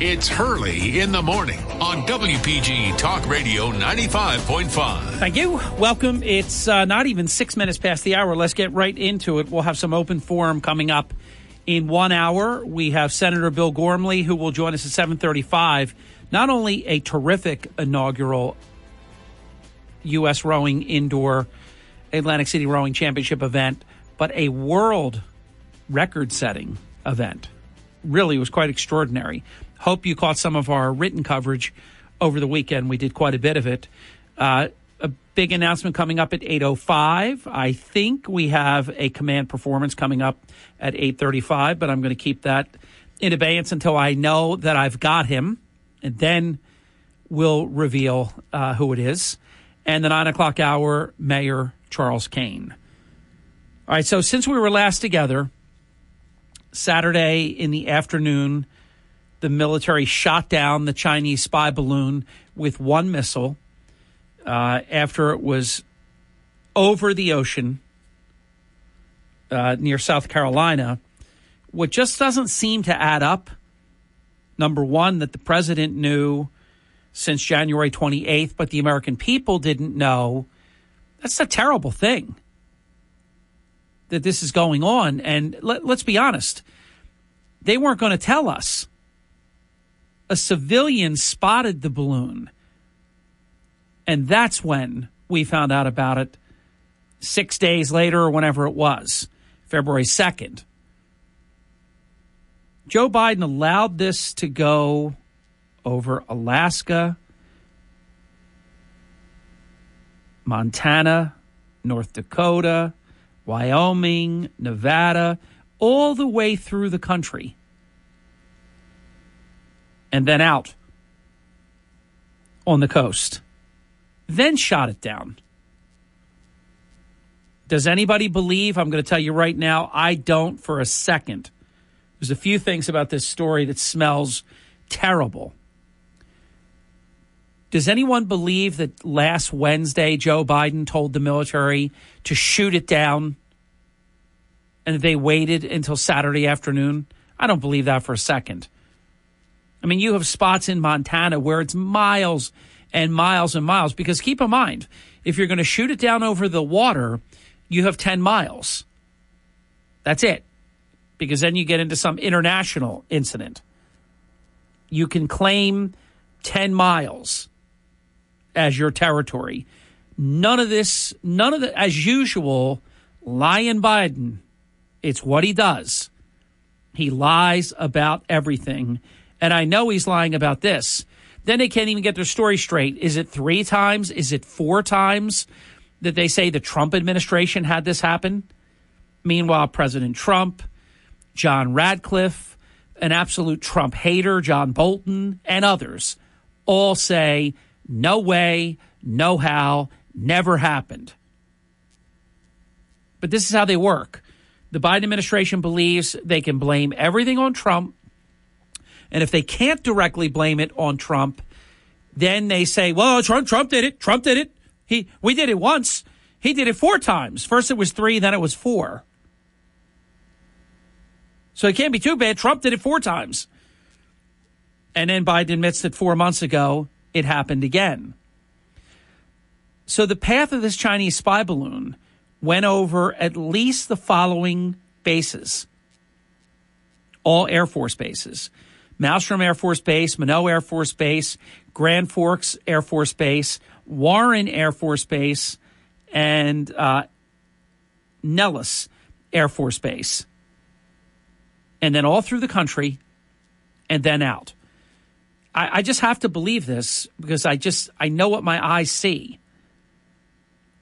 it's Hurley in the Morning on WPG Talk Radio 95.5. Thank you. Welcome. It's uh, not even six minutes past the hour. Let's get right into it. We'll have some open forum coming up in one hour. We have Senator Bill Gormley, who will join us at 735. Not only a terrific inaugural U.S. rowing indoor Atlantic City Rowing Championship event, but a world record setting event. Really was quite extraordinary. Hope you caught some of our written coverage over the weekend. We did quite a bit of it. Uh, a big announcement coming up at 8.05. I think we have a command performance coming up at 8.35, but I'm going to keep that in abeyance until I know that I've got him, and then we'll reveal uh, who it is. And the 9 o'clock hour, Mayor Charles Kane. All right, so since we were last together, Saturday in the afternoon, the military shot down the Chinese spy balloon with one missile uh, after it was over the ocean uh, near South Carolina. What just doesn't seem to add up. Number one, that the president knew since January 28th, but the American people didn't know. That's a terrible thing that this is going on. And let, let's be honest, they weren't going to tell us. A civilian spotted the balloon. And that's when we found out about it six days later or whenever it was, February 2nd. Joe Biden allowed this to go over Alaska, Montana, North Dakota, Wyoming, Nevada, all the way through the country, and then out on the coast then shot it down. Does anybody believe? I'm going to tell you right now, I don't for a second. There's a few things about this story that smells terrible. Does anyone believe that last Wednesday Joe Biden told the military to shoot it down and they waited until Saturday afternoon? I don't believe that for a second. I mean, you have spots in Montana where it's miles and miles and miles. Because keep in mind, if you're going to shoot it down over the water, you have 10 miles. That's it. Because then you get into some international incident. You can claim 10 miles as your territory. None of this, none of the, as usual, lying Biden. It's what he does. He lies about everything. And I know he's lying about this then they can't even get their story straight. Is it three times? Is it four times that they say the Trump administration had this happen? Meanwhile, President Trump, John Ratcliffe, an absolute Trump hater, John Bolton, and others all say, no way, no how, never happened. But this is how they work. The Biden administration believes they can blame everything on Trump and if they can't directly blame it on Trump, then they say, well, Trump, Trump did it. Trump did it. He, we did it once. He did it four times. First it was three, then it was four. So it can't be too bad. Trump did it four times. And then Biden admits that four months ago it happened again. So the path of this Chinese spy balloon went over at least the following bases all Air Force bases Malmstrom Air Force Base, Minot Air Force Base, Grand Forks Air Force Base, Warren Air Force Base, and uh, Nellis Air Force Base. And then all through the country and then out. I, I just have to believe this because I just I know what my eyes see.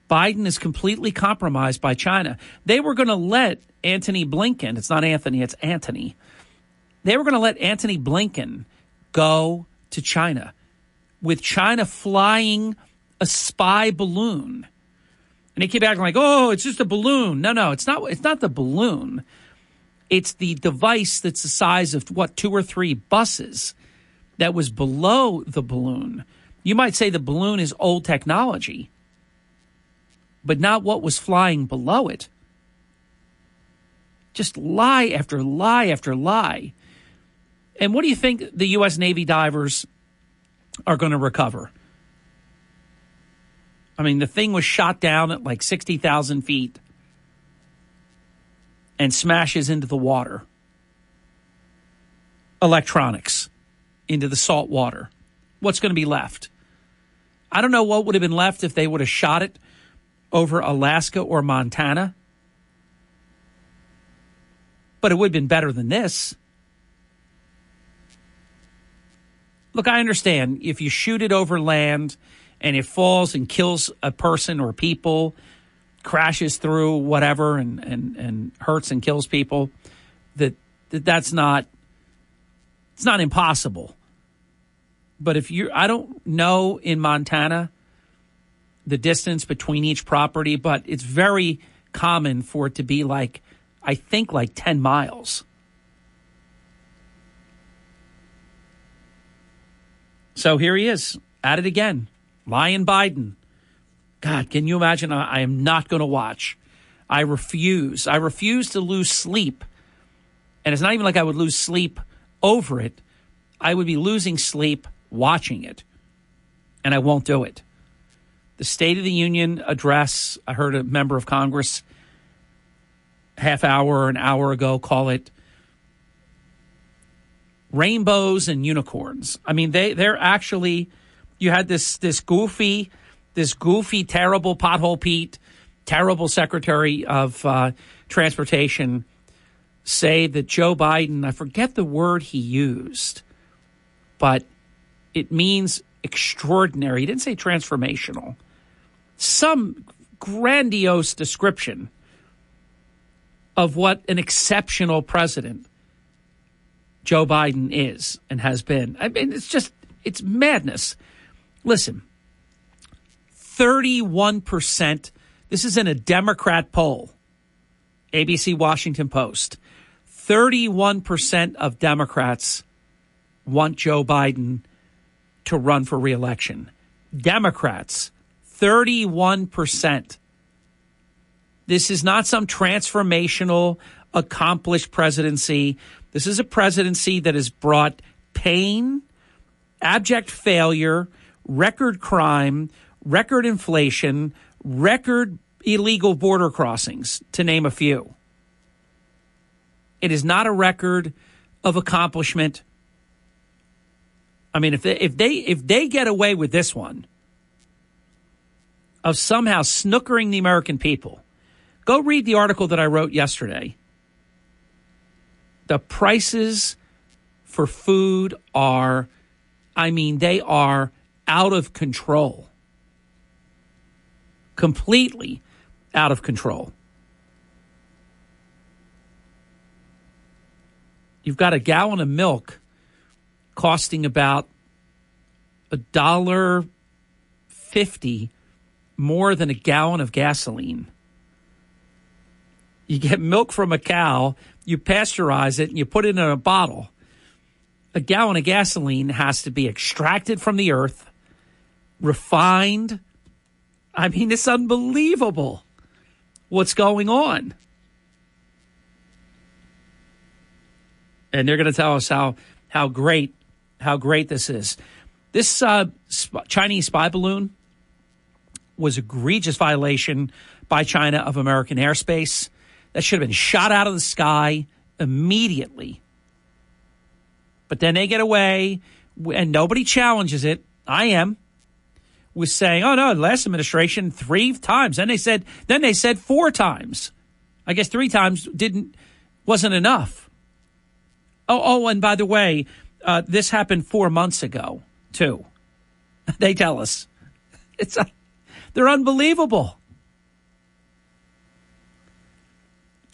Biden is completely compromised by China. They were going to let Anthony Blinken, it's not Anthony, it's Antony they were going to let Anthony Blinken go to China with China flying a spy balloon And they keep acting like, oh, it's just a balloon. No, no, it's not. It's not the balloon. It's the device that's the size of what two or three buses that was below the balloon. You might say the balloon is old technology, but not what was flying below it. Just lie after lie after lie. And what do you think the U.S. Navy divers are going to recover? I mean, the thing was shot down at like 60,000 feet and smashes into the water. Electronics into the salt water. What's going to be left? I don't know what would have been left if they would have shot it over Alaska or Montana. But it would have been better than this. Look, I understand if you shoot it over land and it falls and kills a person or people, crashes through whatever and, and, and hurts and kills people, that, that that's not it's not impossible. But if you I don't know in Montana the distance between each property, but it's very common for it to be like I think like 10 miles. So here he is at it again. Lion Biden. God, can you imagine? I, I am not going to watch. I refuse. I refuse to lose sleep. And it's not even like I would lose sleep over it. I would be losing sleep watching it. And I won't do it. The State of the Union address, I heard a member of Congress half hour or an hour ago call it rainbows and unicorns. I mean, they they're actually you had this this goofy, this goofy, terrible pothole Pete, terrible Secretary of uh, Transportation say that Joe Biden, I forget the word he used, but it means extraordinary. He didn't say transformational. Some grandiose description of what an exceptional president Joe Biden is and has been. I mean, it's just, it's madness. Listen, 31%, this is in a Democrat poll, ABC Washington Post. 31% of Democrats want Joe Biden to run for reelection. Democrats, 31%. This is not some transformational, accomplished presidency. This is a presidency that has brought pain, abject failure, record crime, record inflation, record illegal border crossings, to name a few. It is not a record of accomplishment. I mean, if they, if they if they get away with this one of somehow snookering the American people, go read the article that I wrote yesterday. The prices for food are, I mean, they are out of control. Completely out of control. You've got a gallon of milk costing about a dollar fifty more than a gallon of gasoline. You get milk from a cow, you pasteurize it, and you put it in a bottle. A gallon of gasoline has to be extracted from the earth, refined. I mean, it's unbelievable what's going on. And they're going to tell us how how great how great this is. This uh, sp- Chinese spy balloon was egregious violation by China of American airspace. That should have been shot out of the sky immediately. But then they get away, and nobody challenges it. I am was saying, "Oh no, last administration three times." Then they said, then they said four times. I guess three times didn't wasn't enough. Oh, oh, and by the way, uh, this happened four months ago too. they tell us it's a, they're unbelievable.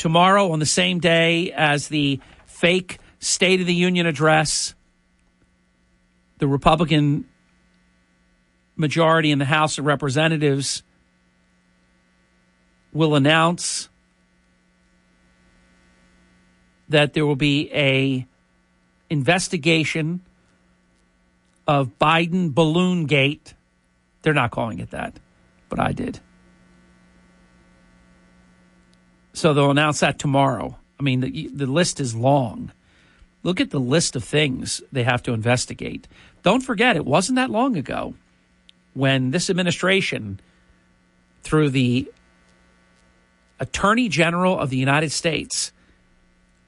Tomorrow, on the same day as the fake State of the Union address, the Republican majority in the House of Representatives will announce that there will be a investigation of Biden balloon gate. They're not calling it that, but I did. So they'll announce that tomorrow. I mean, the, the list is long. Look at the list of things they have to investigate. Don't forget, it wasn't that long ago when this administration, through the Attorney General of the United States,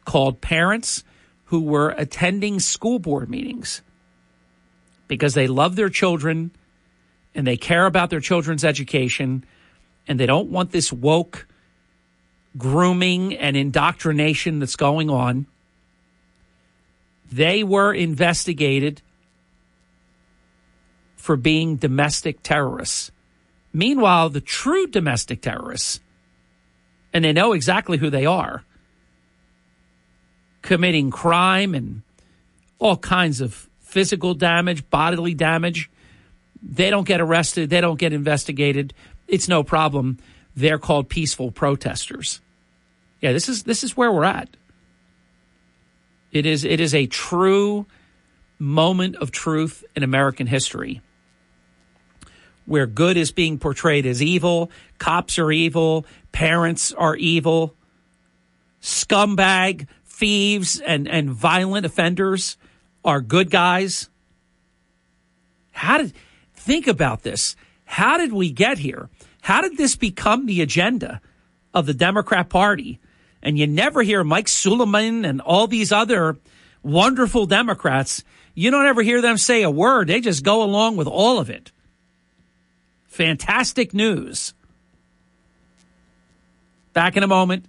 called parents who were attending school board meetings because they love their children and they care about their children's education and they don't want this woke grooming and indoctrination that's going on. They were investigated for being domestic terrorists. Meanwhile, the true domestic terrorists, and they know exactly who they are, committing crime and all kinds of physical damage, bodily damage. They don't get arrested, they don't get investigated. It's no problem. They're called peaceful protesters. Yeah, this is this is where we're at. It is it is a true moment of truth in American history where good is being portrayed as evil, cops are evil, parents are evil, scumbag, thieves, and, and violent offenders are good guys. How did think about this? How did we get here? How did this become the agenda of the Democrat Party? and you never hear Mike Suleiman and all these other wonderful Democrats. You don't ever hear them say a word. They just go along with all of it. Fantastic news. Back in a moment.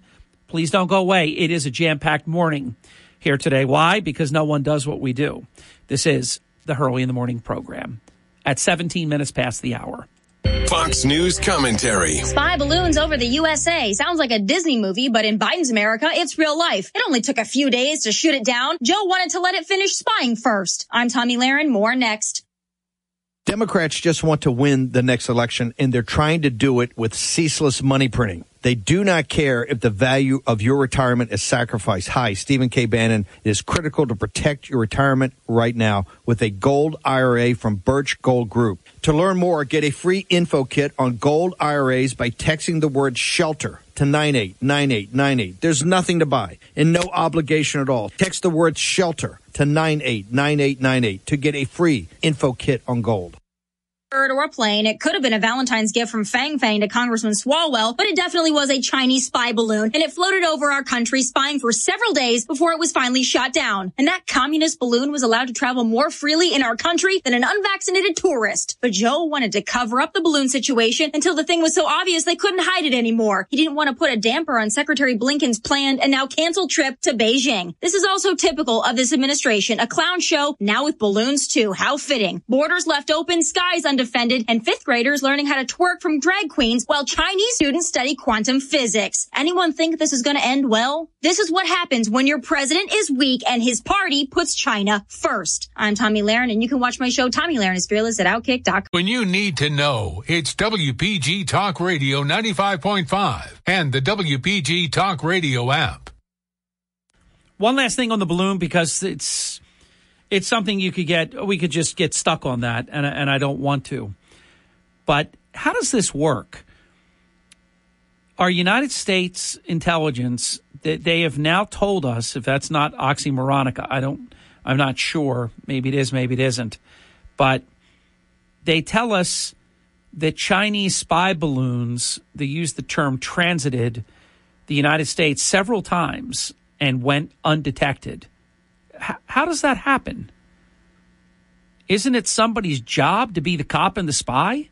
Please don't go away. It is a jam packed morning here today. Why? Because no one does what we do. This is the Hurley in the Morning program at 17 minutes past the hour. Fox News commentary. Spy balloons over the USA. Sounds like a Disney movie, but in Biden's America, it's real life. It only took a few days to shoot it down. Joe wanted to let it finish spying first. I'm Tomi Lahren. More next. Democrats just want to win the next election, and they're trying to do it with ceaseless money printing. They do not care if the value of your retirement is sacrificed. Hi, Stephen K. Bannon. It is critical to protect your retirement right now with a gold IRA from Birch Gold Group. To learn more, get a free info kit on gold IRAs by texting the word shelter to 989898. There's nothing to buy and no obligation at all. Text the word shelter to 989898 to get a free info kit on gold or a plane. It could have been a Valentine's gift from Fang Fang to Congressman Swalwell, but it definitely was a Chinese spy balloon, and it floated over our country, spying for several days before it was finally shot down. And that communist balloon was allowed to travel more freely in our country than an unvaccinated tourist. But Joe wanted to cover up the balloon situation until the thing was so obvious they couldn't hide it anymore. He didn't want to put a damper on Secretary Blinken's planned and now canceled trip to Beijing. This is also typical of this administration, a clown show now with balloons too. How fitting. Borders left open, skies undefeated defended, and fifth graders learning how to twerk from drag queens while Chinese students study quantum physics. Anyone think this is going to end well? This is what happens when your president is weak and his party puts China first. I'm Tomi Lahren, and you can watch my show Tomi Lahren is Fearless at Outkick.com. When you need to know, it's WPG Talk Radio 95.5 and the WPG Talk Radio app. One last thing on the balloon because it's it's something you could get. We could just get stuck on that, and and I don't want to. But how does this work? Our United States intelligence, they, they have now told us, if that's not oxymoronic, I don't, I'm not sure. Maybe it is, maybe it isn't. But they tell us that Chinese spy balloons, they use the term transited the United States several times and went undetected how does that happen? Isn't it somebody's job to be the cop and the spy?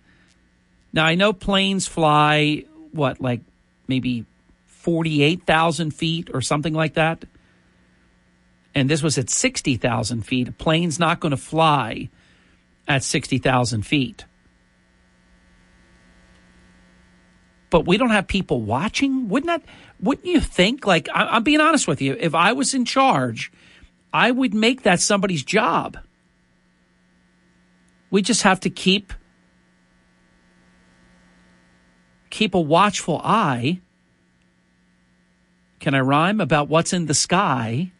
Now, I know planes fly, what, like maybe 48,000 feet or something like that? And this was at 60,000 feet. A plane's not going to fly at 60,000 feet. But we don't have people watching? Wouldn't that, wouldn't you think, like, I'm being honest with you, if I was in charge I would make that somebody's job. We just have to keep keep a watchful eye. Can I rhyme about what's in the sky?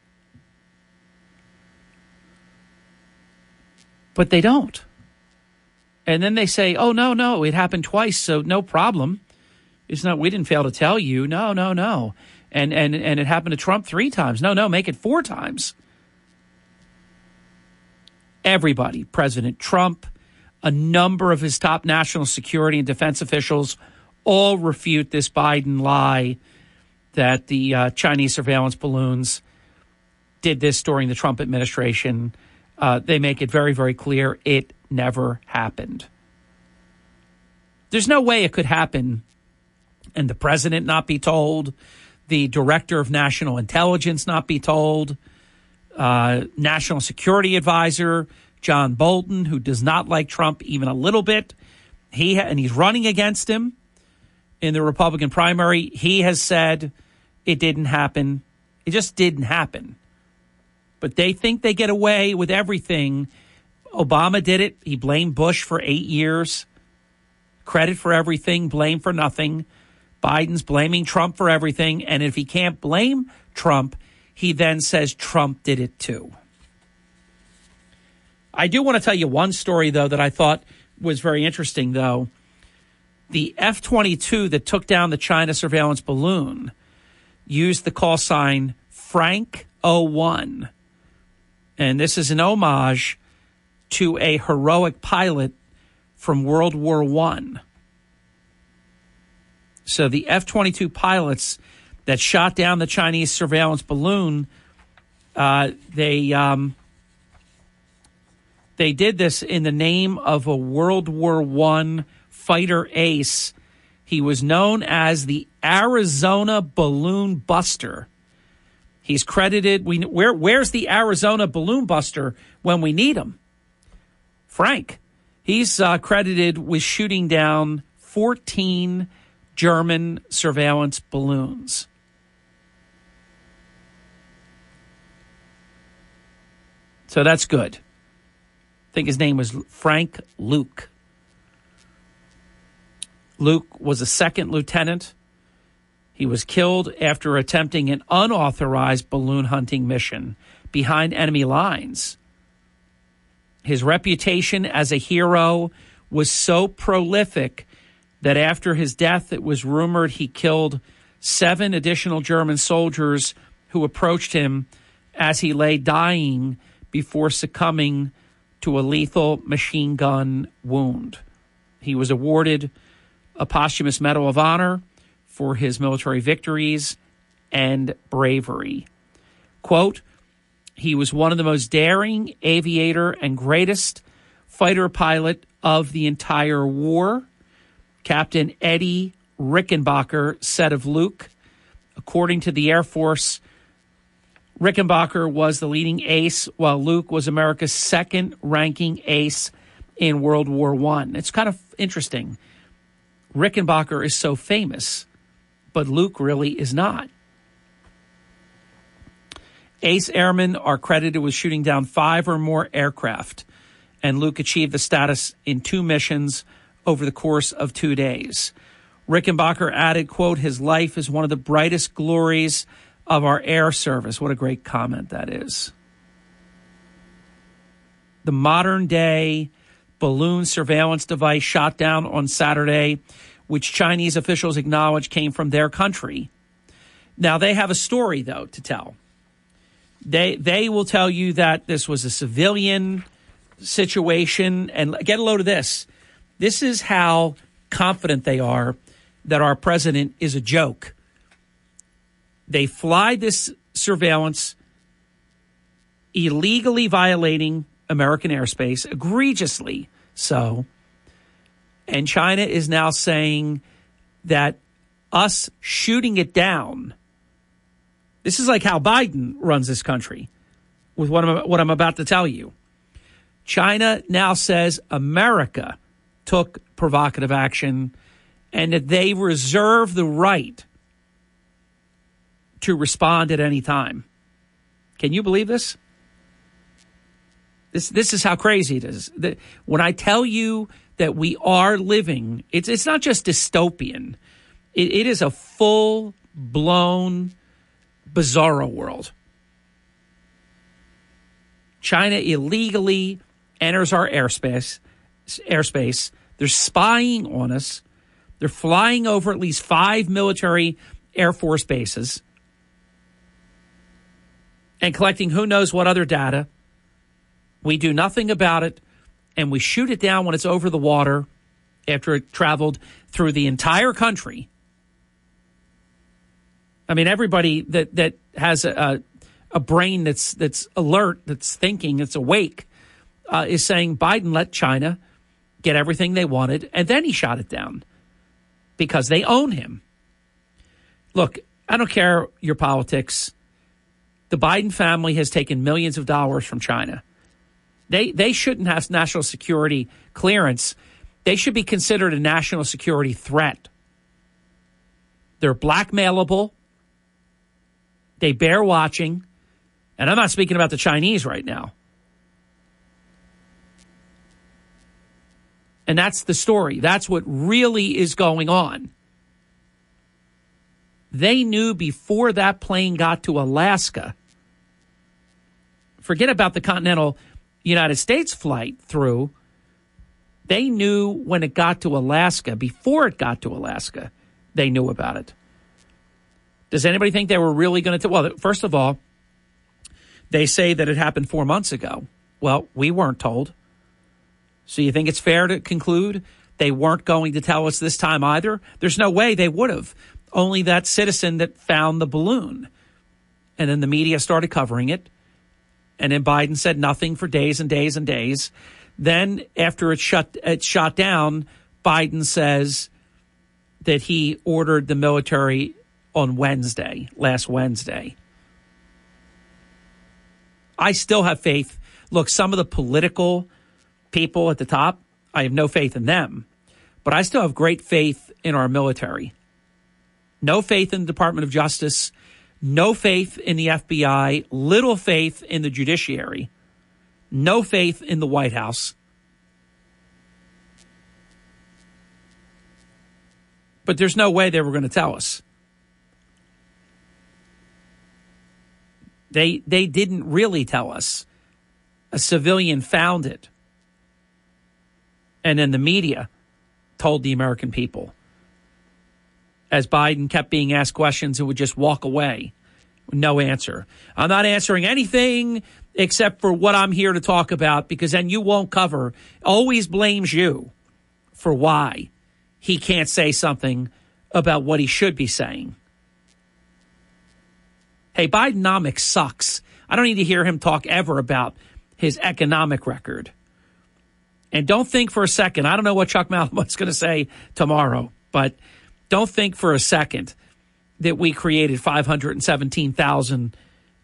But they don't. And then they say, oh, no, no, it happened twice, so no problem. It's not, we didn't fail to tell you. No, no, no. And, and, and it happened to Trump three times. No, no, make it four times. Everybody, President Trump, a number of his top national security and defense officials all refute this Biden lie that the uh, Chinese surveillance balloons did this during the Trump administration. Uh, they make it very, very clear it never happened. There's no way it could happen and the president not be told, the director of national intelligence not be told, uh, national security advisor John Bolton, who does not like Trump even a little bit. He ha- and he's running against him in the Republican primary. He has said it didn't happen. It just didn't happen. But they think they get away with everything. Obama did it. He blamed Bush for eight years. Credit for everything, blame for nothing. Biden's blaming Trump for everything. And if he can't blame Trump, he then says Trump did it too. I do want to tell you one story, though, that I thought was very interesting, though. The F 22 that took down the China surveillance balloon used the call sign Frank 01. And this is an homage to a heroic pilot from World War One. So the F 22 pilots that shot down the Chinese surveillance balloon, uh, they um, they did this in the name of a World War One fighter ace. He was known as the Arizona Balloon Buster. He's credited. We where where's the Arizona Balloon Buster when we need him? Frank. He's uh, credited with shooting down 14 German surveillance balloons. So that's good. I think his name was Frank Luke. Luke was a second lieutenant. He was killed after attempting an unauthorized balloon hunting mission behind enemy lines. His reputation as a hero was so prolific that after his death, it was rumored he killed seven additional German soldiers who approached him as he lay dying before succumbing to a lethal machine gun wound. He was awarded a posthumous Medal of Honor for his military victories and bravery. Quote, he was one of the most daring aviator and greatest fighter pilot of the entire war. Captain Eddie Rickenbacker said of Luke, according to the Air Force, Rickenbacker was the leading ace, while Luke was America's second ranking ace in World War One. It's kind of interesting. Rickenbacker is so famous, but Luke really is not. Ace airmen are credited with shooting down five or more aircraft, and Luke achieved the status in two missions over the course of two days. Rickenbacker added, quote, his life is one of the brightest glories of our air service. What a great comment that is. The modern day balloon surveillance device shot down on Saturday, which Chinese officials acknowledge came from their country. Now they have a story though to tell. They they will tell you that this was a civilian situation and get a load of this. This is how confident they are that our president is a joke. They fly this surveillance, illegally violating American airspace, egregiously so. And China is now saying that us shooting it down, this is like how Biden runs this country with what I'm, what I'm about to tell you. China now says America took provocative action and that they reserve the right to respond at any time. Can you believe this? This this is how crazy it is. when I tell you that we are living. It's it's not just dystopian. it, it is a full blown bizarro world. China illegally enters our airspace. Airspace. They're spying on us. They're flying over at least five military Air Force bases and collecting who knows what other data. We do nothing about it, and we shoot it down when it's over the water after it traveled through the entire country. I mean, everybody that, that has a, a brain that's that's alert, that's thinking, that's awake, uh, is saying Biden let China get everything they wanted, and then he shot it down because they own him. Look, I don't care your politics. The Biden family has taken millions of dollars from China. They they shouldn't have national security clearance. They should be considered a national security threat. They're blackmailable. They bear watching. And I'm not speaking about the Chinese right now. And that's the story. That's what really is going on. They knew before that plane got to Alaska forget about the continental United States flight through. They knew when it got to Alaska, before it got to Alaska, they knew about it. Does anybody think they were really going to? Well, first of all, they say that it happened four months ago. Well, we weren't told. So you think it's fair to conclude they weren't going to tell us this time either? There's no way they would have. Only that citizen that found the balloon. And then the media started covering it. And then Biden said nothing for days and days and days. Then after it shut it shot down, Biden says that he ordered the military on Wednesday, last Wednesday. I still have faith. Look, some of the political people at the top, I have no faith in them, but I still have great faith in our military. No faith in the Department of Justice no faith in the FBI, little faith in the judiciary, no faith in the White House. But there's no way they were going to tell us. They they didn't really tell us. A civilian found it. And then the media told the American people as Biden kept being asked questions and would just walk away. No answer. I'm not answering anything except for what I'm here to talk about because then you won't cover. Always blames you for why he can't say something about what he should be saying. Hey, Bidenomics sucks. I don't need to hear him talk ever about his economic record. And don't think for a second, I don't know what Chuck Malamuth's going to say tomorrow, but don't think for a second that we created 517,000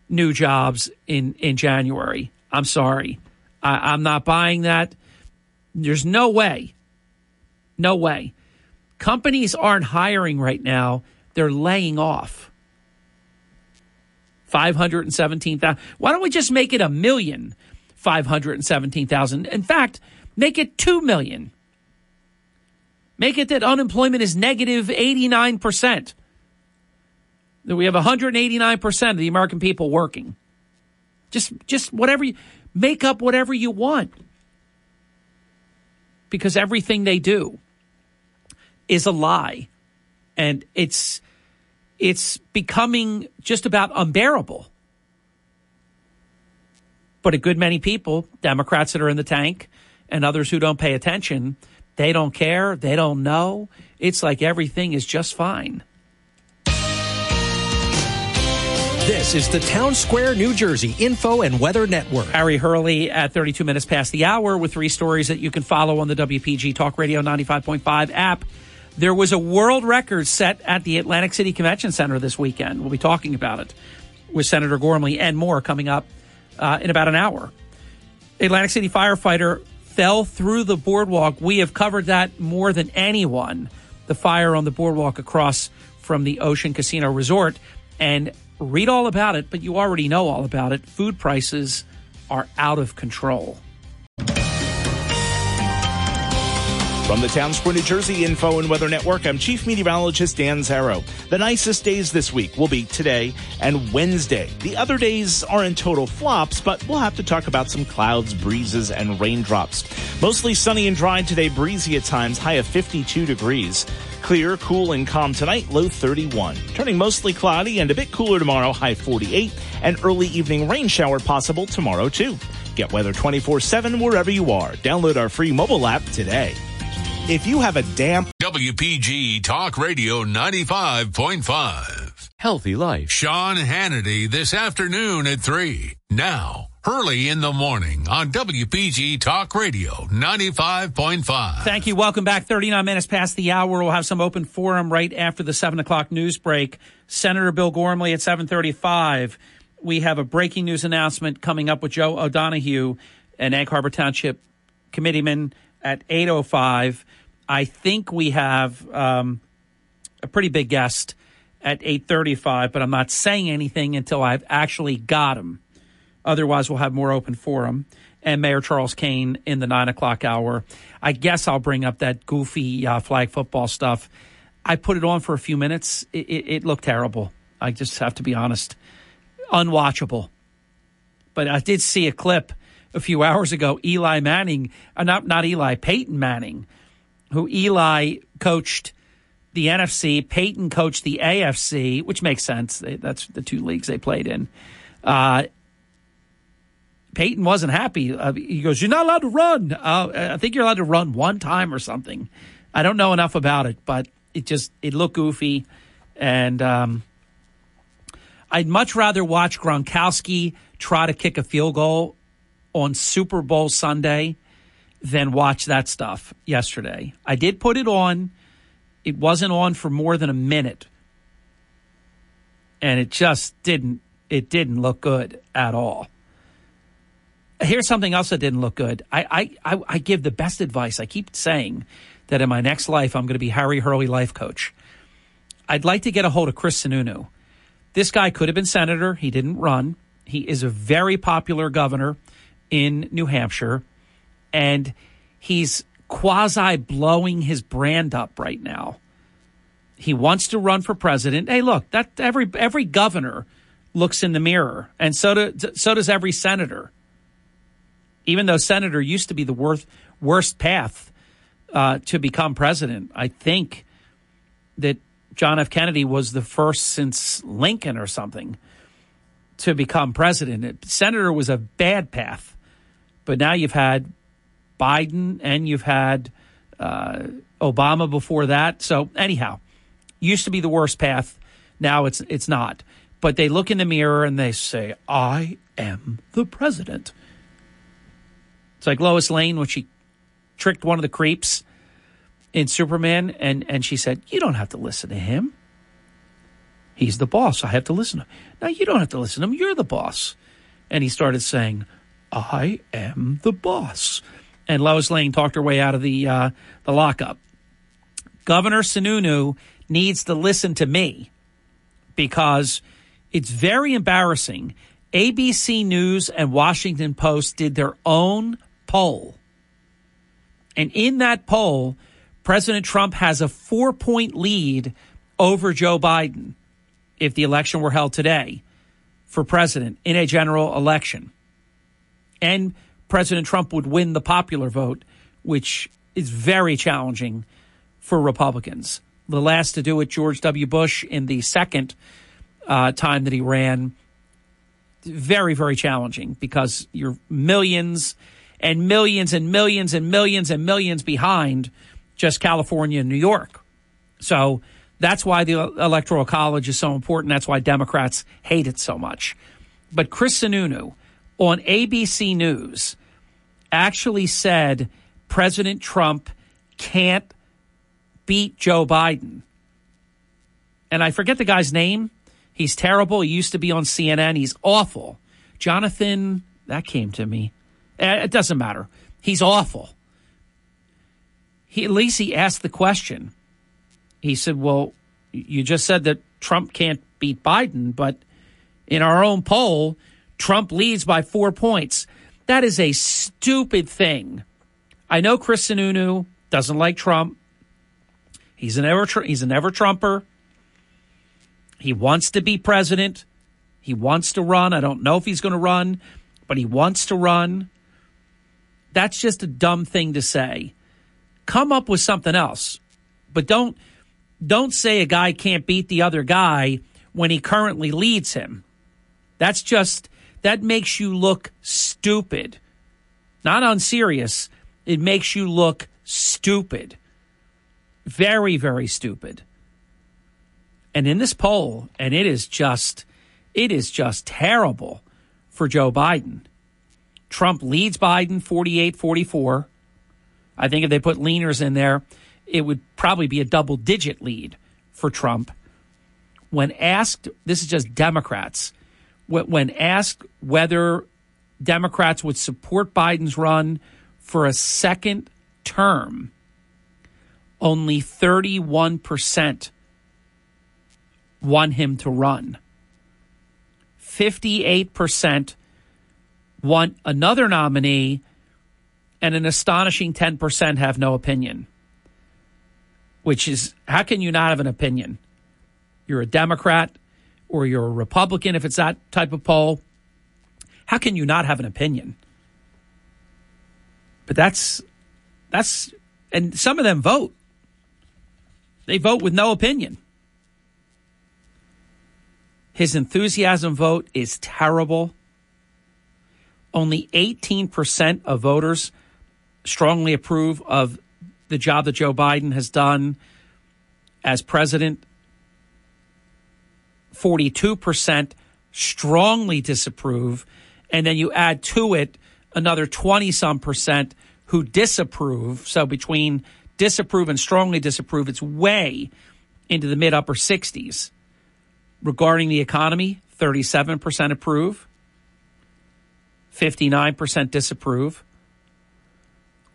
new jobs in, in January. I'm sorry. I, I'm not buying that. There's no way. No way. Companies aren't hiring right now, they're laying off. 517,000. Why don't we just make it a million? 517,000. In fact, make it 2 million. Make it that unemployment is negative 89%. That we have 189% of the American people working. Just just whatever you make up whatever you want. Because everything they do is a lie. And it's it's becoming just about unbearable. But a good many people, Democrats that are in the tank and others who don't pay attention, they don't care. They don't know. It's like everything is just fine. This is the Town Square, New Jersey Info and Weather Network. Harry Hurley at 32 minutes past the hour with three stories that you can follow on the WPG Talk Radio 95.5 app. There was a world record set at the Atlantic City Convention Center this weekend. We'll be talking about it with Senator Gormley and more coming up uh, in about an hour. Atlantic City firefighter fell through the boardwalk. We have covered that more than anyone. The fire on the boardwalk across from the Ocean Casino Resort. And read all about it, but you already know all about it. Food prices are out of control. From the Town Square, New Jersey Info and Weather Network, I'm Chief Meteorologist Dan Zarrow. The nicest days this week will be today and Wednesday. The other days are in total flops, but we'll have to talk about some clouds, breezes, and raindrops. Mostly sunny and dry today, breezy at times, high of 52 degrees. Clear, cool, and calm tonight, low 31. Turning mostly cloudy and a bit cooler tomorrow, high 48. And early evening rain shower possible tomorrow, too. Get weather 24 7 wherever you are. Download our free mobile app today. If you have a damp WPG Talk Radio 95.5. Healthy life. Sean Hannity this afternoon at 3. Now, Hurley in the morning on WPG Talk Radio 95.5. Thank you. Welcome back. 39 minutes past the hour. We'll have some open forum right after the 7 o'clock news break. Senator Bill Gormley at 735. We have a breaking news announcement coming up with Joe O'Donohue, an Egg Harbor Township committeeman at 805. I think we have um, a pretty big guest at 835, but I'm not saying anything until I've actually got him. Otherwise, we'll have more open forum. And Mayor Charles Kane in the 9 o'clock hour. I guess I'll bring up that goofy uh, flag football stuff. I put it on for a few minutes. It, it, it looked terrible. I just have to be honest. Unwatchable. But I did see a clip a few hours ago. Eli Manning, uh, not, not Eli, Peyton Manning who Eli coached the NFC, Peyton coached the AFC, which makes sense. That's the two leagues they played in. Uh, Peyton wasn't happy. Uh, he goes, "You're not allowed to run. Uh, I think you're allowed to run one time or something." I don't know enough about it, but it just it looked goofy, and um, I'd much rather watch Gronkowski try to kick a field goal on Super Bowl Sunday than watch that stuff yesterday. I did put it on. It wasn't on for more than a minute. And it just didn't it didn't look good at all. Here's something else that didn't look good. I, I, I, I give the best advice. I keep saying that in my next life I'm going to be Harry Hurley life coach. I'd like to get a hold of Chris Sununu. This guy could have been senator. He didn't run. He is a very popular governor in New Hampshire and he's quasi blowing his brand up right now. He wants to run for president. Hey, look, that every every governor looks in the mirror, and so do, so does every senator. Even though senator used to be the worst worst path uh, to become president, I think that John F. Kennedy was the first since Lincoln or something to become president. Senator was a bad path, but now you've had Biden and you've had uh, Obama before that. So anyhow, used to be the worst path. Now it's it's not. But they look in the mirror and they say, "I am the president." It's like Lois Lane when she tricked one of the creeps in Superman, and and she said, "You don't have to listen to him. He's the boss. I have to listen to him." No, you don't have to listen to him. You're the boss. And he started saying, "I am the boss." And Lois Lane talked her way out of the uh, the lockup. Governor Sununu needs to listen to me because it's very embarrassing. ABC News and Washington Post did their own poll. And in that poll, President Trump has a four point lead over Joe Biden if the election were held today for president in a general election. And President Trump would win the popular vote, which is very challenging for Republicans. The last to do it, George W. Bush, in the second uh, time that he ran, very, very challenging because you're millions and millions and millions and millions and millions behind just California and New York. So that's why the Electoral College is so important. That's why Democrats hate it so much. But Chris Sununu on ABC News actually said President Trump can't beat Joe Biden. And I forget the guy's name. He's terrible. He used to be on CNN. He's awful. Jonathan, that came to me. Eh, it doesn't matter. He's awful. He, at least he asked the question. He said, Well, you just said that Trump can't beat Biden, but in our own poll, Trump leads by four points. That is a stupid thing. I know Chris Sununu doesn't like Trump. He's an ever he's an ever Trumper. He wants to be president. He wants to run. I don't know if he's going to run, but he wants to run. That's just a dumb thing to say. Come up with something else. But don't don't say a guy can't beat the other guy when he currently leads him. That's just that makes you look stupid. Not unserious. It makes you look stupid. Very, very stupid. And in this poll, and it is just it is just terrible for Joe Biden. Trump leads Biden 48 44. I think if they put leaners in there, it would probably be a double digit lead for Trump. When asked, this is just Democrats, when asked whether Democrats would support Biden's run for a second term, only 31% want him to run. 58% want another nominee, and an astonishing 10% have no opinion. Which is, how can you not have an opinion? You're a Democrat or you're a Republican if it's that type of poll. How can you not have an opinion? But that's, that's, and some of them vote. They vote with no opinion. His enthusiasm vote is terrible. Only 18% of voters strongly approve of the job that Joe Biden has done as president. 42% strongly disapprove. And then you add to it another 20 some percent who disapprove. So between disapprove and strongly disapprove, it's way into the mid upper 60s. Regarding the economy, 37% approve, 59% disapprove.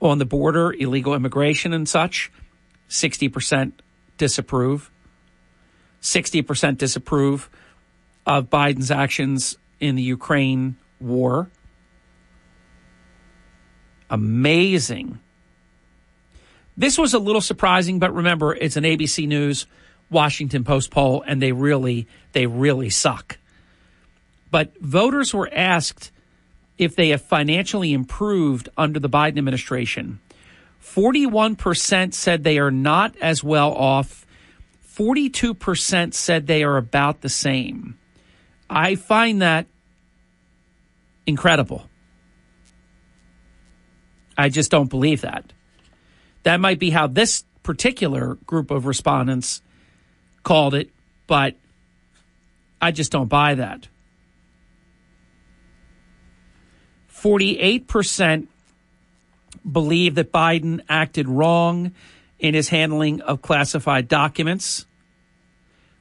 On the border, illegal immigration and such, 60% disapprove. 60% disapprove of Biden's actions in the Ukraine war. Amazing. This was a little surprising, but remember, it's an ABC News Washington Post poll, and they really, they really suck. But voters were asked if they have financially improved under the Biden administration. 41% said they are not as well off. 42% said they are about the same. I find that incredible. I just don't believe that. That might be how this particular group of respondents called it, but I just don't buy that. 48% believe that Biden acted wrong in his handling of classified documents,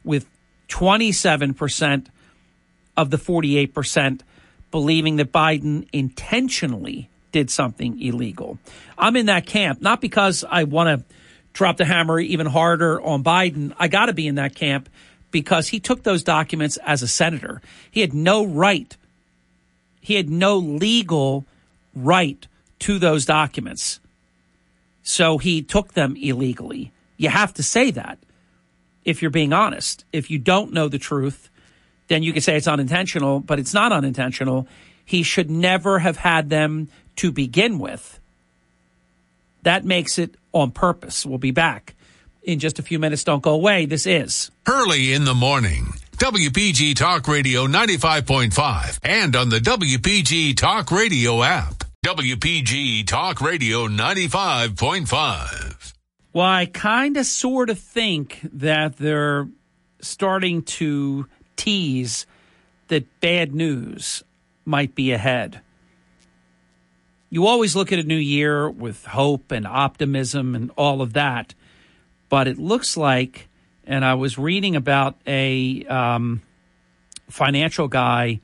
with 27% of the 48% believing that Biden intentionally did something illegal. I'm in that camp, not because I want to drop the hammer even harder on Biden. I got to be in that camp because he took those documents as a senator. He had no right, he had no legal right to those documents. So he took them illegally. You have to say that if you're being honest. If you don't know the truth, then you can say it's unintentional, but it's not unintentional. He should never have had them to begin with. That makes it on purpose. We'll be back in just a few minutes. Don't go away. This is Hurley in the Morning. WPG Talk Radio 95.5 and on the WPG Talk Radio app. WPG Talk Radio 95.5. Well, I kind of sort of think that they're starting to tease that bad news might be ahead you always look at a new year with hope and optimism and all of that. But it looks like, and I was reading about a um, financial guy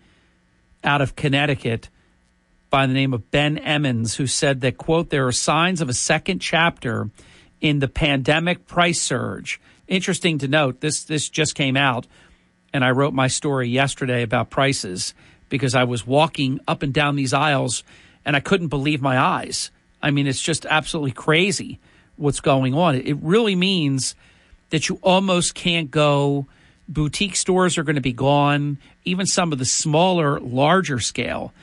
out of Connecticut by the name of Ben Emons, who said that, quote, there are signs of a second chapter in the pandemic price surge. Interesting to note, this, this just came out, and I wrote my story yesterday about prices because I was walking up and down these aisles and I couldn't believe my eyes. I mean, it's just absolutely crazy what's going on. It really means that you almost can't go. Boutique stores are going to be gone. Even some of the smaller, larger scale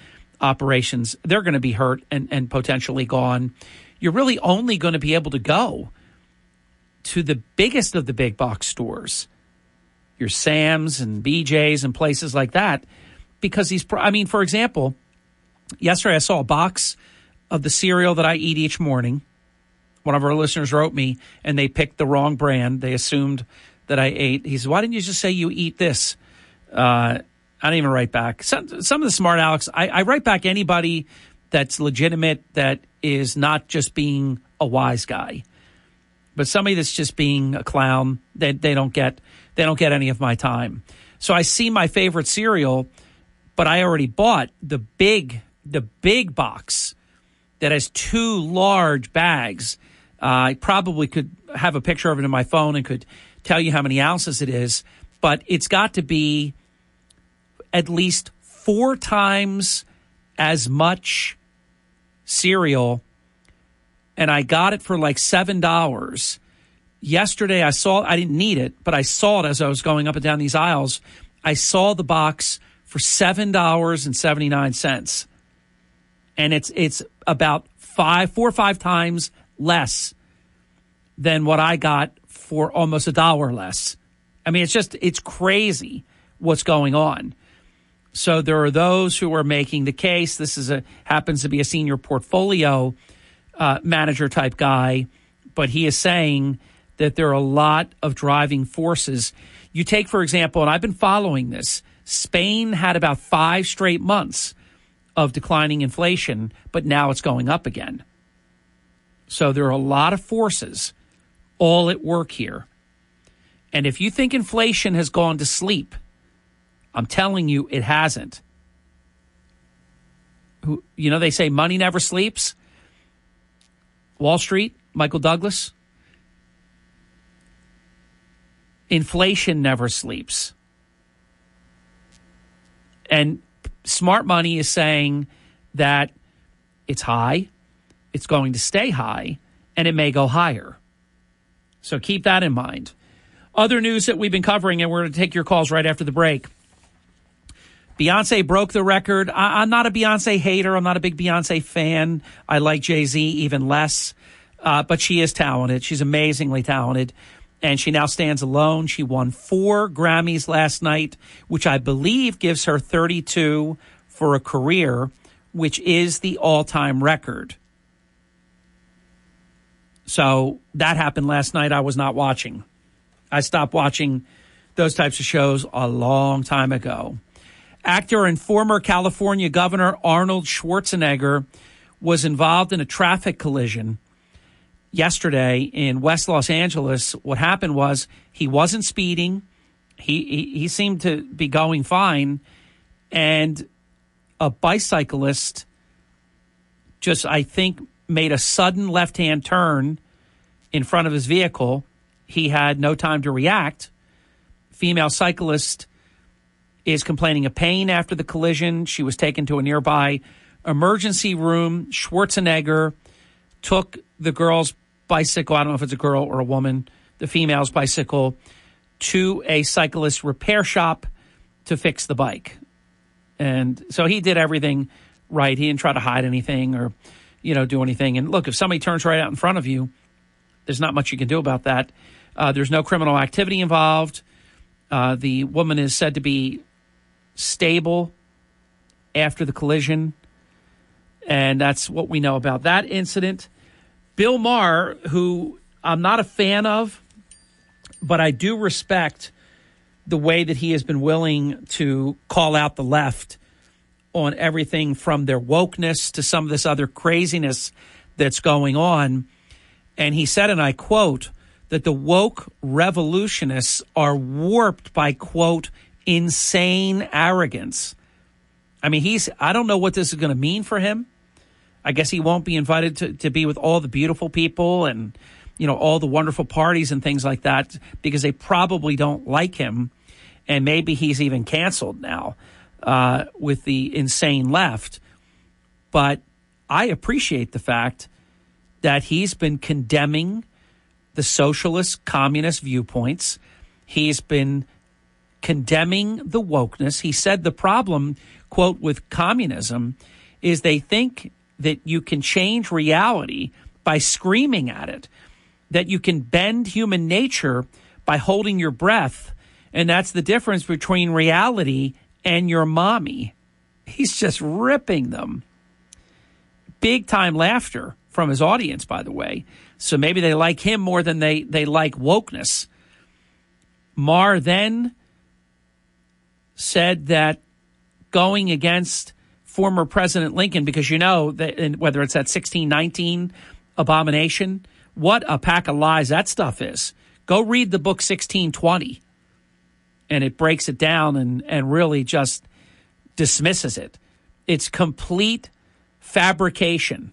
operations, they're going to be hurt and, and potentially gone. You're really only going to be able to go to the biggest of the big box stores, your Sam's and BJ's and places like that, because these, I mean, for example, yesterday I saw a box of the cereal that I eat each morning. One of our listeners wrote me and they picked the wrong brand. They assumed that I ate. He said, Why didn't you just say you eat this? Uh, I don't even write back. Some, some of the smart Alex, I, I write back anybody that's legitimate, that is not just being a wise guy. But somebody that's just being a clown, they, they don't get they don't get any of my time. So I see my favorite cereal, but I already bought the big the big box that has two large bags. Uh, I probably could have a picture of it in my phone and could tell you how many ounces it is, but it's got to be at least four times as much cereal and I got it for like seven dollars. Yesterday I saw I didn't need it, but I saw it as I was going up and down these aisles. I saw the box for seven dollars and it's it's about five four or five times less than what I got for almost a dollar less. I mean it's just it's crazy what's going on. So there are those who are making the case. This is a happens to be a senior portfolio uh, manager type guy, but he is saying that there are a lot of driving forces. You take, for example, and I've been following this, Spain had about five straight months of declining inflation, but now it's going up again. So there are a lot of forces all at work here. And if you think inflation has gone to sleep, I'm telling you it hasn't. You know, they say money never sleeps. Wall Street, Michael Douglas. Inflation never sleeps. And smart money is saying that it's high, it's going to stay high, and it may go higher. So keep that in mind. Other news that we've been covering, and we're going to take your calls right after the break. Beyonce broke the record. I, am not a Beyonce hater. I'm not a big Beyonce fan. I like Jay Z even less, uh, but she is talented. She's amazingly talented. And she now stands alone. She won four Grammys last night, which I believe gives her 32 for a career, which is the all time record. So that happened last night. I was not watching. I stopped watching those types of shows a long time ago. Actor and former California Governor Arnold Schwarzenegger was involved in a traffic collision yesterday in West Los Angeles. What happened was he wasn't speeding. He, he, he seemed to be going fine. And a bicyclist just, I think, made a sudden left hand turn in front of his vehicle. He had no time to react. Female cyclist is complaining of pain after the collision. She was taken to a nearby emergency room. Schwarzenegger took the girl's bicycle. I don't know if it's a girl or a woman, the female's bicycle, to a cyclist repair shop to fix the bike. And so he did everything right. He didn't try to hide anything or, you know, do anything. And look, if somebody turns right out in front of you, there's not much you can do about that. Uh, there's no criminal activity involved. Uh, the woman is said to be stable after the collision. And that's what we know about that incident. Bill Maher, who I'm not a fan of, but I do respect the way that he has been willing to call out the left on everything from their wokeness to some of this other craziness that's going on. And he said, and I quote, that the woke revolutionists are warped by, quote, insane arrogance. I mean, he's, I don't know what this is going to mean for him. I guess he won't be invited to, to be with all the beautiful people and, you know, all the wonderful parties and things like that because they probably don't like him. And maybe he's even canceled now uh, with the insane left. But I appreciate the fact that he's been condemning the socialist communist viewpoints. He's been condemning the wokeness. He said the problem, quote, with communism is they think that you can change reality by screaming at it, that you can bend human nature by holding your breath. And that's the difference between reality and your mommy. He's just ripping them. Big time laughter from his audience, by the way. So maybe they like him more than they, they like wokeness. Maher then said that going against former President Lincoln, because you know that whether it's that 1619 abomination, what a pack of lies that stuff is. Go read the book 1620, and it breaks it down and, and really just dismisses it. It's complete fabrication.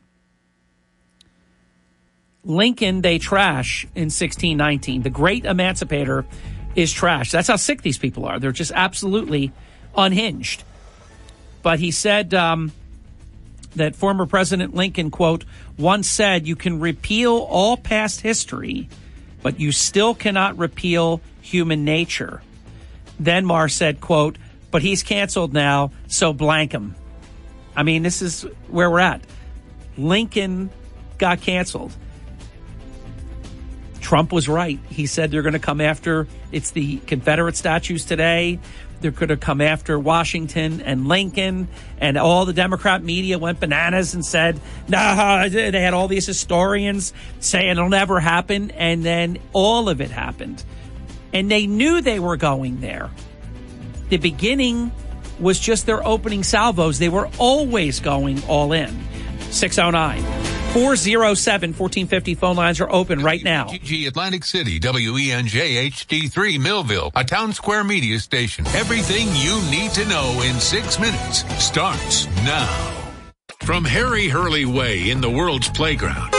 Lincoln, they trash in 1619. The great emancipator is trash. That's how sick these people are. They're just absolutely unhinged. But he said um, that former President Lincoln, quote, once said, You can repeal all past history, but you still cannot repeal human nature. Then Maher said, quote, But he's canceled now, so blank him. I mean, this is where we're at. Lincoln got canceled. Trump was right. He said they're going to come after it's the Confederate statues today. They're going to come after Washington and Lincoln, and all the Democrat media went bananas and said, "Nah." They had all these historians saying it'll never happen, and then all of it happened, and they knew they were going there. The beginning was just their opening salvos. They were always going all in. 609 407 1450 phone lines are open right now. G Atlantic City, WENJ HD3 Millville, a town square media station. Everything you need to know in six minutes starts now. From Harry Hurley Way in the world's playground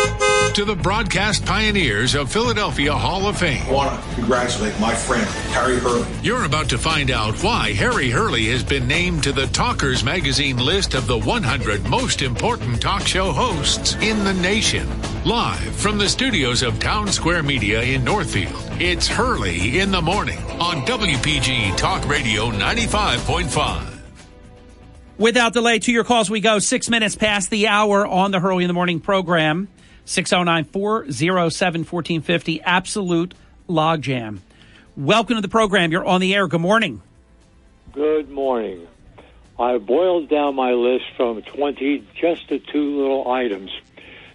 to the broadcast pioneers of Philadelphia Hall of Fame. I want to congratulate my friend, Harry Hurley. You're about to find out why Harry Hurley has been named to the Talkers Magazine list of the 100 most important talk show hosts in the nation. Live from the studios of Town Square Media in Northfield, it's Hurley in the Morning on WPG Talk Radio 95.5. Without delay, to your calls we go. Six minutes past the hour on the Hurley in the Morning program. 609 407 1450. Absolute logjam. Welcome to the program. You're on the air. Good morning. Good morning. I boiled down my list from 20 just to two little items.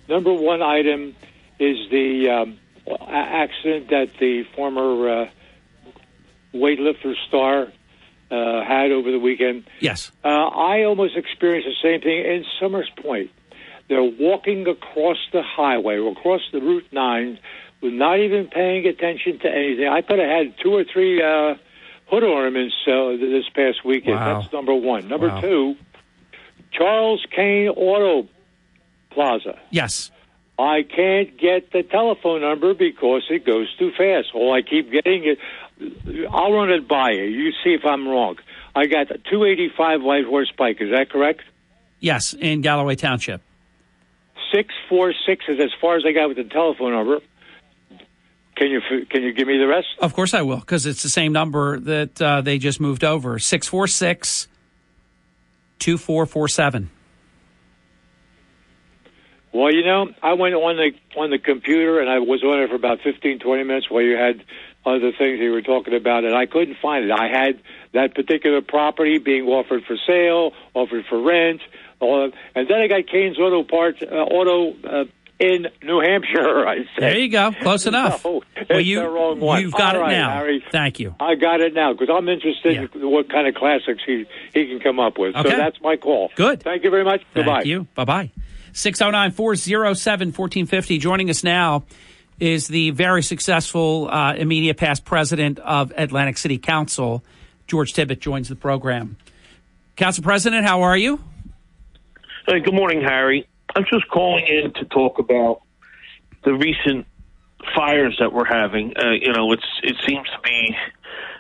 Number one item is the um, accident that the former uh, weightlifter star uh, had over the weekend. Yes. Uh, I almost experienced the same thing in Somers Point. They're walking across the highway, across the Route 9, with not even paying attention to anything. I could have had two or three uh, hood ornaments uh, this past weekend. Wow. That's number one. Number Wow. two, Charles Kane Auto Plaza. Yes. I can't get the telephone number because it goes too fast. All I keep getting it. I'll run it by you. You see if I'm wrong. I got the 285 White Horse Pike. Is that correct? Yes, in Galloway Township. 646 is as far as I got with the telephone number. Can you can you give me the rest? Of course I will, because it's the same number that uh, they just moved over 646 2447. Well, you know, I went on the on the computer and I was on it for about 15, 20 minutes while you had other things you were talking about, and I couldn't find it. I had that particular property being offered for sale, offered for rent, and then I got Kane's Auto Parts uh, Auto uh, in New Hampshire. I said, There you go. Close enough. No, well, you, the wrong one. You've got All it right, now. Harry. Thank you. I got it now because I'm interested Yeah. in what kind of classics he he can come up with. Okay. So that's my call. Good. Thank you very much. Thank Goodbye. you. Bye bye. 609 407 1450. Joining us now is the very successful uh, immediate past president of Atlantic City Council. George Tibbitt joins the program. Council President, how are you? Hey, good morning, Harry. I'm just calling in to talk about the recent fires that we're having. Uh, you know, it's it seems to be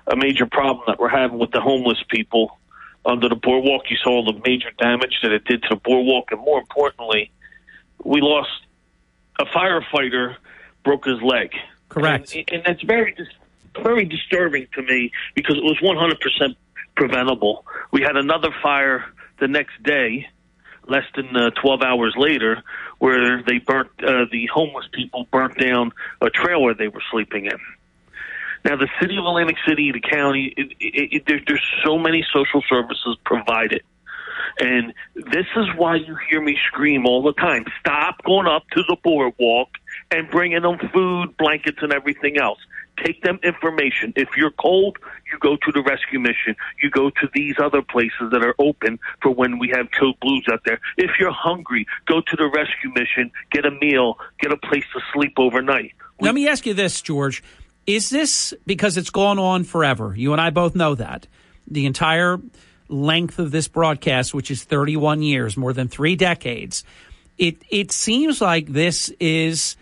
a major problem that we're having with the homeless people under the boardwalk. You saw the major damage that it did to the boardwalk, and more importantly, we lost a firefighter broke his leg. Correct. And, and that's very very disturbing to me because it was 100% preventable. We had another fire the next day, less than uh, 12 hours later, where they burnt uh, the homeless people burnt down a trailer they were sleeping in. Now, the city of Atlantic City, the county, it, it, it, there, there's so many social services provided. And this is why you hear me scream all the time stop going up to the boardwalk and bringing them food, blankets, and everything else. Take them information. If you're cold, you go to the rescue mission. You go to these other places that are open for when we have code blues out there. If you're hungry, go to the rescue mission, get a meal, get a place to sleep overnight. Let me ask you this, George. Is this because it's gone on forever? You and I both know that. The entire length of this broadcast, which is 31 years, more than three decades, it, it seems like this is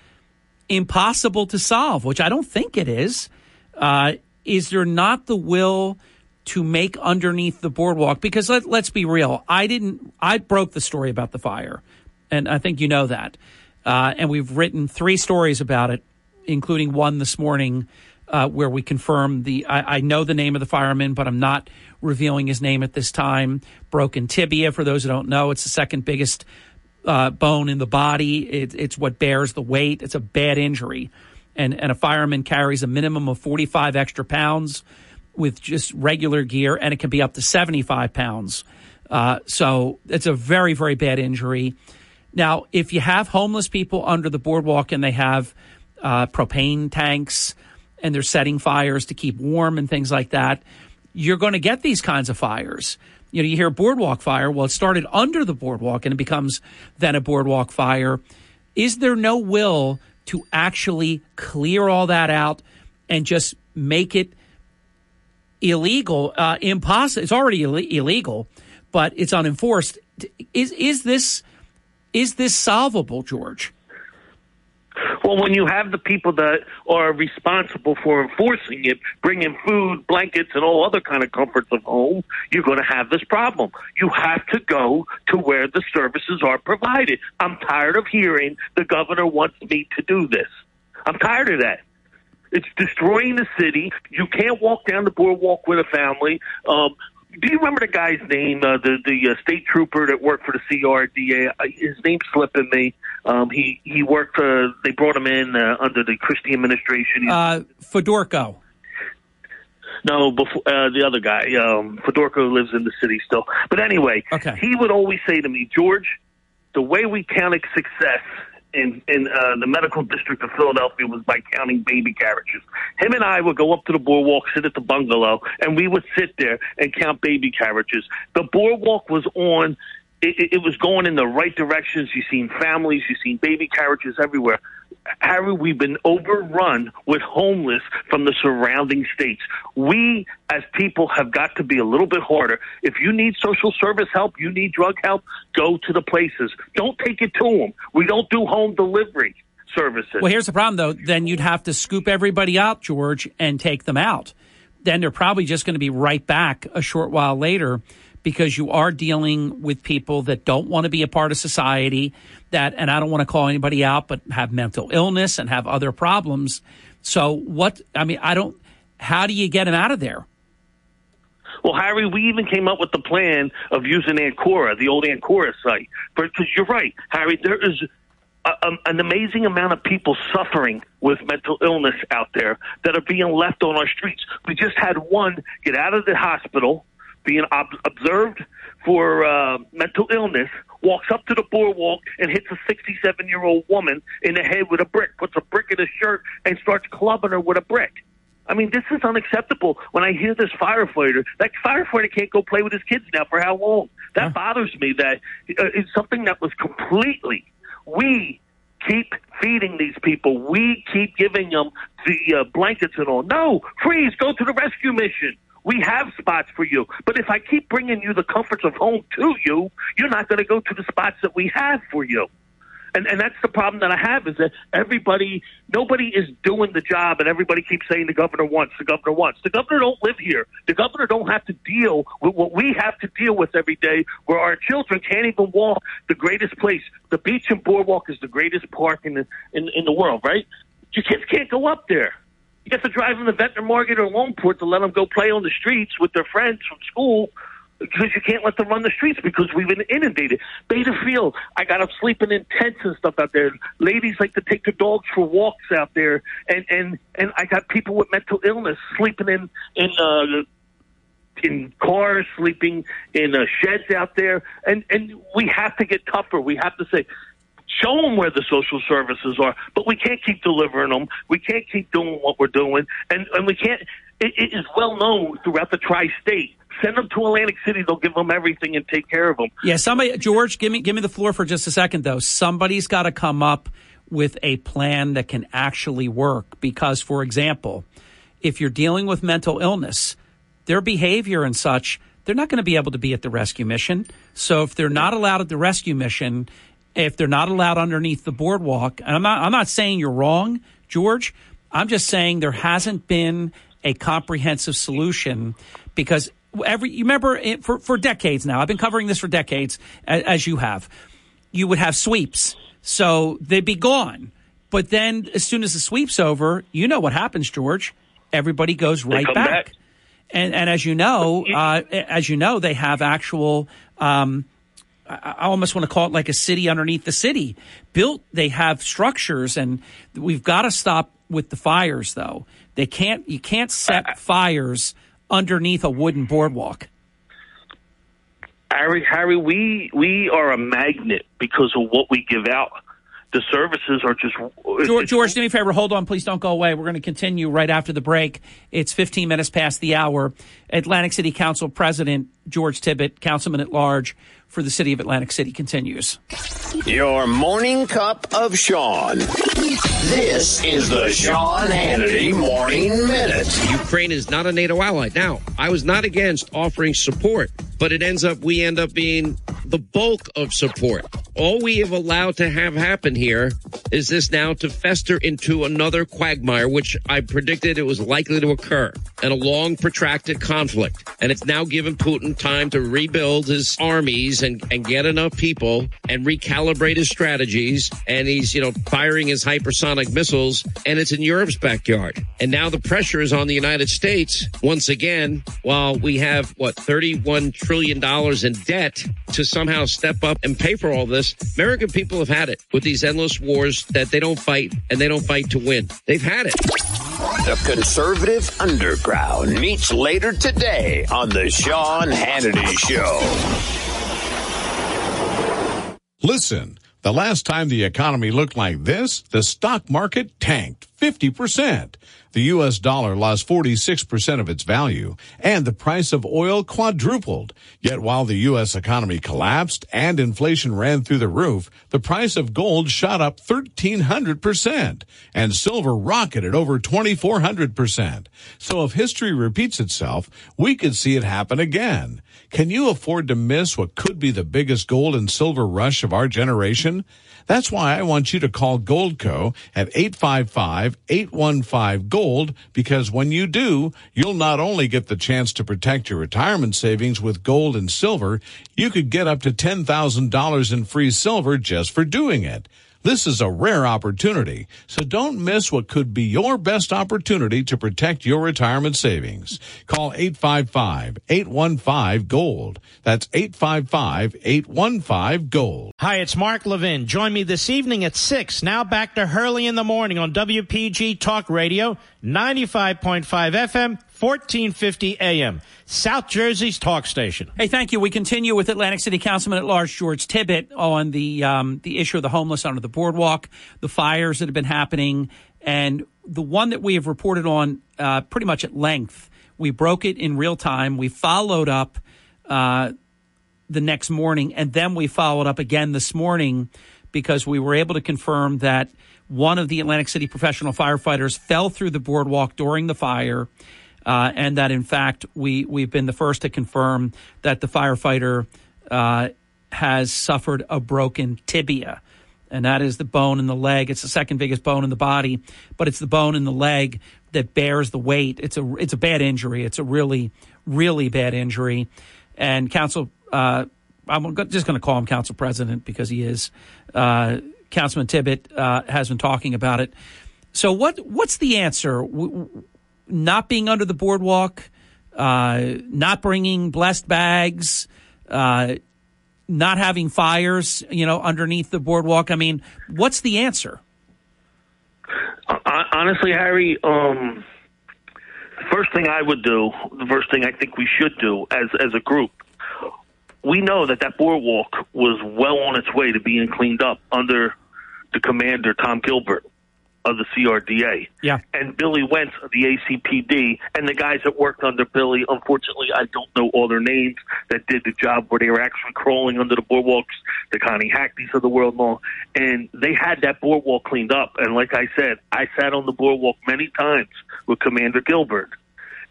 impossible to solve, which I don't think it is. Uh, is there not the will to make underneath the boardwalk? Because let, let's be real, I didn't. I broke the story about the fire, and I think you know that. Uh, and we've written three stories about it, including one this morning. Uh, where we confirm the, I, I know the name of the fireman, but I'm not revealing his name at this time. Broken tibia, for those who don't know, it's the second biggest uh, bone in the body. It, it's what bears the weight. It's a bad injury. And, and a fireman carries a minimum of 45 extra pounds with just regular gear, and it can be up to 75 pounds. Uh, so it's a very, very bad injury. Now, if you have homeless people under the boardwalk and they have uh, propane tanks and they're setting fires to keep warm and things like that, you're going to get these kinds of fires. You know, you hear boardwalk fire. Well, it started under the boardwalk and it becomes then a boardwalk fire. Is there no will to actually clear all that out and just make it illegal? Uh, impossible. It's already Ill- illegal, but it's unenforced. Is is this is this solvable, George? Well, when you have the people that are responsible for enforcing it, bringing food, blankets, and all other kind of comforts of home, you're going to have this problem. You have to go to where the services are provided. I'm tired of hearing the governor wants me to do this. I'm tired of that. It's destroying the city. You can't walk down the boardwalk with a family. Um, do you remember the guy's name? Uh, the the uh, state trooper that worked for the CRDA. Uh, his name's slipping me. Um, he he worked. Uh, they brought him in uh, under the Christie administration. Uh, Fedorko. No, before uh, the other guy, um, Fedorko lives in the city still. But anyway, Okay. he would always say to me, George, the way we counted success in in uh, the medical district of Philadelphia was by counting baby carriages. Him and I would go up to the boardwalk, sit at the bungalow, and we would sit there and count baby carriages. The boardwalk was on. It, it- was going in the right directions. You've seen families, you've seen baby carriages everywhere. Harry, we've been overrun with homeless from the surrounding states. We, as people, have got to be a little bit harder. If you need social service help, you need drug help, go to the places. Don't take it to them. We don't do home delivery services. Well, here's the problem, though. Then you'd have to scoop everybody out, George, and take them out. Then they're probably just going to be right back a short while later because you are dealing with people that don't want to be a part of society that and I don't want to call anybody out but have mental illness and have other problems. So what I mean I don't how do you get them out of there? Well, Harry, we even came up with the plan of using Ancora, the old Ancora site. Because you're right, Harry, there is a, um, an amazing amount of people suffering with mental illness out there that are being left on our streets. We just had one get out of the hospital, being ob- observed for uh, mental illness, walks up to the boardwalk and hits a 67 year old woman in the head with a brick, puts a brick in his shirt, and starts clubbing her with a brick. I mean, this is unacceptable. When I hear this firefighter, that firefighter can't go play with his kids now for how long? That bothers me. That uh, it's something that was completely. We keep feeding these people. We keep giving them the uh, blankets and all. No, freeze. Go to the rescue mission. We have spots for you. But if I keep bringing you the comforts of home to you, you're not going to go to the spots that we have for you. And and that's the problem that I have is that everybody, nobody is doing the job, and everybody keeps saying the governor wants, the governor wants. The governor don't live here. The governor don't have to deal with what we have to deal with every day, where our children can't even walk the greatest place. The beach and boardwalk is the greatest park in the in, in the world, right? Your kids can't go up there. You have to drive them to Ventnor Margate or Longport to let them go play on the streets with their friends from school because you can't let them run the streets because we've been inundated. Bader Field, I got them sleeping in tents and stuff out there. Ladies like to take their dogs for walks out there, and and and I got people with mental illness sleeping in in uh, in cars, sleeping in uh, sheds out there, and and we have to get tougher. We have to say. Show them where the social services are, but we can't keep delivering them. We can't keep doing what we're doing, and and we can't. it, it is well known throughout the tri-state Send them to Atlantic City. They'll give them everything and take care of them. Yeah, somebody, George, give me give me the floor for just a second, though. Somebody's got to come up with a plan that can actually work. Because, for example, if you're dealing with mental illness, their behavior and such, they're not going to be able to be at the rescue mission. So if they're not allowed at the rescue mission, if they're not allowed underneath the boardwalk, and I'm not I'm not saying you're wrong, George. I'm just saying there hasn't been a comprehensive solution because every you remember it, for for decades now. I've been covering this for decades, as, as you have. You would have sweeps, so they'd be gone. But then, as soon as the sweep's over, you know what happens, George. Everybody goes right back. back. And and as you know, uh, as you know, they have actual. Um, I almost want to call it like a city underneath the city built. They have structures, and we've got to stop with the fires. Though they can't, you can't set fires underneath a wooden boardwalk. Harry, Harry, we we are a magnet because of what we give out. The services are just. George, George, do me a favor. Hold on, please. Don't go away. We're going to continue right after the break. It's 15 minutes past the hour. Atlantic City Council President George Tibbitt, Councilman at Large for the City of Atlantic City, continues. Your morning cup of Sean. This is the Sean Hannity Morning Minute. Ukraine is not a NATO ally. Now, I was not against offering support, but it ends up, we end up being the bulk of support. All we have allowed to have happen here is this now to fester into another quagmire, which I predicted it was likely to occur, and a long protracted conflict. And it's now given Putin time to rebuild his armies and, and get enough people and recalibrate his strategies. And he's, you know, firing his hypersonic missiles and it's in Europe's backyard. And now the pressure is on the United States once again, while we have what, $31 trillion dollars in debt to somehow step up and pay for all this. American people have had it with these endless wars that they don't fight and they don't fight to win. They've had it. The conservative underground meets later today on the Sean Hannity Show. Listen, the last time the economy looked like this, the stock market tanked 50%. The U.S. dollar lost 46% of its value, and the price of oil quadrupled. Yet while the U.S. economy collapsed and inflation ran through the roof, the price of gold shot up 1,300%, and silver rocketed over 2,400%. So if history repeats itself, we could see it happen again. Can you afford to miss what could be the biggest gold and silver rush of our generation? That's why I want you to call Goldco at 855-815-GOLD because when you do, you'll not only get the chance to protect your retirement savings with gold and silver, you could get up to $10,000 in free silver just for doing it. This is a rare opportunity, so don't miss what could be your best opportunity to protect your retirement savings. Call 855-815-GOLD. That's 855-815-GOLD. Hi, it's Mark Levin. Join me this evening at 6. Now back to Hurley in the morning on WPG Talk Radio, 95.5 FM, 1450 AM, South Jersey's talk station. Hey, thank you. We continue with Atlantic City Councilman at Large George Tibbitt on the um, the issue of the homeless under the boardwalk, the fires that have been happening, and the one that we have reported on uh, pretty much at length. We broke it in real time. We followed up uh, the next morning, and then we followed up again this morning because we were able to confirm that one of the Atlantic City professional firefighters fell through the boardwalk during the fire. Uh, and that in fact we we've been the first to confirm that the firefighter uh, has suffered a broken tibia. and that is the bone in the leg. It's the second biggest bone in the body, but it's the bone in the leg that bears the weight. It's a it's a bad injury. It's a really really bad injury, and council. Uh, I'm just going to call him council president because he is. Uh, Councilman Tibbitt uh, has been talking about it. So what what's the answer? Not being under the boardwalk, uh, not bringing blessed bags, uh, not having fires, you know, underneath the boardwalk. I mean, what's the answer? Honestly, Harry, um, the first thing I would do, the first thing I think we should do as as a group, we know that that boardwalk was well on its way to being cleaned up under the commander Tom Gilbert of the CRDA. Yeah. And Billy Wentz of the ACPD and the guys that worked under Billy, unfortunately, I don't know all their names that did the job where they were actually crawling under the boardwalks, the Connie Hackneys of the world long. And they had that boardwalk cleaned up. And like I said, I sat on the boardwalk many times with Commander Gilbert.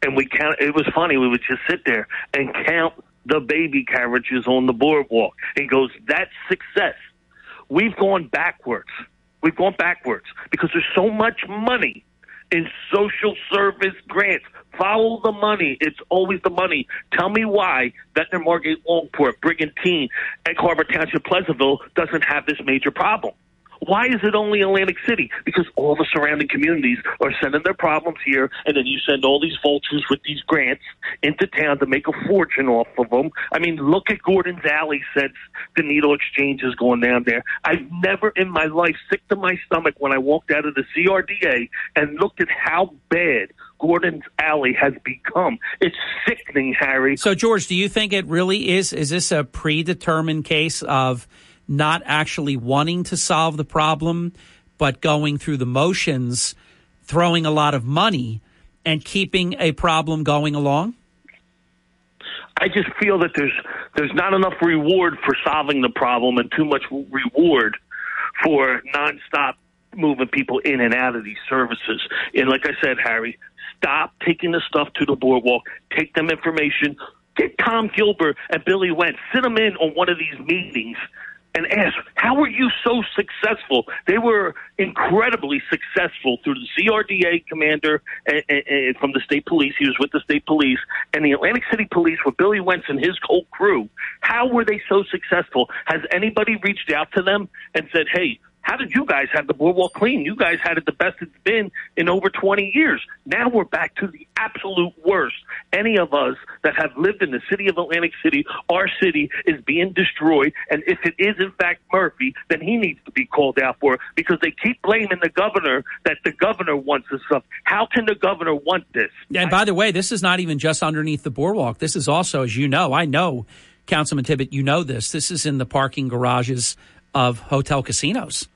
And we count, it was funny, we would just sit there and count the baby carriages on the boardwalk. And goes, that's success. We've gone backwards. We've gone backwards because there's so much money in social service grants. Follow the money. It's always the money. Tell me why Ventnor Margate Longport, Brigantine, and Harbor Township Pleasantville doesn't have this major problem. Why is it only Atlantic City? Because all the surrounding communities are sending their problems here, and then you send all these vultures with these grants into town to make a fortune off of them. I mean, look at Gordon's Alley since the needle exchange is going down there. I've never in my life sick to my stomach when I walked out of the CRDA and looked at how bad Gordon's Alley has become. It's sickening, Harry. So, George, do you think it really is? Is this a predetermined case of not actually wanting to solve the problem, but going through the motions, throwing a lot of money, and keeping a problem going along? I just feel that there's there's not enough reward for solving the problem and too much reward for nonstop moving people in and out of these services. And like I said, Harry, stop taking the stuff to the boardwalk. Take them information. Get Tom Gilbert and Billy Wentz. Sit them in on one of these meetings and ask, how were you so successful? They were incredibly successful through the CRDA commander and, and, and from the state police. He was with the state police and the Atlantic City police with Billy Wentz and his whole crew. How were they so successful? Has anybody reached out to them and said, hey, how did you guys have the boardwalk clean? You guys had it the best it's been in over 20 years. Now we're back to the absolute worst. Any of us that have lived in the city of Atlantic City, our city is being destroyed. And if it is in fact Murphy, then he needs to be called out for it because they keep blaming the governor that the governor wants this stuff. How can the governor want this? And by the way, this is not even just underneath the boardwalk. This is also, as you know, I know, Councilman Tibbitt, you know this. This is in the parking garages of hotel casinos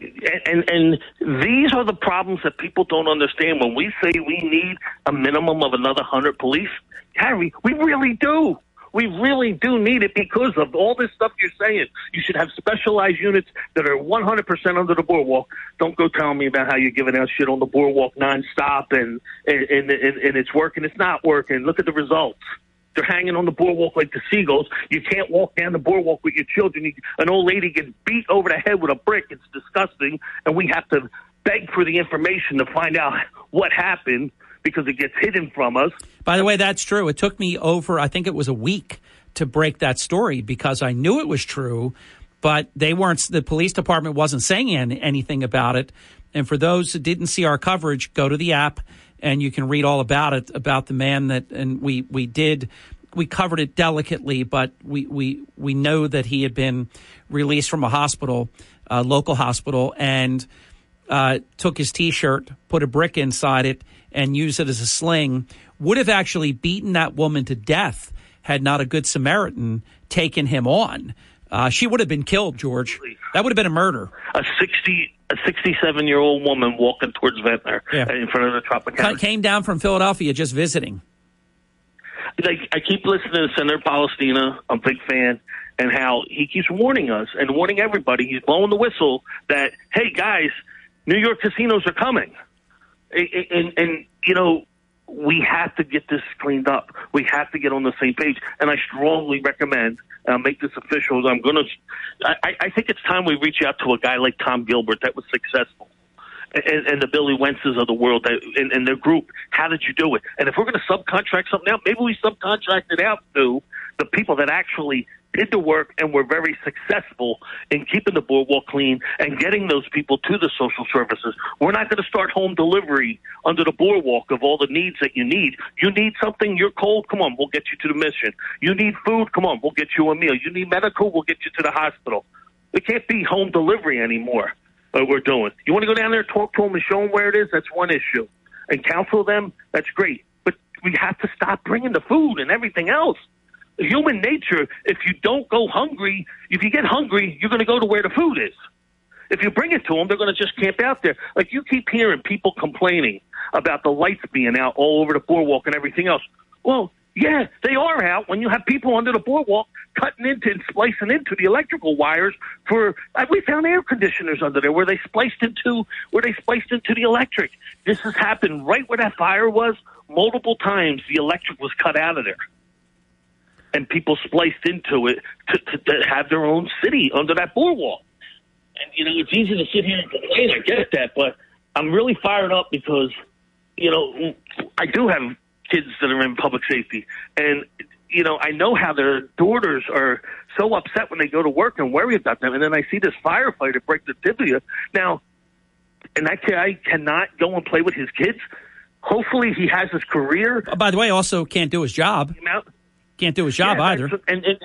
and and these are the problems that people don't understand when we say we need a minimum of another 100 police harry we really do we really do need it because of all this stuff you're saying. You should have specialized units that are 100% under the boardwalk. Don't go telling me about how you're giving out shit on the boardwalk nonstop and and, and, and it's working. It's not working. Look at the results. They're hanging on the boardwalk like the seagulls. You can't walk down the boardwalk with your children. An old lady gets beat over the head with a brick. It's disgusting. And we have to beg for the information to find out what happened because it gets hidden from us. By the way, that's true. It took me over, I think it was a week to break that story because I knew it was true, but they weren't, the police department wasn't saying anything about it. And for those who didn't see our coverage, go to the app and you can read all about it about the man that and we we did we covered it delicately, but we we we know that he had been released from a hospital, a local hospital, and uh, took his T-shirt, put a brick inside it, and used it as a sling. Would have actually beaten that woman to death had not a good Samaritan taken him on. Uh, she would have been killed, George. That would have been a murder. A sixty a sixty seven year old woman walking towards Ventnor Yeah. Uh, in front of the Tropicana. Came down from Philadelphia just visiting. like I keep listening to Senator Polistina. I'm a big fan, and how he keeps warning us and warning everybody. He's blowing the whistle that hey guys, New York casinos are coming, and, and, and you know we have to get this cleaned up. We have to get on the same page. And I strongly recommend, uh, make this official. I'm going to, I, I think it's time we reach out to a guy like Tom Gilbert that was successful. And, and the Billy Wentzes of the world that, and, and their group. How did you do it? And if we're going to subcontract something out, maybe we subcontract it out to the people that actually did the work and were very successful in keeping the boardwalk clean and getting those people to the social services. We're not going to start home delivery under the boardwalk of all the needs that you need. You need something, you're cold, come on, we'll get you to the mission. You need food, come on, we'll get you a meal. You need medical, we'll get you to the hospital. It can't be home delivery anymore. What we're doing. You want to go down there, talk to them, and show them where it is. That's one issue, and counsel them. That's great. But we have to stop bringing the food and everything else human nature, if you don't go hungry, if you get hungry, you're going to go to where the food is. If you bring it to them, they're going to just camp out there. Like you keep hearing people complaining about the lights being out all over the boardwalk and everything else. Well, yeah, they are out when you have people under the boardwalk cutting into and splicing into the electrical wires for. We found air conditioners under there where they spliced into where they spliced into the electric. This has happened right where that fire was. Multiple times the electric was cut out of there and people spliced into it to, to, to have their own city under that boardwalk. And you know, it's easy to sit here and complain. I get that, but I'm really fired up because you know I do have kids that are in public safety, and you know I know how their daughters are so upset when they go to work and worry about them, and then I see this firefighter break the tibia. Now, and that guy cannot go and play with his kids. Hopefully, he has his career. Uh, by the way, also can't do his job. Can't do his job Yeah, either. And, and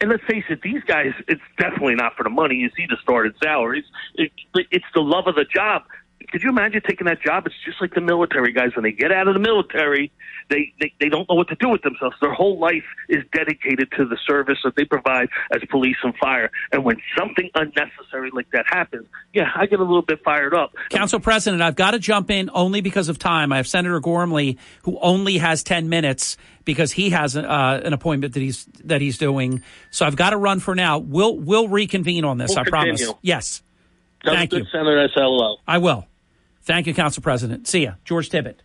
and let's face it, these guys, it's definitely not for the money. You see the starting salaries. It, it's the love of the job. Could you imagine taking that job? It's just like the military guys. When they get out of the military, they, they, they don't know what to do with themselves. Their whole life is dedicated to the service that they provide as police and fire. And when something unnecessary like that happens, yeah, I get a little bit fired up. Council President, I've got to jump in only because of time. I have Senator Gormley, who only has ten minutes because he has uh, an appointment that he's that he's doing. So I've got to run for now. We'll we'll reconvene on this. We'll I promise. Yes. Thank you. Senator hello. I will. Thank you, Council President. See ya. George Tibbitt.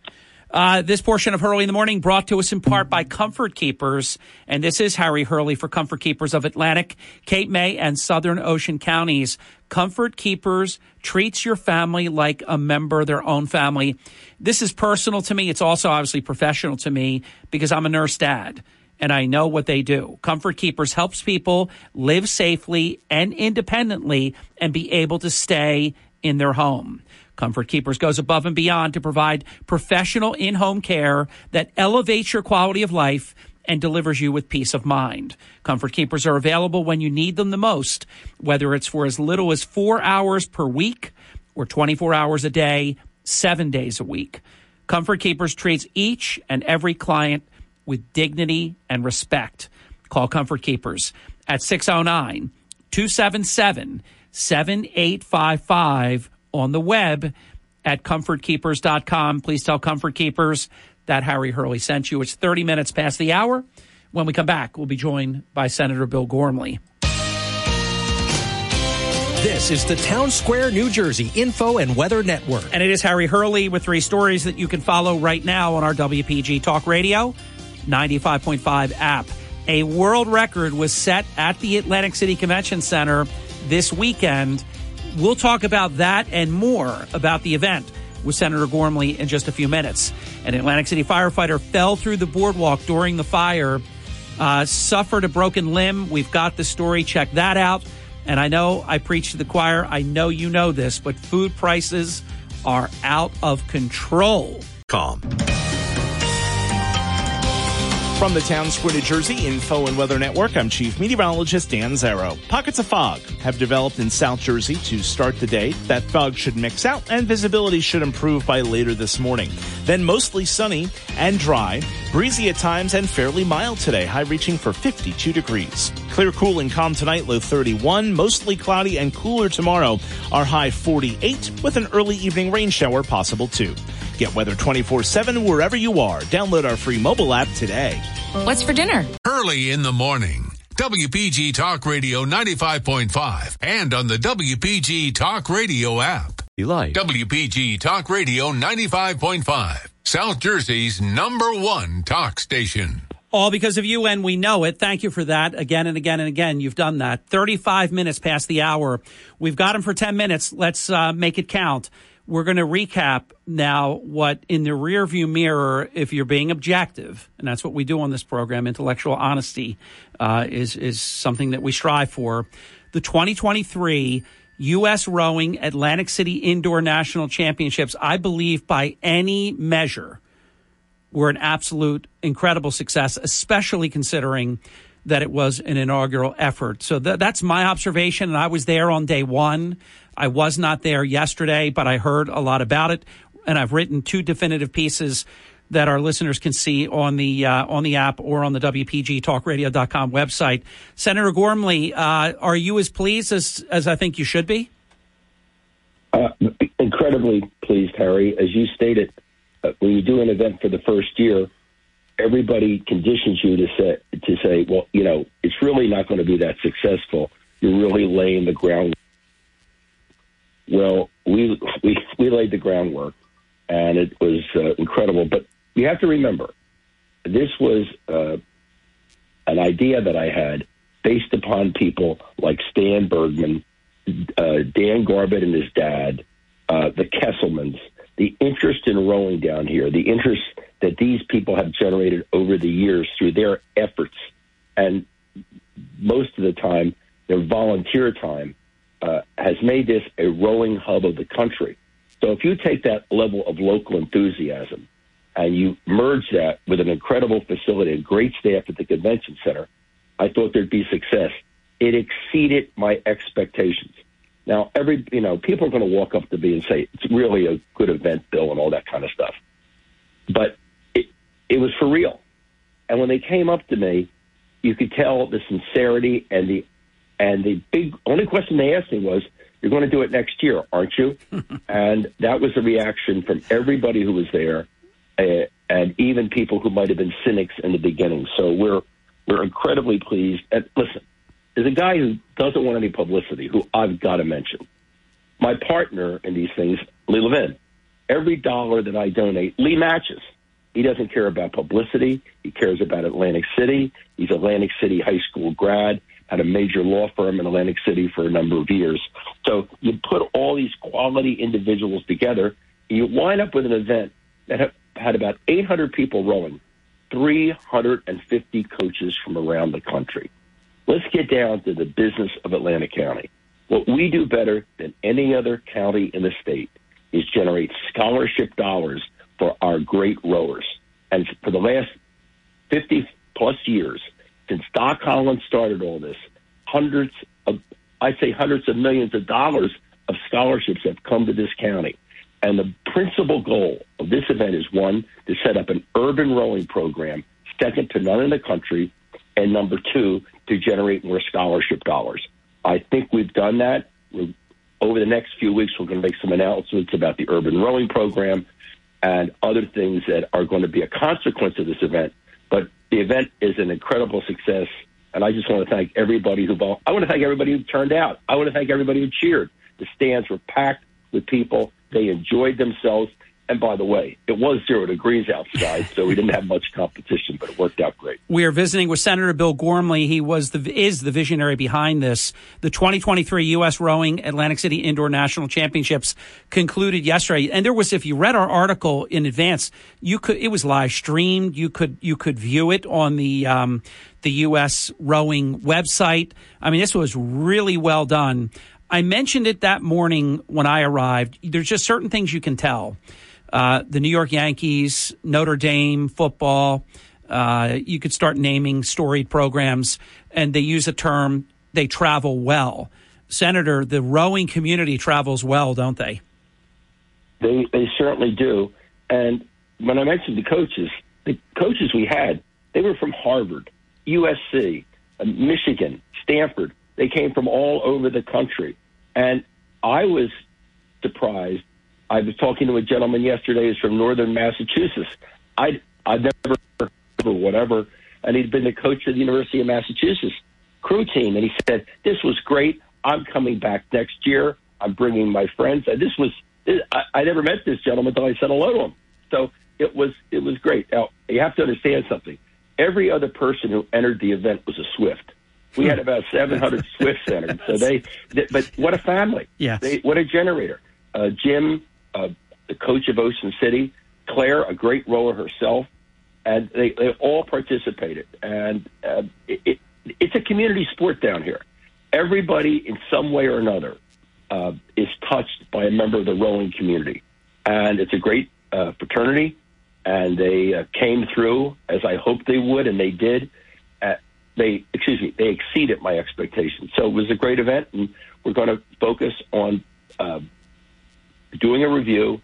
Uh, this portion of Hurley in the Morning brought to us in part by Comfort Keepers. And this is Harry Hurley for Comfort Keepers of Atlantic, Cape May, and Southern Ocean counties. Comfort Keepers treats your family like a member their own family. This is personal to me. It's also obviously professional to me because I'm a nurse dad and I know what they do. Comfort Keepers helps people live safely and independently and be able to stay in their home. Comfort Keepers goes above and beyond to provide professional in home care that elevates your quality of life and delivers you with peace of mind. Comfort Keepers are available when you need them the most, whether it's for as little as four hours per week or 24 hours a day, seven days a week. Comfort Keepers treats each and every client with dignity and respect. Call Comfort Keepers at 609 277 7855 on the web at comfortkeepers.com. Please tell Comfort Keepers that Harry Hurley sent you. It's 30 minutes past the hour. When we come back, we'll be joined by Senator Bill Gormley. This is the Town Square, New Jersey Info and Weather Network. And it is Harry Hurley with three stories that you can follow right now on our WPG Talk Radio 95.5 app. A world record was set at the Atlantic City Convention Center this weekend. We'll talk about that and more about the event with Senator Gormley in just a few minutes. An Atlantic City firefighter fell through the boardwalk during the fire, uh, suffered a broken limb. We've got the story. Check that out. And I know I preach to the choir. I know you know this, but food prices are out of control. Calm. From the Town Square, New Jersey Info and Weather Network, I'm Chief Meteorologist Dan Zarrow. Pockets of fog have developed in South Jersey to start the day. That fog should mix out and visibility should improve by later this morning. Then mostly sunny and dry, breezy at times and fairly mild today, high reaching for 52 degrees. Clear, cool, and calm tonight, low 31, mostly cloudy and cooler tomorrow, our high 48 with an early evening rain shower possible too. Get weather 24 7 wherever you are. Download our free mobile app today. What's for dinner? Early in the morning. WPG Talk Radio 95.5 and on the WPG Talk Radio app. You like. WPG Talk Radio 95.5. South Jersey's number one talk station. All because of you, and we know it. Thank you for that again and again and again. You've done that. 35 minutes past the hour. We've got him for 10 minutes. Let's uh, make it count. We're going to recap now what in the rearview mirror, if you're being objective, and that's what we do on this program, intellectual honesty uh, is, is something that we strive for. The 2023 U.S. Rowing Atlantic City Indoor National Championships, I believe by any measure, were an absolute incredible success, especially considering that it was an inaugural effort. So th- that's my observation. And I was there on day one. I was not there yesterday, but I heard a lot about it. And I've written two definitive pieces that our listeners can see on the uh, on the app or on the WPGTalkRadio.com website. Senator Gormley, uh, are you as pleased as as I think you should be? Uh, incredibly pleased, Harry. As you stated, uh, when you do an event for the first year, everybody conditions you to say to say, well, you know, it's really not going to be that successful. You're really laying the ground. Well, we we we laid the groundwork, and it was uh, incredible. But you have to remember, this was uh, an idea that I had based upon people like Stan Bergman, uh, Dan Garbett and his dad, uh, the Kesselmans, the interest in rowing down here, the interest that these people have generated over the years through their efforts, and most of the time, their volunteer time, uh, has made this a rowing hub of the country. So if you take that level of local enthusiasm and you merge that with an incredible facility, a great staff at the convention center, I thought there'd be success. It exceeded my expectations. Now, every you know, people are going to walk up to me and say it's really a good event, Bill, and all that kind of stuff. But it it was for real. And when they came up to me, you could tell the sincerity and the and the big only question they asked me was, "You're going to do it next year, aren't you?" and that was the reaction from everybody who was there, uh, and even people who might have been cynics in the beginning. So we're we're incredibly pleased. And listen, as a guy who doesn't want any publicity, who I've got to mention, my partner in these things, Lee Levin. Every dollar that I donate, Lee matches. He doesn't care about publicity. He cares about Atlantic City. He's Atlantic City high school grad, had a major law firm in Atlantic City for a number of years. So you put all these quality individuals together, and you wind up with an event that had about 800 people rowing, 350 coaches from around the country. Let's get down to the business of Atlantic County. What we do better than any other county in the state is generate scholarship dollars for our great rowers. And for the last 50 plus years, since Doc Holland started all this, hundreds of, I say hundreds of millions of dollars of scholarships have come to this county. And the principal goal of this event is one, to set up an urban rowing program, second to none in the country, and number two, to generate more scholarship dollars. I think we've done that. We're, over the next few weeks, we're going to make some announcements about the urban rowing program and other things that are going to be a consequence of this event. But the event is an incredible success, and I just want to thank everybody who. bought. I want to thank everybody who turned out. I want to thank everybody who cheered. The stands were packed with people. They enjoyed themselves. And by the way, it was zero degrees outside, so we didn't have much competition, but it worked out great. We are visiting with Senator Bill Gormley. He was the is the visionary behind this. The 2023 U.S. Rowing Atlantic City Indoor National Championships concluded yesterday, and there was, if you read our article in advance, you could it was live streamed. You could you could view it on the um, the U.S. Rowing website. I mean, this was really well done. I mentioned it that morning when I arrived. There's just certain things you can tell uh, the New York Yankees, Notre Dame football. Uh, you could start naming storied programs, and they use a term, they travel well. Senator, the rowing community travels well, don't they? They, they certainly do. And when I mentioned the coaches, the coaches we had, they were from Harvard, USC, uh, Michigan, Stanford. They came from all over the country. And I was surprised I was talking to a gentleman yesterday who's from northern Massachusetts. I I've never or whatever, and he'd been the coach of the University of Massachusetts crew team, and he said this was great. I'm coming back next year. I'm bringing my friends. And this was I, I never met this gentleman until I said hello to him. So it was it was great. Now you have to understand something. Every other person who entered the event was a Swift. We had about 700 Swifts entered. So they, they, but what a family! Yes. They, what a generator. Uh, Jim, uh, the coach of Ocean City, Claire, a great rower herself, and they, they all participated. And uh, it, it, it's a community sport down here. Everybody, in some way or another, uh, is touched by a member of the rowing community, and it's a great uh, fraternity. And they uh, came through as I hoped they would, and they did. Uh, they, excuse me, they exceeded my expectations. So it was a great event, and we're going to focus on uh, doing a review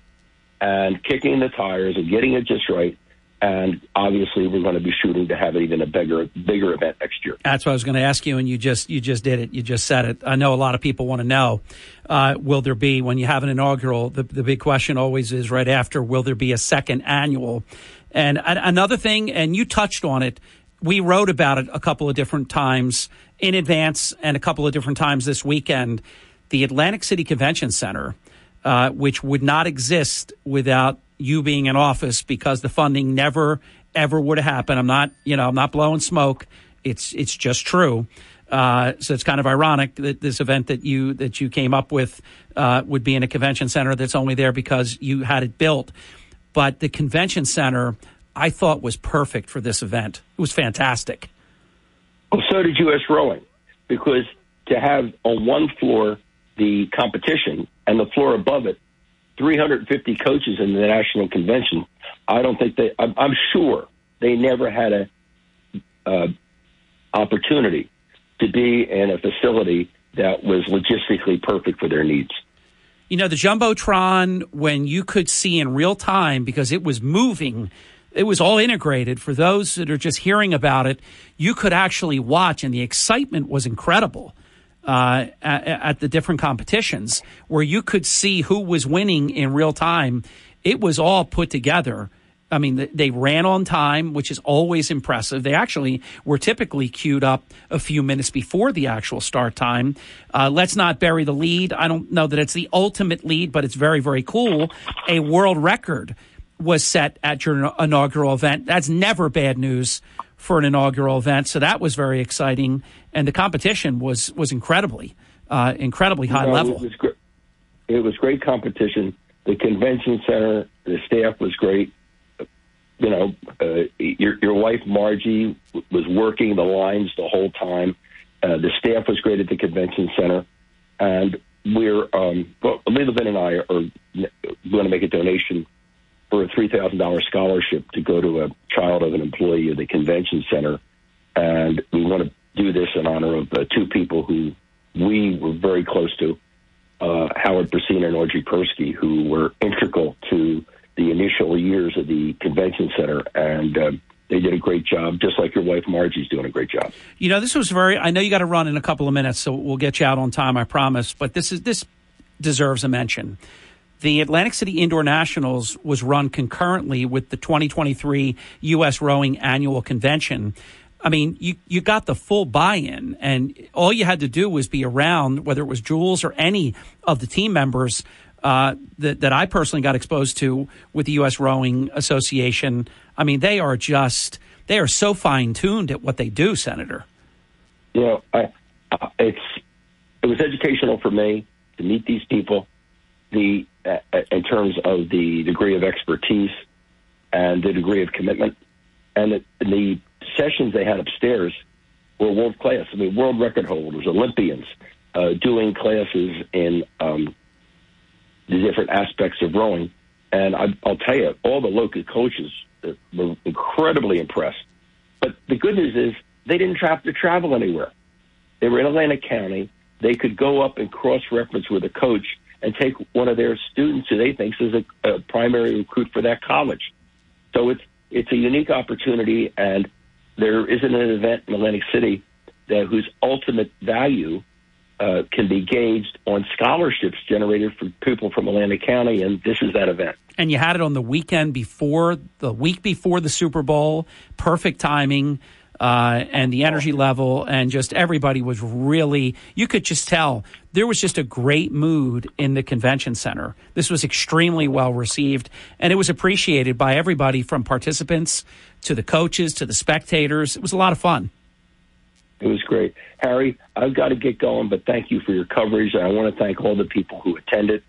and kicking the tires and getting it just right. And obviously, we're going to be shooting to have even a bigger, bigger event next year. That's what I was going to ask you, and you just you just did it. You just said it. I know a lot of people want to know: uh, Will there be when you have an inaugural? The, the big question always is right after: Will there be a second annual? And another thing, and you touched on it. We wrote about it a couple of different times in advance, and a couple of different times this weekend. The Atlantic City Convention Center, uh, which would not exist without you being in office because the funding never ever would have happened. I'm not, you know, I'm not blowing smoke. It's it's just true. Uh, so it's kind of ironic that this event that you that you came up with uh, would be in a convention center that's only there because you had it built. But the convention center, I thought was perfect for this event. It was fantastic. Well, so did U.S. Rowing, because to have on one floor the competition and the floor above it 350 coaches in the national convention. I don't think they. I'm, I'm sure they never had a uh, opportunity to be in a facility that was logistically perfect for their needs. You know, the Jumbotron, when you could see in real time because it was moving, it was all integrated. For those that are just hearing about it, you could actually watch, and the excitement was incredible uh, at, at the different competitions where you could see who was winning in real time. It was all put together. I mean, they ran on time, which is always impressive. They actually were typically queued up a few minutes before the actual start time. Uh, let's not bury the lead. I don't know that it's the ultimate lead, but it's very, very cool. A world record was set at your inaugural event. That's never bad news for an inaugural event. So that was very exciting, and the competition was was incredibly, uh, incredibly high No, level. It was, gr- it was great competition. The convention center, the staff was great. You know, uh, your your wife Margie was working the lines the whole time. Uh, the staff was great at the convention center, and we're um, well, Leland and I are going to make a donation for a three thousand dollars scholarship to go to a child of an employee of the convention center, and we want to do this in honor of uh, two people who we were very close to, uh, Howard Persina and Audrey Persky, who were integral to the initial years of the convention center, and uh, they did a great job, just like your wife Margie's doing a great job. You know, this was very. I know you got to run in a couple of minutes, so we'll get you out on time. I promise. But this is this deserves a mention. The Atlantic City Indoor Nationals was run concurrently with the 2023 U.S. Rowing Annual Convention. I mean, you, you got the full buy in, and all you had to do was be around, whether it was Jules or any of the team members uh, that, that I personally got exposed to with the U.S. Rowing Association. I mean, they are just, they are so fine tuned at what they do, Senator. You know, I, it's it was educational for me to meet these people. The uh, in terms of the degree of expertise and the degree of commitment, and the, the sessions they had upstairs were world class. I mean, world record holders, Olympians, uh, doing classes in um, the different aspects of rowing. And I, I'll tell you, all the local coaches uh, were incredibly impressed. But the good news is they didn't have to travel anywhere. They were in Atlantic County. They could go up and cross reference with a coach and take one of their students who they think is a, a primary recruit for that college. So it's it's a unique opportunity, and there isn't an event in Atlantic City that whose ultimate value uh, can be gauged on scholarships generated for people from Atlantic County, and this is that event. and you had it on the weekend before the week before the Super Bowl. Perfect timing. Uh, and the energy level, and just everybody was really, you could just tell there was just a great mood in the convention center. This was extremely well received, and it was appreciated by everybody from participants to the coaches to the spectators. It was a lot of fun. It was great. Harry, I've got to get going, but thank you for your coverage. I want to thank all the people who attended,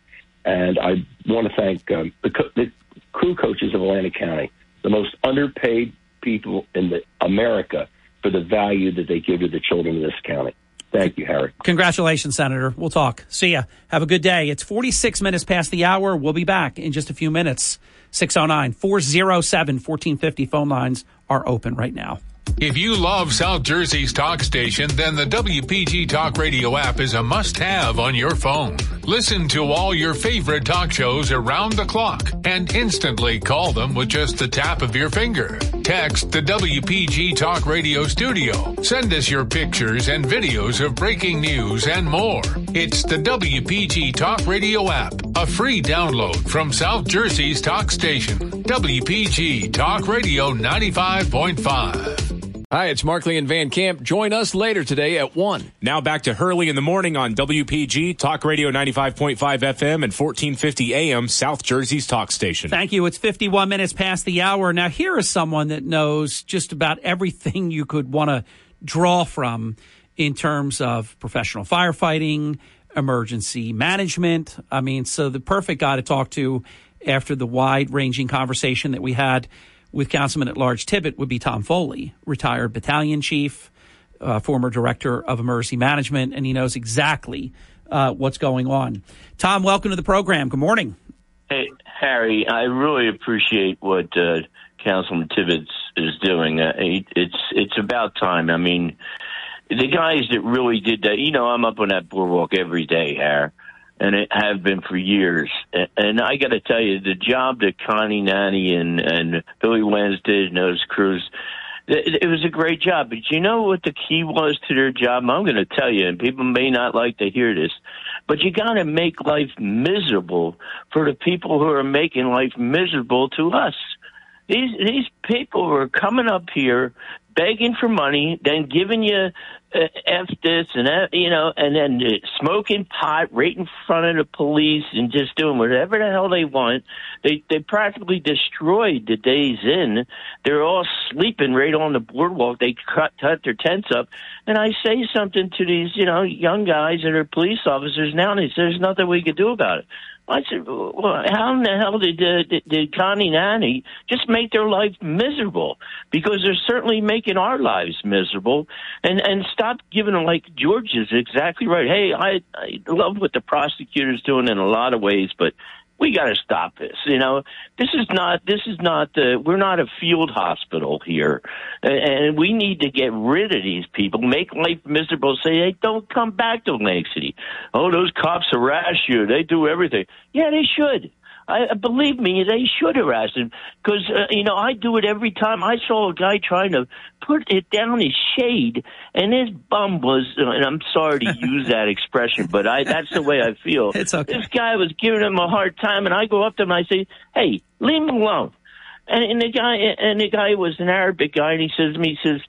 and I want to thank um, the, co- the crew coaches of Atlantic County, the most underpaid people in the America for the value that they give to the children of this county. Thank you, Harry. Congratulations, Senator. We'll talk. See ya. Have a good day. It's 46 minutes past the hour. We'll be back in just a few minutes. 609 407 1450 phone lines are open right now. If you love South Jersey's talk station, then the WPG Talk Radio app is a must have on your phone. Listen to all your favorite talk shows around the clock and instantly call them with just the tap of your finger. Text the WPG Talk Radio studio. Send us your pictures and videos of breaking news and more. It's the WPG Talk Radio app, a free download from South Jersey's talk station, WPG Talk Radio 95.5. Hi, it's Markley and Van Camp. Join us later today at 1. Now back to Hurley in the morning on WPG, Talk Radio 95.5 FM and 1450 AM, South Jersey's talk station. Thank you. It's 51 minutes past the hour. Now, here is someone that knows just about everything you could want to draw from in terms of professional firefighting, emergency management. I mean, so the perfect guy to talk to after the wide ranging conversation that we had with Councilman at Large Tibbitt would be Tom Foley, retired battalion chief, uh, former director of emergency management, and he knows exactly uh, what's going on. Tom, welcome to the program. Good morning. Hey, Harry, I really appreciate what uh, Councilman Tibbitts is doing. Uh, it's it's about time. I mean, the guys that really did that. You know, I'm up on that boardwalk every day, Harry and it have been for years. And and I got to tell you, the job that Connie Nanny and and Billy did and those crews, it was a great job. But you know what the key was to their job? I'm going to tell you, and people may not like to hear this, but you got to make life miserable for the people who are making life miserable to us. These these people who are coming up here begging for money, then giving you f this and that, you know, and then uh, smoking pot right in front of the police and just doing whatever the hell they want. They they practically destroyed the Days Inn. They're all sleeping right on the boardwalk. They cut cut their tents up, and I say something to these you know young guys that are police officers now, and they say there's nothing we could do about it. I said, well, how in the hell did, uh, did, did Connie Nanny just make their life miserable? Because they're certainly making our lives miserable. And and stop giving them like George is exactly right. Hey, I I love what the prosecutor's doing in a lot of ways, but we got to stop this. You know, this is not this is not the we're not a field hospital here, and we need to get rid of these people, make life miserable. Say, hey, don't come back to Atlantic City. Oh, those cops harass you. They do everything. Yeah, they should. I believe me, they should harass him because uh, you know I do it every time. I saw a guy trying to put it down his shade, and his bum was. Uh, and I'm sorry to use that expression, but I that's the way I feel. It's okay. This guy was giving him a hard time, and I go up to him and I say, "Hey, leave him alone." And, and the guy and the guy was an Arabic guy, and he says to me, he says.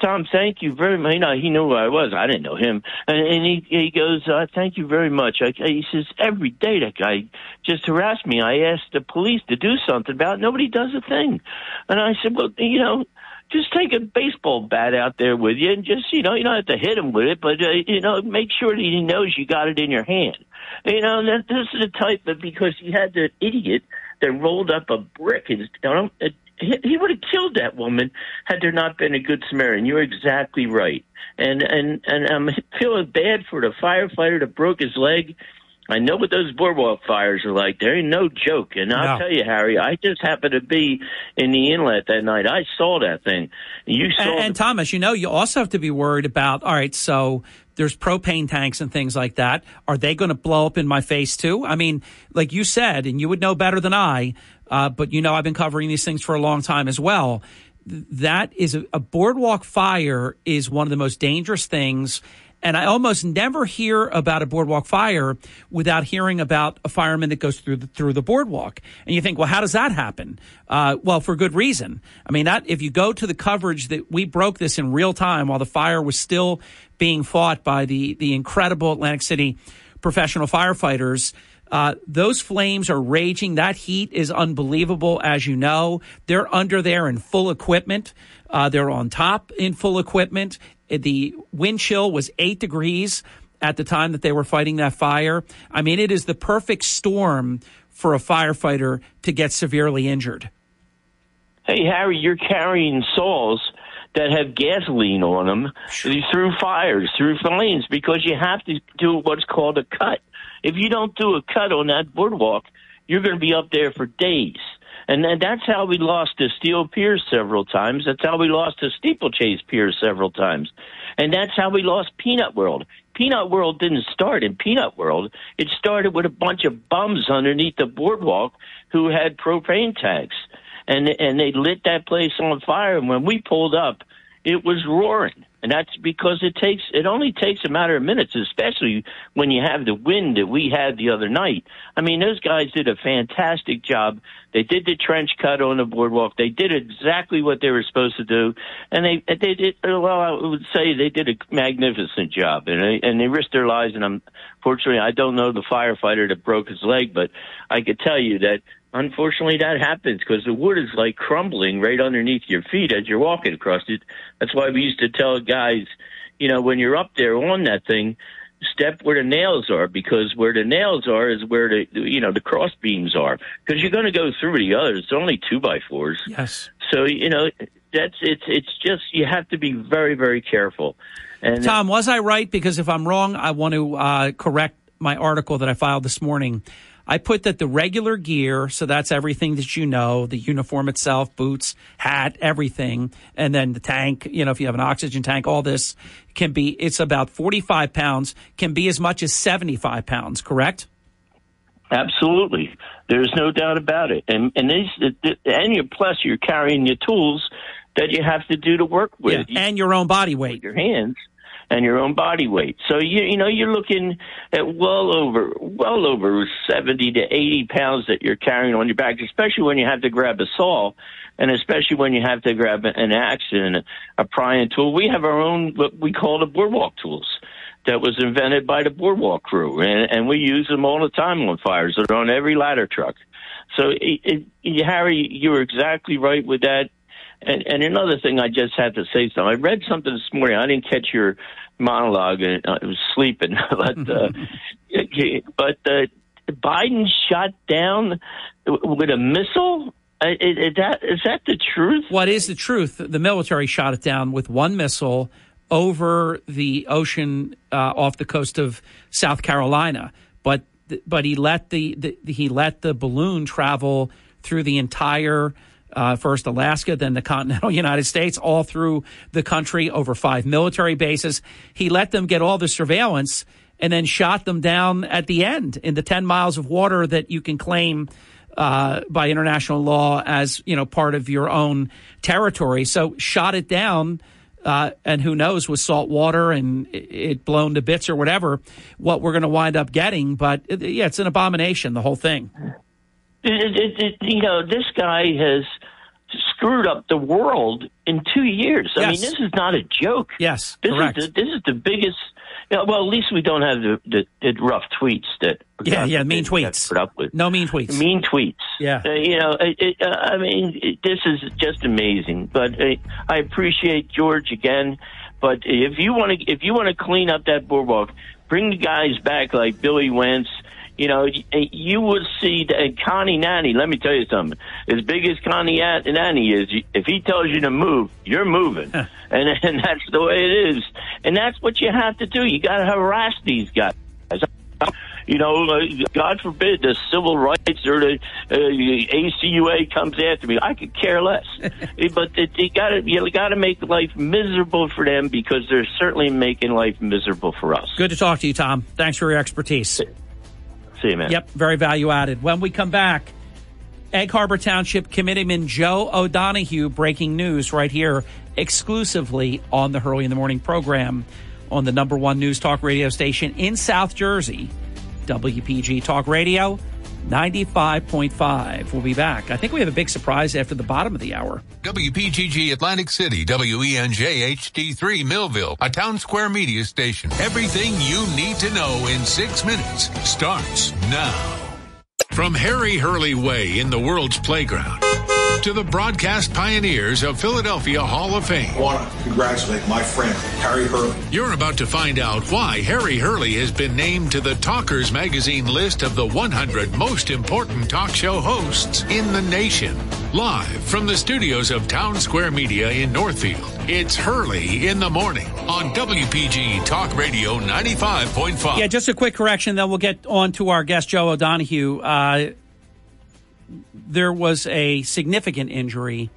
Tom, thank you very much. You know, he knew who I was. I didn't know him. And, and he he goes, uh, thank you very much. I, he says, every day that guy just harassed me. I asked the police to do something about it. Nobody does a thing. And I said, well, you know, just take a baseball bat out there with you and just, you know, you don't have to hit him with it, but, uh, you know, make sure that he knows you got it in your hand. You know, that, this is the type of, because you had that idiot that rolled up a brick and, he, he would have killed that woman had there not been a good Samaritan. You're exactly right, and and and I'm feeling bad for the firefighter that broke his leg. I know what those boardwalk fires are like. There ain't no joke. And I'll No. tell you, Harry, I just happened to be in the inlet that night. I saw that thing. You saw And, and Thomas, you know, you also have to be worried about. All right, so there's propane tanks and things like that. Are they going to blow up in my face too? I mean, like you said, and you would know better than I. Uh, but you know, I've been covering these things for a long time as well. That is a, a boardwalk fire is one of the most dangerous things. And I almost never hear about a boardwalk fire without hearing about a fireman that goes through the, through the boardwalk. And you think, well, how does that happen? Uh, well, for good reason. I mean, that if you go to the coverage that we broke this in real time while the fire was still being fought by the the incredible Atlantic City professional firefighters. Uh, those flames are raging. That heat is unbelievable, as you know. They're under there in full equipment. Uh, they're on top in full equipment. The wind chill was eight degrees at the time that they were fighting that fire. I mean, it is the perfect storm for a firefighter to get severely injured. Hey, Harry, you're carrying saws that have gasoline on them through fires, through flames, because you have to do what's called a cut. If you don't do a cut on that boardwalk, you're going to be up there for days. And that's how we lost the Steel Pier several times. That's how we lost the Steeplechase Pier several times. And that's how we lost Peanut World. Peanut World didn't start in Peanut World. It started with a bunch of bums underneath the boardwalk who had propane tanks. And, and they lit that place on fire. And when we pulled up, it was roaring. And that's because it takes it only takes a matter of minutes, especially when you have the wind that we had the other night. I mean, those guys did a fantastic job. They did the trench cut on the boardwalk. They did exactly what they were supposed to do, and they they did well. I would say they did a magnificent job, and they, and they risked their lives. And unfortunately, I don't know the firefighter that broke his leg, but I could tell you that unfortunately that happens because the wood is like crumbling right underneath your feet as you're walking across it. That's why we used to tell guys, you know, when you're up there on that thing, step where the nails are because where the nails are is where the you know the cross beams are because you're going to go through the others. It's only two by fours. Yes. So you know that's it's it's just you have to be very very careful. And Tom, was I right? Because if I'm wrong, I want to uh, correct my article that I filed this morning. I put that the regular gear, so that's everything that you know, the uniform itself, boots, hat, everything, and then the tank, you know, if you have an oxygen tank, all this can be, it's about 45 pounds, can be as much as 75 pounds, correct? Absolutely. There's no doubt about it. And, and these, and you, plus you're carrying your tools that you have to do to work with. Yeah, and your own body weight. Your hands and your own body weight. So you you know you're looking at well over well over seventy to eighty pounds that you're carrying on your back, especially when you have to grab a saw, and especially when you have to grab an axe and a prying tool. We have our own what we call the boardwalk tools. That was invented by the boardwalk crew, and, and we use them all the time on fires. They're on every ladder truck. So, it, it, Harry, you were exactly right with that. And, and another thing I just had to say something. I read something this morning. I didn't catch your monologue. and I was sleeping, but uh, but uh, Biden shot down with a missile. Uh, is, is that is that the truth? What is the truth? The military shot it down with one missile over the ocean uh, off the coast of South Carolina, but but he let the, the he let the balloon travel through the entire uh, first Alaska, then the continental United States, all through the country, over five military bases. He let them get all the surveillance and then shot them down at the end in the 10 miles of water that you can claim uh, by international law as, you know, part of your own territory. So shot it down. Uh, and who knows with salt water and it blown to bits or whatever, what we're going to wind up getting. But yeah, it's an abomination, the whole thing. It, it, it, you know, this guy has screwed up the world in two years. I mean, this is not a joke. Yes, this correct. is the, this is the biggest. You know, well, at least we don't have the, the, the rough tweets that. Yeah, yeah, mean tweets. Put up with no mean tweets. Mean tweets. Yeah. Uh, you know, it, uh, I mean, it, this is just amazing. But uh, I appreciate George again. But if you want to, if you want to clean up that boardwalk, bring the guys back like Billy Wentz you know, you would see that Connie Nanny. Let me tell you something. As big as Connie Nanny is, if he tells you to move, you're moving, and and that's the way it is. And that's what you have to do. You got to harass these guys. You know, uh, God forbid the civil rights or the uh, ACUA comes after me. I could care less. but you got to you got to make life miserable for them because they're certainly making life miserable for us. Good to talk to you, Tom. Thanks for your expertise. See you, man. Yep, very value added. When we come back, Egg Harbor Township Committeeman Joe O'Donohue breaking news right here exclusively on the Hurley in the Morning program. on the number one news talk radio station in South Jersey, WPG Talk Radio 95.5. We'll be back. I think we have a big surprise after the bottom of the hour. WPGG Atlantic City, WENJ HD3 Millville, a town square media station. Everything you need to know in six minutes starts now. From Harry Hurley Way in the world's playground to the broadcast pioneers of Philadelphia Hall of Fame. I want to congratulate my friend, Harry Hurley. You're about to find out why Harry Hurley has been named to the Talkers Magazine list of the 100 most important talk show hosts in the nation. Live from the studios of Town Square Media in Northfield, it's Hurley in the Morning on WPG Talk Radio 95.5. Yeah, just a quick correction, then we'll get on to our guest, Joe O'Donohue. Uh, there was a significant injury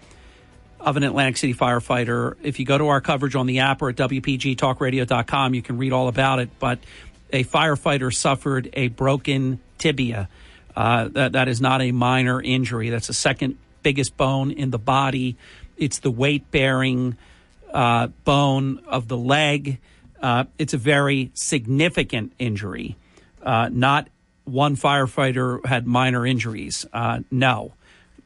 of an Atlantic City firefighter. If you go to our coverage on the app or at WPGTalkRadio.com, you can read all about it. But a firefighter suffered a broken tibia. Uh, that, that is not a minor injury. That's the second biggest bone in the body. It's the weight bearing uh, bone of the leg. Uh, it's a very significant injury, uh, not one firefighter had minor injuries. Uh, no,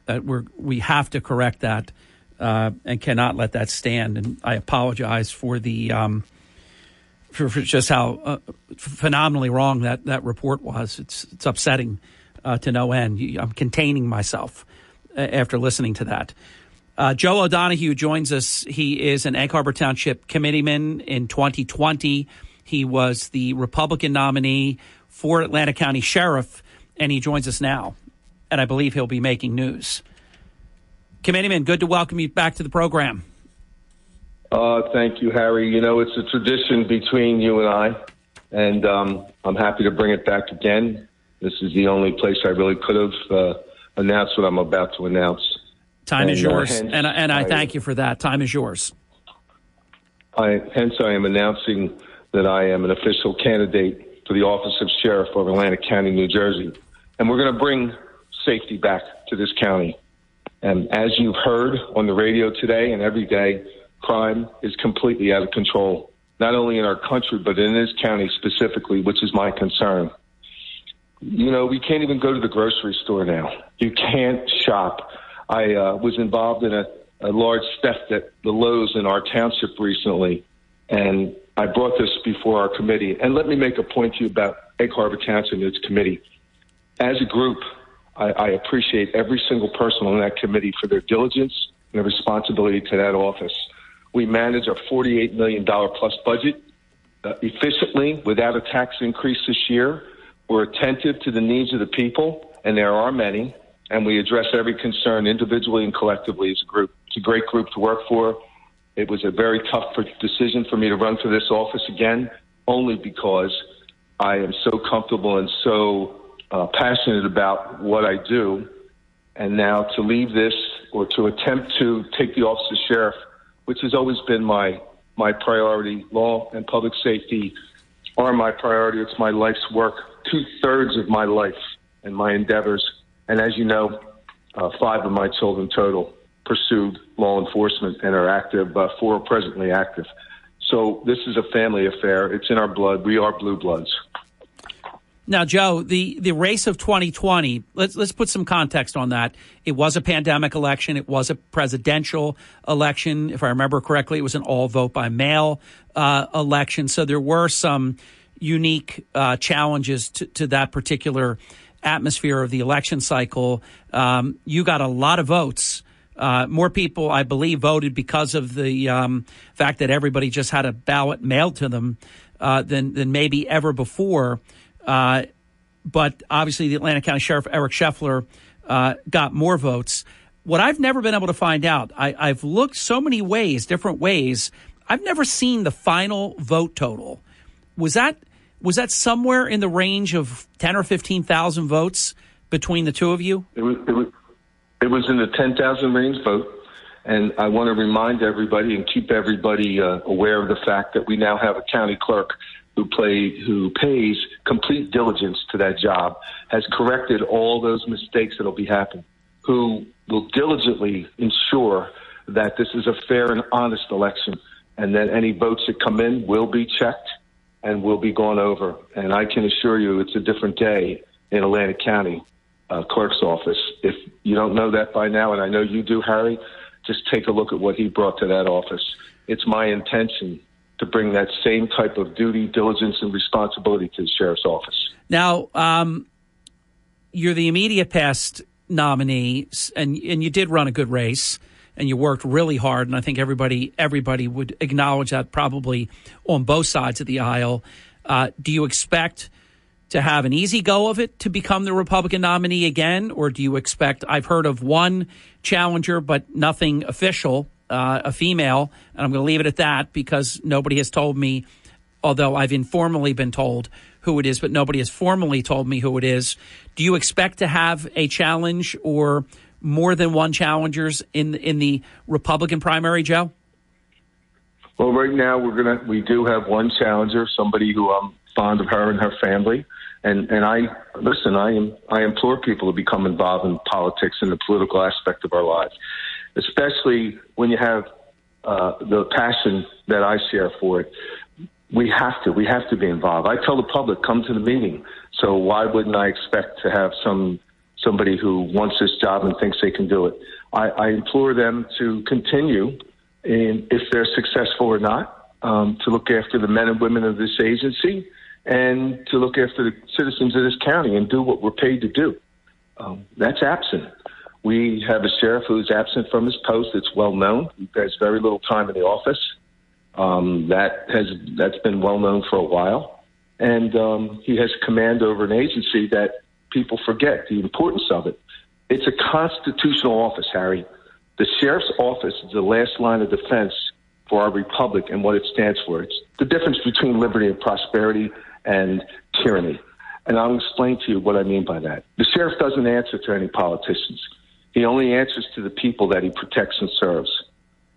uh, we're, we have to correct that uh, and cannot let that stand. And I apologize for the um, for, for, just how uh, phenomenally wrong that, that report was. It's it's upsetting uh, to no end. I'm containing myself uh, after listening to that. Joe O'Donohue joins us. He is an Egg Harbor Township committeeman in 2020. He was the Republican nominee for Atlantic County Sheriff, and he joins us now. And I believe he'll be making news. Committeeman, good to welcome you back to the program. Uh, thank you, Harry. You know, it's a tradition between you and I, and um, I'm happy to bring it back again. This is the only place I really could have uh, announced what I'm about to announce. Time and, is yours, uh, hence, and, and I, I thank you for that. Time is yours. I, hence, I am announcing that I am an official candidate for the office of sheriff of Atlantic County, New Jersey. And we're going to bring safety back to this county. And as you've heard on the radio today and every day, crime is completely out of control, not only in our country, but in this county specifically, which is my concern. You know, we can't even go to the grocery store now. You can't shop. I uh, was involved in a, a large theft at the Lowe's in our township recently, and I brought this before our committee. And let me make a point to you about Egg Harbor Township and its committee. As a group, I, I appreciate every single person on that committee for their diligence and their responsibility to that office. We manage a $48 million plus budget uh, efficiently without a tax increase this year. We're attentive to the needs of the people, and there are many, and we address every concern individually and collectively as a group. It's a great group to work for. It was a very tough decision for me to run for this office again, only because I am so comfortable and so uh, passionate about what I do. And now to leave this or to attempt to take the office of sheriff, which has always been my my priority, law and public safety are my priority. It's my life's work, two thirds of my life and my endeavors. And as you know, uh, five of my children total pursued law enforcement and are active, uh, four are presently active. So this is a family affair. It's in our blood. We are blue bloods. Now, Joe, the, the race of 2020, let's, let's put some context on that. It was a pandemic election. It was a presidential election. If I remember correctly, it was an all vote by mail uh, election. So there were some unique uh, challenges to, to, that particular atmosphere of the election cycle. Um, you got a lot of votes uh, more people, I believe, voted because of the um, fact that everybody just had a ballot mailed to them uh, than than maybe ever before. Uh, but obviously, the Atlantic County Sheriff Eric Scheffler uh, got more votes. What I've never been able to find out, I, I've looked so many ways, different ways. I've never seen the final vote total. Was that was that somewhere in the range of ten or fifteen thousand votes between the two of you? It was. It was it was in the 10,000 range vote. And I want to remind everybody and keep everybody uh, aware of the fact that we now have a county clerk who play who pays complete diligence to that job, has corrected all those mistakes that'll be happening, who will diligently ensure that this is a fair and honest election. and then any votes that come in will be checked and will be gone over. And I can assure you, it's a different day in Atlantic County uh, Clerk's office. If you don't know that by now, and I know you do, Harry, just take a look at what he brought to that office. It's my intention to bring that same type of duty, diligence, and responsibility to the sheriff's office. Now, um, you're the immediate past nominee, and and you did run a good race, and you worked really hard, and I think everybody everybody would acknowledge that probably on both sides of the aisle. Uh, do you expect to have an easy go of it to become the Republican nominee again, or do you expect? I've heard of one challenger, but nothing official, uh, a female, and I'm going to leave it at that because nobody has told me, although I've informally been told who it is, but nobody has formally told me who it is. Do you expect to have a challenge or more than one challengers in in the Republican primary, Joe? Well, right now we're gonna we do have one challenger, somebody who I'm fond of her and her family, and and I listen. I am I implore people to become involved in politics and the political aspect of our lives, especially when you have uh, the passion that I share for it. We have to we have to be involved. I tell the public come to the meeting. So why wouldn't I expect to have some somebody who wants this job and thinks they can do it? I, I implore them to continue, in, if they're successful or not, um, to look after the men and women of this agency and to look after the citizens of this county and do what we're paid to do. Um, that's absent. We have a sheriff who's absent from his post. It's well known. He has very little time in the office. Um, that has that's been well known for a while, and um, he has command over an agency that people forget the importance of it. It's a constitutional office, Harry. The sheriff's office is the last line of defense for our republic and what it stands for. It's the difference between liberty and prosperity and tyranny. And I'll explain to you what I mean by that. The sheriff doesn't answer to any politicians. He only answers to the people that he protects and serves.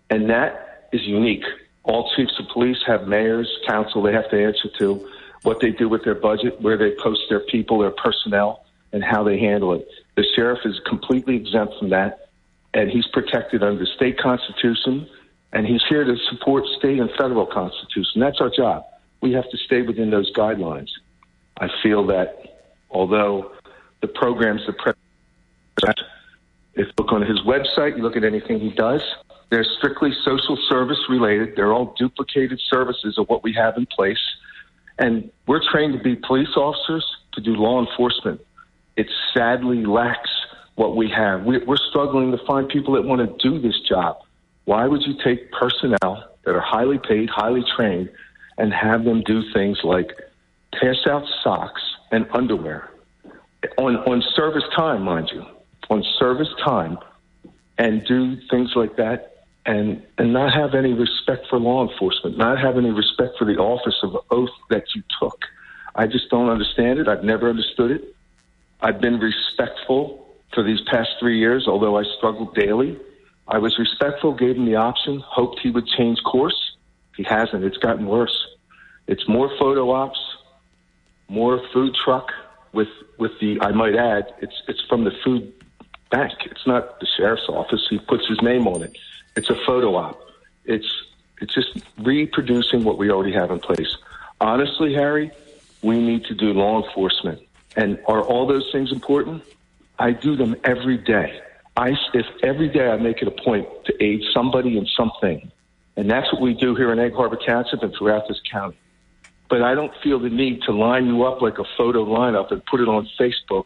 And that is unique. All chiefs of police have mayors, council they have to answer to, what they do with their budget, where they post their people, their personnel, and how they handle it. The sheriff is completely exempt from that, and he's protected under state constitution, and he's here to support state and federal constitution. That's our job we have to stay within those guidelines. I feel that although the programs the president, if you look on his website, you look at anything he does, they're strictly social service related. They're all duplicated services of what we have in place. And we're trained to be police officers to do law enforcement. It sadly lacks what we have. We're struggling to find people that want to do this job. Why would you take personnel that are highly paid, highly trained, and have them do things like pass out socks and underwear on, on service time, mind you, on service time, and do things like that and, and not have any respect for law enforcement, not have any respect for the office of oath that you took. I just don't understand it. I've never understood it. I've been respectful for these past three years, although I struggled daily. I was respectful, gave him the option, hoped he would change course. He hasn't. It's gotten worse. It's more photo ops, more food truck with with the. I might add, it's it's from the food bank. It's not the sheriff's office. He puts his name on it. It's a photo op. It's it's just reproducing what we already have in place. Honestly, Harry, we need to do law enforcement. And are all those things important? I do them every day. I, if every day I make it a point to aid somebody in something, and that's what we do here in Egg Harbor Township and throughout this county. But I don't feel the need to line you up like a photo lineup and put it on Facebook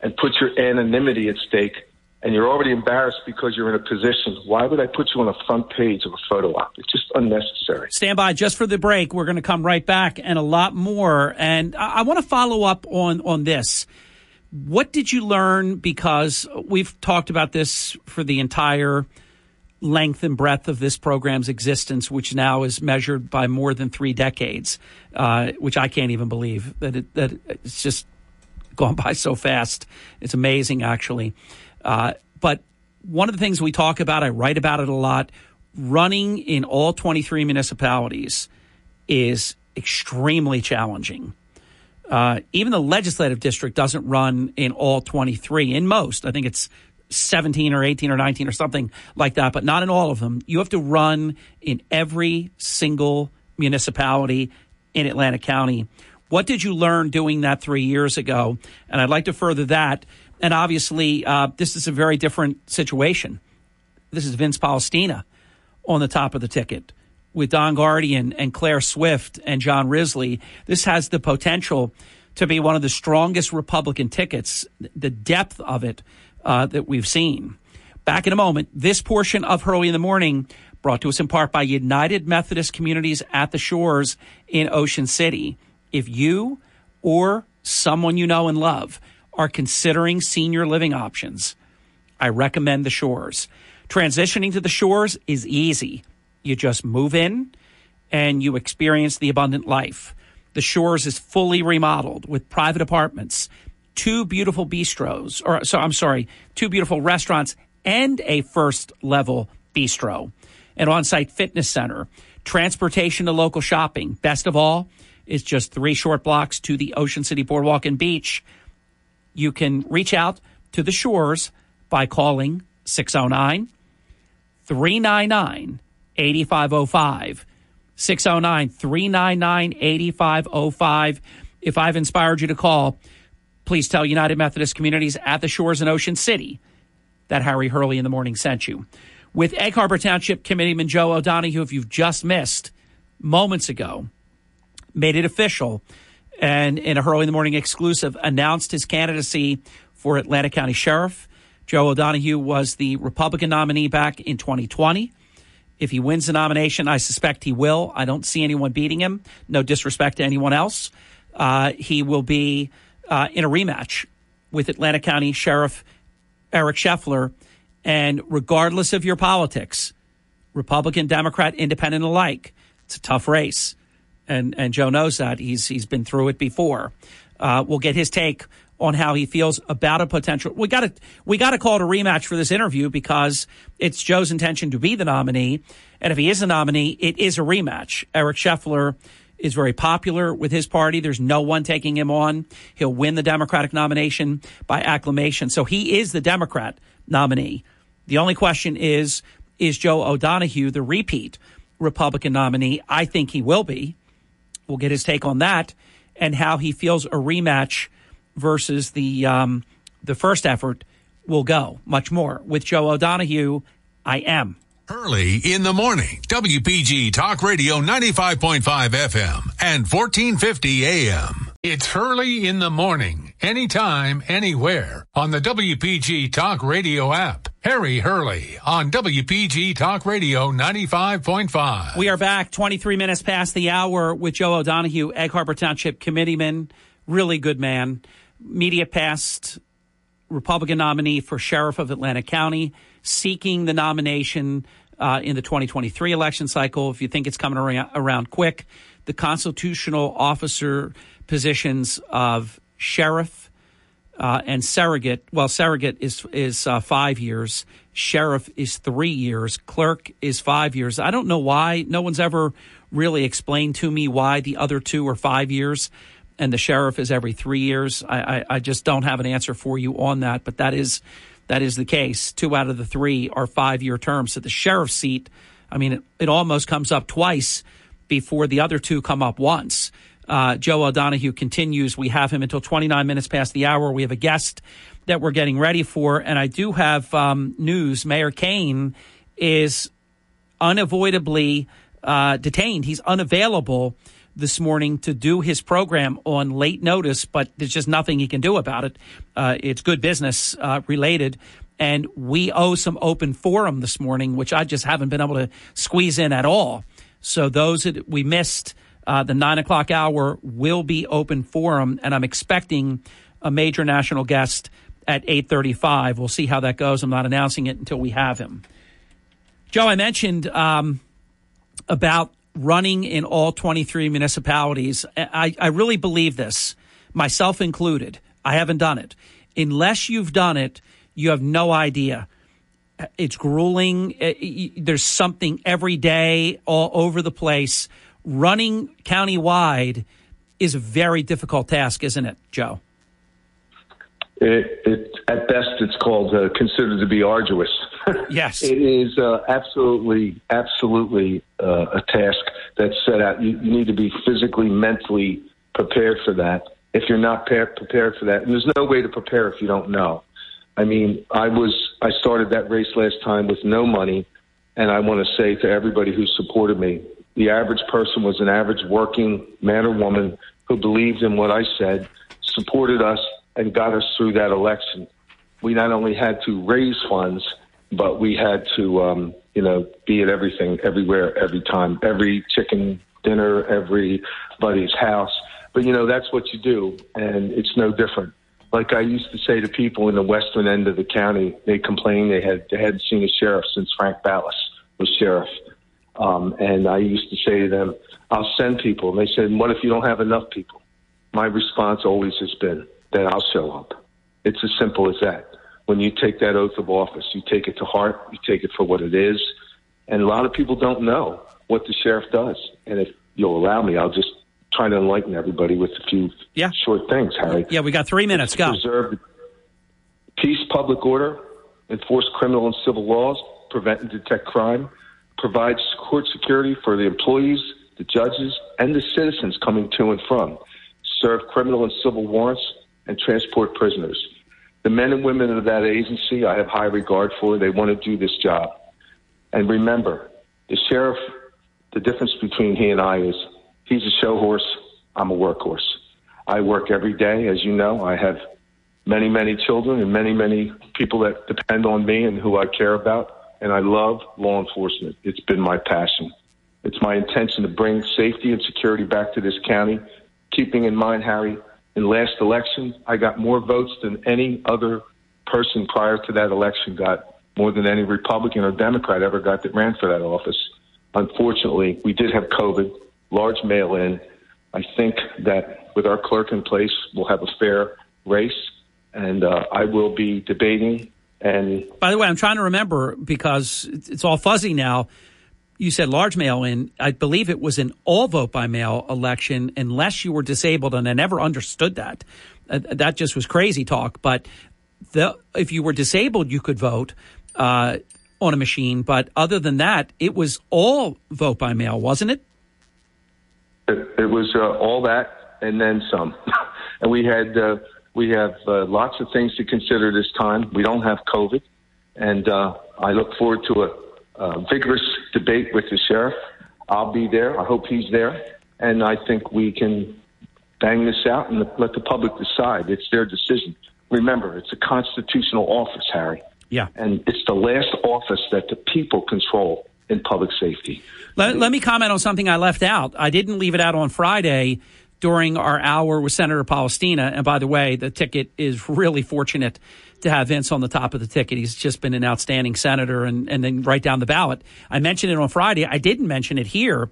and put your anonymity at stake. And you're already embarrassed because you're in a position. Why would I put you on the front page of a photo op? It's just unnecessary. Stand by just for the break. We're going to come right back and a lot more. And I, I want to follow up on, on this. What did you learn? Because we've talked about this for the entire length and breadth of this program's existence, which now is measured by more than three decades, uh, which I can't even believe that it, that it's just gone by so fast. It's amazing, actually. Uh, but one of the things we talk about, I write about it a lot. Running in all 23 municipalities is extremely challenging. Uh, even the legislative district doesn't run in all 23. In most, I think it's 17 or 18 or 19 or something like that, but not in all of them. You have to run in every single municipality in Atlantic County. What did you learn doing that three years ago? And I'd like to further that. And obviously, uh, this is a very different situation. This is Vince Polistina on the top of the ticket with Don Guardian and Claire Swift and John Risley. This has the potential to be one of the strongest Republican tickets, the depth of it uh, that we've seen. Back in a moment, this portion of Hurley in the Morning brought to us in part by United Methodist Communities at the Shores in Ocean City. If you or someone you know and love are considering senior living options, I recommend the Shores. Transitioning to the Shores is easy. You just move in and you experience the abundant life. The Shores is fully remodeled with private apartments, two beautiful bistros, or so I'm sorry, two beautiful restaurants and a first level bistro, an on site fitness center, transportation to local shopping. Best of all, is just three short blocks to the Ocean City Boardwalk and Beach. You can reach out to the shores by calling 609 399 8505. 609 399 8505. If I've inspired you to call, please tell United Methodist Communities at the Shores in Ocean City that Harry Hurley in the morning sent you. With Egg Harbor Township Committeeman Joe O'Donoghue, if you've just missed moments ago, made it official and in a Hurley in the morning exclusive announced his candidacy for Atlantic County Sheriff. Joe O'Donoghue was the Republican nominee back in 2020. If he wins the nomination, I suspect he will. I don't see anyone beating him. No disrespect to anyone else. Uh, he will be uh, in a rematch with Atlantic County Sheriff Eric Scheffler. And regardless of your politics, Republican, Democrat, Independent alike, it's a tough race. And, and Joe knows that. He's, he's been through it before. Uh, we'll get his take on how he feels about a potential. We got to we got to call it a rematch for this interview because it's Joe's intention to be the nominee, and if he is the nominee, it is a rematch. Eric Scheffler is very popular with his party. There's no one taking him on. He'll win the Democratic nomination by acclamation, so he is the Democrat nominee. The only question is: Is Joe O'Donoghue the repeat Republican nominee? I think he will be. We'll get his take on that and how he feels a rematch versus the um, the first effort will go. Much more with Joe O'Donoghue. I am. Hurley in the morning, WPG Talk Radio 95.5 FM and 1450 AM. It's Hurley in the morning, anytime, anywhere on the WPG Talk Radio app. Harry Hurley on WPG Talk Radio 95.5. We are back 23 minutes past the hour with Joe O'Donoghue, Egg Harbor Township committeeman. Really good man. Media past Republican nominee for sheriff of Atlantic County, seeking the nomination uh, in the 2023 election cycle. If you think it's coming around, around quick, the constitutional officer positions of sheriff uh, and surrogate. Well, surrogate is is uh, five years. Sheriff is three years. Clerk is five years. I don't know why. No one's ever really explained to me why the other two are five years and the sheriff is every three years. I, I, I just don't have an answer for you on that, but that is that is the case. Two out of the three are five year terms. So the sheriff's seat, I mean, it, it, almost comes up twice before the other two come up once. Uh, Joe O'Donohue continues. We have him until 29 minutes past the hour. We have a guest that we're getting ready for. And I do have um, news. Mayor Kane is unavoidably uh, detained. He's unavailable this morning to do his program on late notice, but there's just nothing he can do about it. Uh, it's good business uh, related. And we owe some open forum this morning, which I just haven't been able to squeeze in at all. So those that we missed uh, the nine o'clock hour will be open forum, and I'm expecting a major national guest at 8:35. We'll see how that goes. I'm not announcing it until we have him. Joe, I mentioned um, about running in all 23 municipalities. I, I really believe this, myself included. I haven't done it. Unless you've done it, you have no idea. It's grueling. There's something every day all over the place. Running countywide is a very difficult task, isn't it, Joe? It, it at best it's called uh, considered to be arduous. Yes, it is uh, absolutely, absolutely uh, a task that's set out. You, you need to be physically, mentally prepared for that. If you're not pre- prepared for that, and there's no way to prepare if you don't know. I mean, I was I started that race last time with no money, and I want to say to everybody who supported me, the average person was an average working man or woman who believed in what I said, supported us, and got us through that election. We not only had to raise funds, but we had to, um, you know, be at everything, everywhere, every time, every chicken dinner, everybody's house. But you know, that's what you do, and it's no different. Like I used to say to people in the western end of the county, they complained they had they hadn't seen a sheriff since Frank Balles was sheriff. Um, and I used to say to them, I'll send people. And they said, What if you don't have enough people? My response always has been that I'll show up. It's as simple as that. When you take that oath of office, you take it to heart, you take it for what it is. And a lot of people don't know what the sheriff does. And if you'll allow me, I'll just try to enlighten everybody with a few yeah. short things, Harry. Yeah, we got three minutes. Go. Preserve peace, public order, enforce criminal and civil laws, prevent and detect crime, provide court security for the employees, the judges, and the citizens coming to and from, serve criminal and civil warrants, and transport prisoners. The men and women of that agency I have high regard for. They want to do this job. And remember, the sheriff, the difference between he and I is he's a show horse, I'm a workhorse. I work every day, as you know. I have many, many children and many, many people that depend on me and who I care about and I love law enforcement. It's been my passion. It's my intention to bring safety and security back to this county, keeping in mind, Harry, in last election, I got more votes than any other person prior to that election got, more than any Republican or Democrat ever got that ran for that office. Unfortunately, we did have COVID, large mail in. I think that with our clerk in place, we'll have a fair race, and uh, I will be debating and by the way, I'm trying to remember because it's all fuzzy now. You said large mail in. I believe it was an all vote by mail election unless you were disabled, and I never understood that. Uh, that just was crazy talk. But the, if you were disabled, you could vote uh, on a machine. But other than that, it was all vote by mail, wasn't it? It, it was uh, all that and then some. and we had uh, we have uh, lots of things to consider this time. We don't have COVID, and uh, I look forward to a, a vigorous debate with the sheriff. I'll be there. I hope he's there, and I think we can bang this out and let the public decide. It's their decision. Remember, it's a constitutional office, Harry. Yeah. And it's the last office that the people control in public safety. Let, let me comment on something I left out. I didn't leave it out on Friday during our hour with Senator Polistina. And by the way, the ticket is really fortunate to have Vince on the top of the ticket. He's just been an outstanding senator and, and then right down the ballot. I mentioned it on Friday. I didn't mention it here.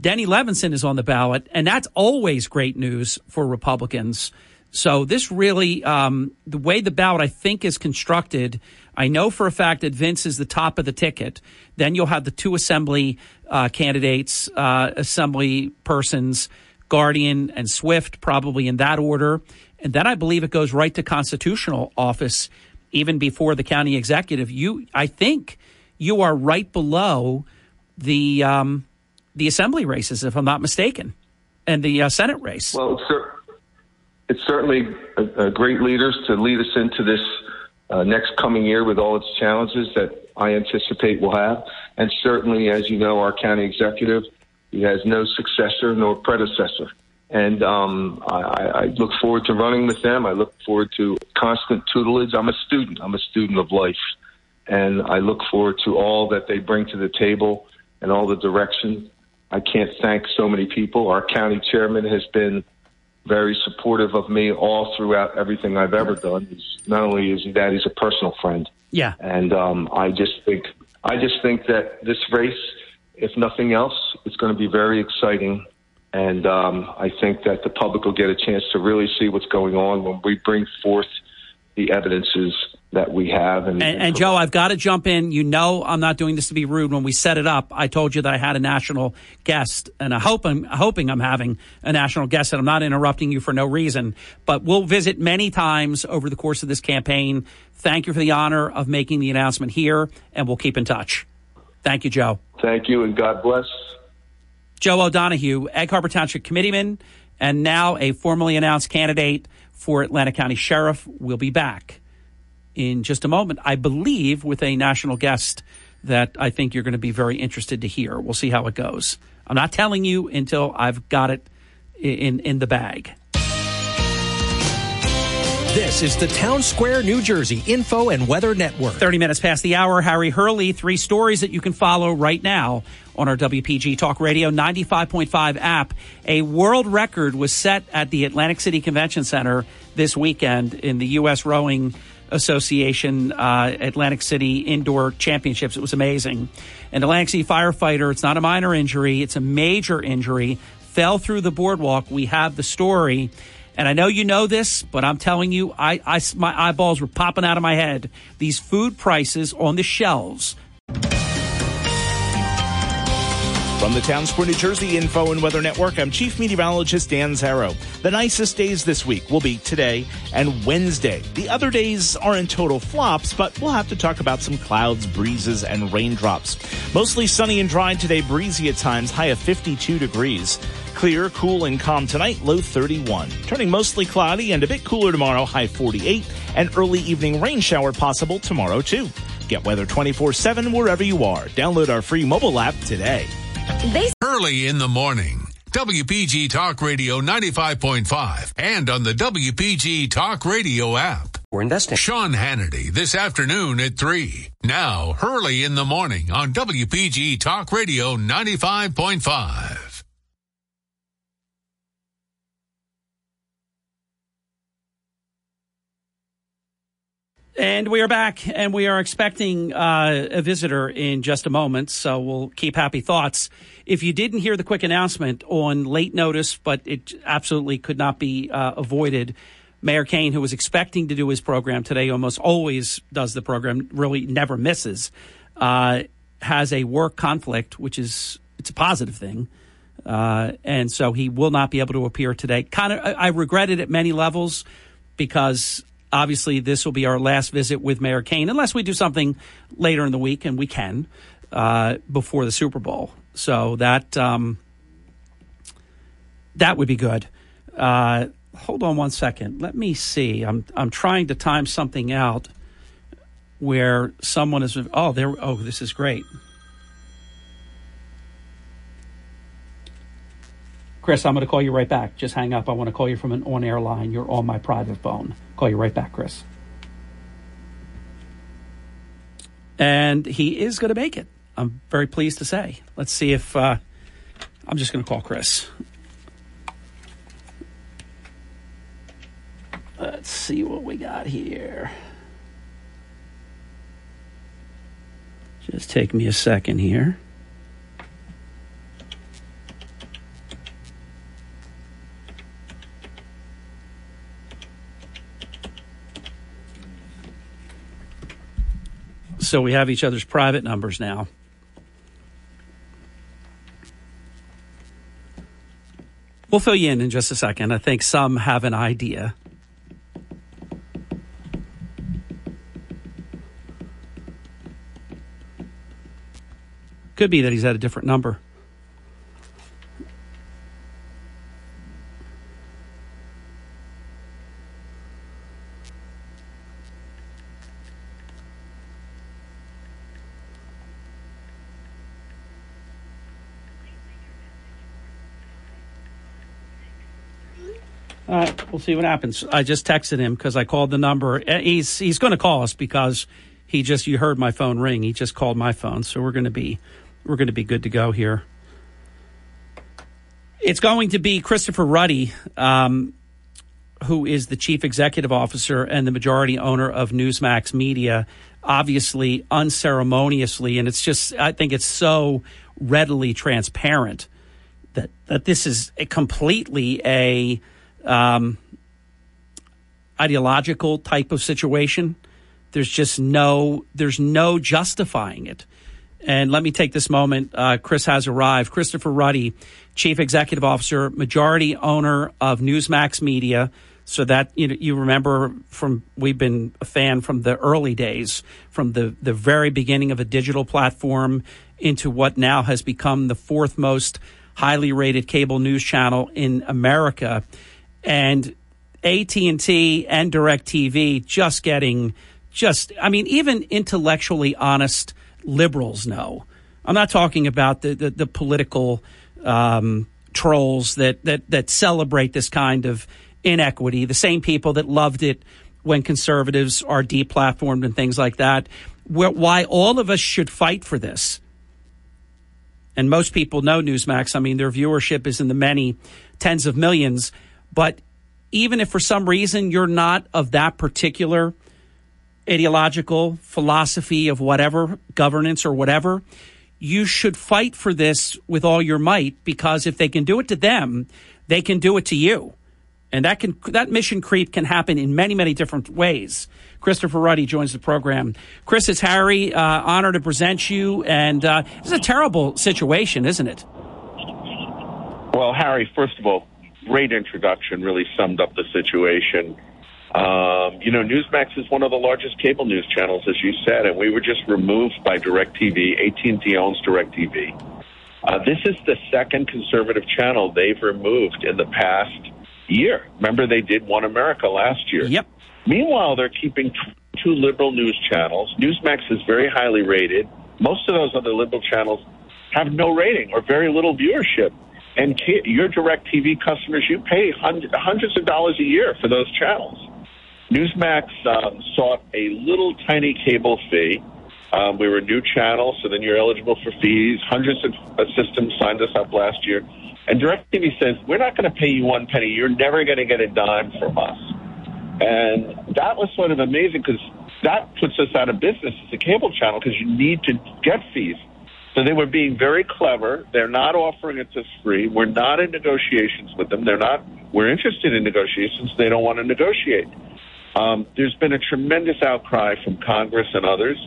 Denny Levinson is on the ballot, and that's always great news for Republicans. So this really, um, the way the ballot I think is constructed, I know for a fact that Vince is the top of the ticket. Then you'll have the two assembly uh, candidates, uh, assembly persons Guardian, and Swift, probably in that order. And then I believe it goes right to constitutional office, even before the county executive. You, I think, you are right below the um, the assembly races, if I'm not mistaken, and the uh, Senate race. Well, it's certainly great leaders to lead us into this uh, next coming year with all its challenges that I anticipate we'll have. And certainly, as you know, our county executive he has no successor nor predecessor. And um, I, I look forward to running with them. I look forward to constant tutelage. I'm a student. I'm a student of life. And I look forward to all that they bring to the table and all the direction. I can't thank so many people. Our county chairman has been very supportive of me all throughout everything I've ever done. He's, not only is he that, he's a personal friend. Yeah. And um, I just think I just think that this race if nothing else, it's going to be very exciting. And um, I think that the public will get a chance to really see what's going on when we bring forth the evidences that we have. And, And, and Joe, I've got to jump in. You know, I'm not doing this to be rude. When we set it up, I told you that I had a national guest, and I hope I'm hoping I'm having a national guest, and I'm not interrupting you for no reason. But we'll visit many times over the course of this campaign. Thank you for the honor of making the announcement here, and we'll keep in touch. Thank you, Joe. Thank you, and God bless. Joe O'Donohue, Egg Harbor Township Committeeman, and now a formally announced candidate for Atlantic County Sheriff, will be back in just a moment, I believe, with a national guest that I think you're going to be very interested to hear. We'll see how it goes. I'm not telling you until I've got it in in the bag. This is the Town Square, New Jersey Info and Weather Network. 30 minutes past the hour. Harry Hurley, three stories that you can follow right now on our WPG Talk Radio 95.5 app. A world record was set at the Atlantic City Convention Center this weekend in the U.S. Rowing Association uh, Atlantic City Indoor Championships. It was amazing. An Atlantic City firefighter, it's not a minor injury, it's a major injury, fell through the boardwalk. We have the story. And I know you know this, but I'm telling you, I, I, my eyeballs were popping out of my head. These food prices on the shelves. From the Town Square, New Jersey Info and Weather Network, I'm Chief Meteorologist Dan Zarrow. The nicest days this week will be today and Wednesday. The other days are in total flops, but we'll have to talk about some clouds, breezes, and raindrops. Mostly sunny and dry today, breezy at times, high of 52 degrees. Clear, cool, and calm tonight, low 31. Turning mostly cloudy and a bit cooler tomorrow, high 48. And early evening rain shower possible tomorrow, too. Get weather 24 7 wherever you are. Download our free mobile app today. Hurley in the morning. WPG Talk Radio 95.5 and on the WPG Talk Radio app. We're investing. Sean Hannity this afternoon at 3. Now, Hurley in the morning on WPG Talk Radio 95.5. And we are back, and we are expecting uh, a visitor in just a moment, so we'll keep happy thoughts. If you didn't hear the quick announcement on late notice, but it absolutely could not be uh, avoided, Mayor Kane, who was expecting to do his program today, almost always does the program, really never misses, uh, has a work conflict, which is it's a positive thing. Uh, and so he will not be able to appear today. Kind of, I, I regret it at many levels because obviously this will be our last visit with Mayor Kane, unless we do something later in the week, and we can uh, before the Super Bowl. So that um, that would be good. Uh, hold on one second. Let me see. I'm I'm trying to time something out where someone is. Oh, there. Oh, this is great. Chris, I'm going to call you right back. Just hang up. I want to call you from an on air line. You're on my private phone. Call you right back, Chris. And he is going to make it. I'm very pleased to say. Let's see if uh, I'm just going to call Chris. Let's see what we got here. Just take me a second here. So we have each other's private numbers now. We'll fill you in in just a second. I think some have an idea. Could be that he's at a different number. All right, we'll see what happens. I just texted him because I called the number. Uh, He's he's going to call us because he just you heard my phone ring. He just called my phone, so we're going to be we're going to be good to go here. It's going to be Christopher Ruddy, um, who is the chief executive officer and the majority owner of Newsmax Media. Obviously, unceremoniously, and it's just I think it's so readily transparent that that this is a completely a um, ideological type of situation. there's just no there's no justifying it. And let me take this moment. Uh, Chris has arrived. Christopher Ruddy, Chief Executive Officer, majority owner of Newsmax Media. So that you know, you remember from we've been a fan from the early days, from the the very beginning of a digital platform into what now has become the fourth most highly rated cable news channel in America, and AT and Directv just getting just I mean even intellectually honest liberals know. I'm not talking about the the, the political um, trolls that, that that celebrate this kind of inequity. The same people that loved it when conservatives are deplatformed and things like that. Why all of us should fight for this. And most people know Newsmax. I mean, their viewership is in the many tens of millions. But even if for some reason you're not of that particular ideological philosophy of whatever governance or whatever, you should fight for this with all your might because if they can do it to them, they can do it to you. And that can that mission creep can happen in many many different ways. Christopher Ruddy joins the program. Chris, it's Harry. Uh, honor to present you, and uh, it's a terrible situation, isn't it? Well, Harry, first of all, great introduction. Really summed up the situation. Um, you know, Newsmax is one of the largest cable news channels, as you said, and we were just removed by DirecTV. AT&T owns DirecTV. Uh, this is the second conservative channel they've removed in the past year. Remember, they did One America last year. Yep. Meanwhile, they're keeping two liberal news channels. Newsmax is very highly rated. Most of those other liberal channels have no rating or very little viewership. And ca- your DirecTV customers, you pay hundreds, hundreds of dollars a year for those channels. Newsmax um, sought a little tiny cable fee. Um, we were a new channel, so then you're eligible for fees. Hundreds of uh, systems signed us up last year. And DirecTV says, we're not going to pay you one penny. You're never going to get a dime from us. And that was sort of amazing because that puts us out of business as a cable channel because you need to get fees. So they were being very clever. They're not offering it to free. We're not in negotiations with them. They're not. We're interested in negotiations. They don't want to negotiate. Um, there's been a tremendous outcry from Congress and others.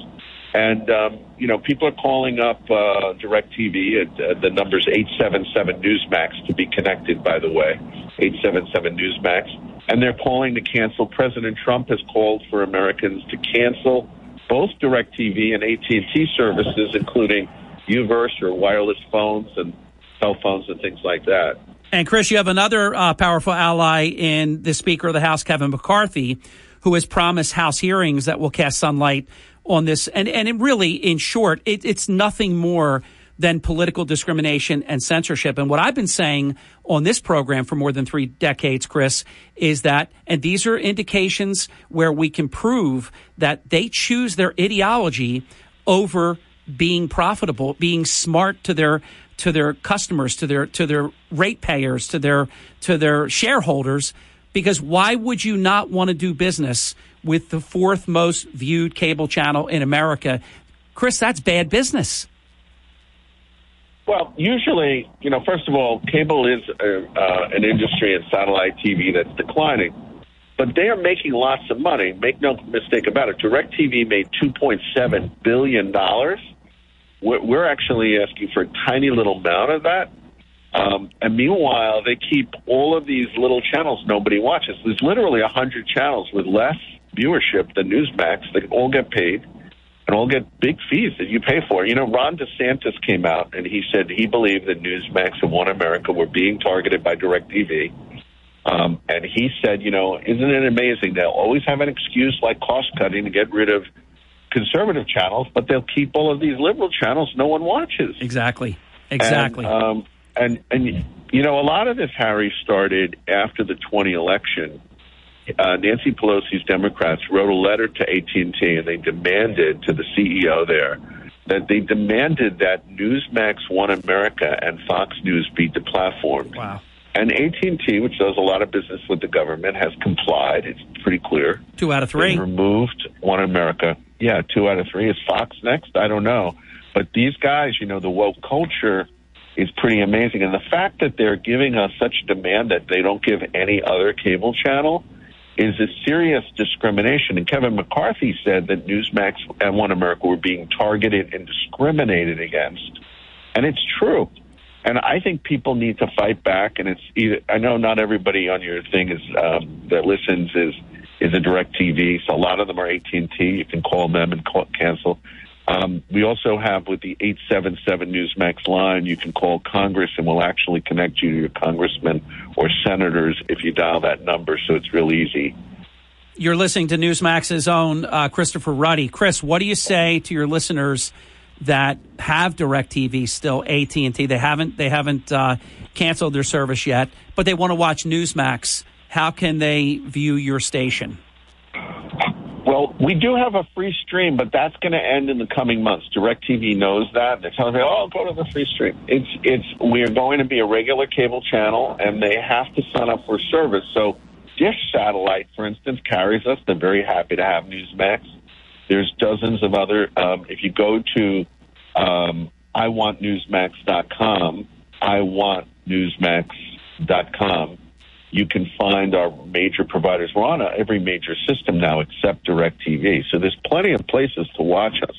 And, um, you know, people are calling up uh, DirecTV at uh, the number's 877 Newsmax to be connected, by the way, 877 Newsmax. And they're calling to cancel. President Trump has called for Americans to cancel both DirecTV and AT&T services, including UVerse or wireless phones and cell phones and things like that. And Chris, you have another uh, powerful ally in the Speaker of the House, Kevin McCarthy, who has promised House hearings that will cast sunlight on this. And and really, in short, it, it's nothing more than political discrimination and censorship. And what I've been saying on this program for more than three decades, Chris, is that, and these are indications where we can prove that they choose their ideology over being profitable, being smart to their to their customers, to their to their ratepayers, to their to their shareholders. Because why would you not want to do business with the fourth most viewed cable channel in America? Chris, that's bad business. Well, usually, you know, first of all, cable is uh, uh, an industry in satellite TV that's declining, but they are making lots of money. Make no mistake about it. DirecTV made $2.7 billion. We're, actually asking for a tiny little amount of that. Um, and meanwhile, they keep all of these little channels nobody watches. There's literally 100 channels with less viewership than Newsmax. They all get paid and all get big fees that you pay for. You know, Ron DeSantis came out and he said he believed that Newsmax and One America were being targeted by DirecTV. Um, and he said, you know, isn't it amazing? They'll always have an excuse like cost cutting to get rid of conservative channels, but they'll keep all of these liberal channels no one watches. Exactly. Exactly. And, um, and, and you know, a lot of this, Harry, started after the 20 election. Uh, Nancy Pelosi's Democrats wrote a letter to AT&T, and they demanded to the CEO there that they demanded that Newsmax, One America, and Fox News be deplatformed. Wow. And AT&T, which does a lot of business with the government, has complied. It's pretty clear. Two out of three. They removed One America. Yeah, two out of three. Is Fox next? I don't know. But these guys, you know, the woke culture is pretty amazing. And the fact that they're giving us such demand that they don't give any other cable channel is a serious discrimination. And Kevin McCarthy said that Newsmax and One America were being targeted and discriminated against. And it's true. And I think people need to fight back. And it's either, I know not everybody on your thing is, um, that listens is, is a direct TV. So a lot of them are AT&T. You can call them and call, cancel. Um, we also have with the 877 Newsmax line, you can call Congress and we'll actually connect you to your congressman or senators if you dial that number. So it's real easy. You're listening to Newsmax's own uh, Christopher Ruddy. Chris, what do you say to your listeners that have DirecTV still AT and T? They haven't they haven't uh, canceled their service yet, but they want to watch Newsmax. How can they view your station? Well, we do have a free stream, but that's going to end in the coming months. DirecTV knows that. They're telling me, "Oh, go to the free stream." It's it's we are going to be a regular cable channel, and they have to sign up for service. So, Dish Satellite, for instance, carries us. They're very happy to have Newsmax. There's dozens of other. Um, if you go to um, iwantnewsmax.com, iwantnewsmax.com, you can find our major providers. We're on every major system now except DirecTV. So there's plenty of places to watch us.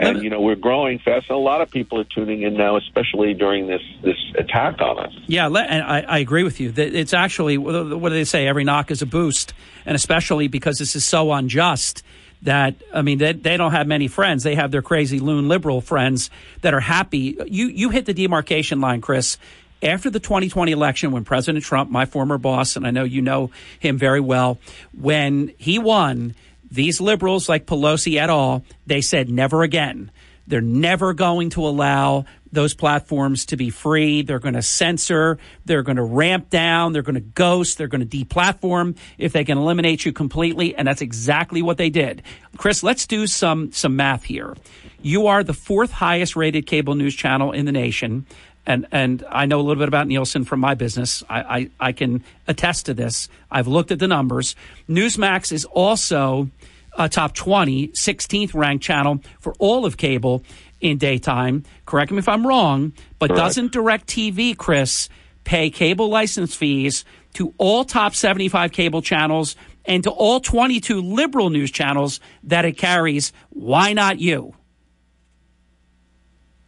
And, you know, we're growing fast. And a lot of people are tuning in now, especially during this, this attack on us. Yeah, and I, I agree with you. That It's actually, what do they say? Every knock is a boost. And especially because this is so unjust that, I mean, they, they don't have many friends. They have their crazy loon liberal friends that are happy. You, you hit the demarcation line, Chris after the 2020 election, when President Trump, my former boss, and I know you know him very well, when he won, these liberals like Pelosi et al., they said never again. They're never going to allow those platforms to be free. They're going to censor. They're going to ramp down. They're going to ghost. They're going to deplatform if they can eliminate you completely. And that's exactly what they did. Chris, let's do some, some math here. You are the fourth highest rated cable news channel in the nation and and I know a little bit about Nielsen from my business. I, I, I, can attest to this. I've looked at the numbers. Newsmax is also a top 20, 16th ranked channel for all of cable in daytime. Correct me if I'm wrong, but Correct. doesn't DirecTV, Chris, pay cable license fees to all top 75 cable channels and to all 22 liberal news channels that it carries? Why not you?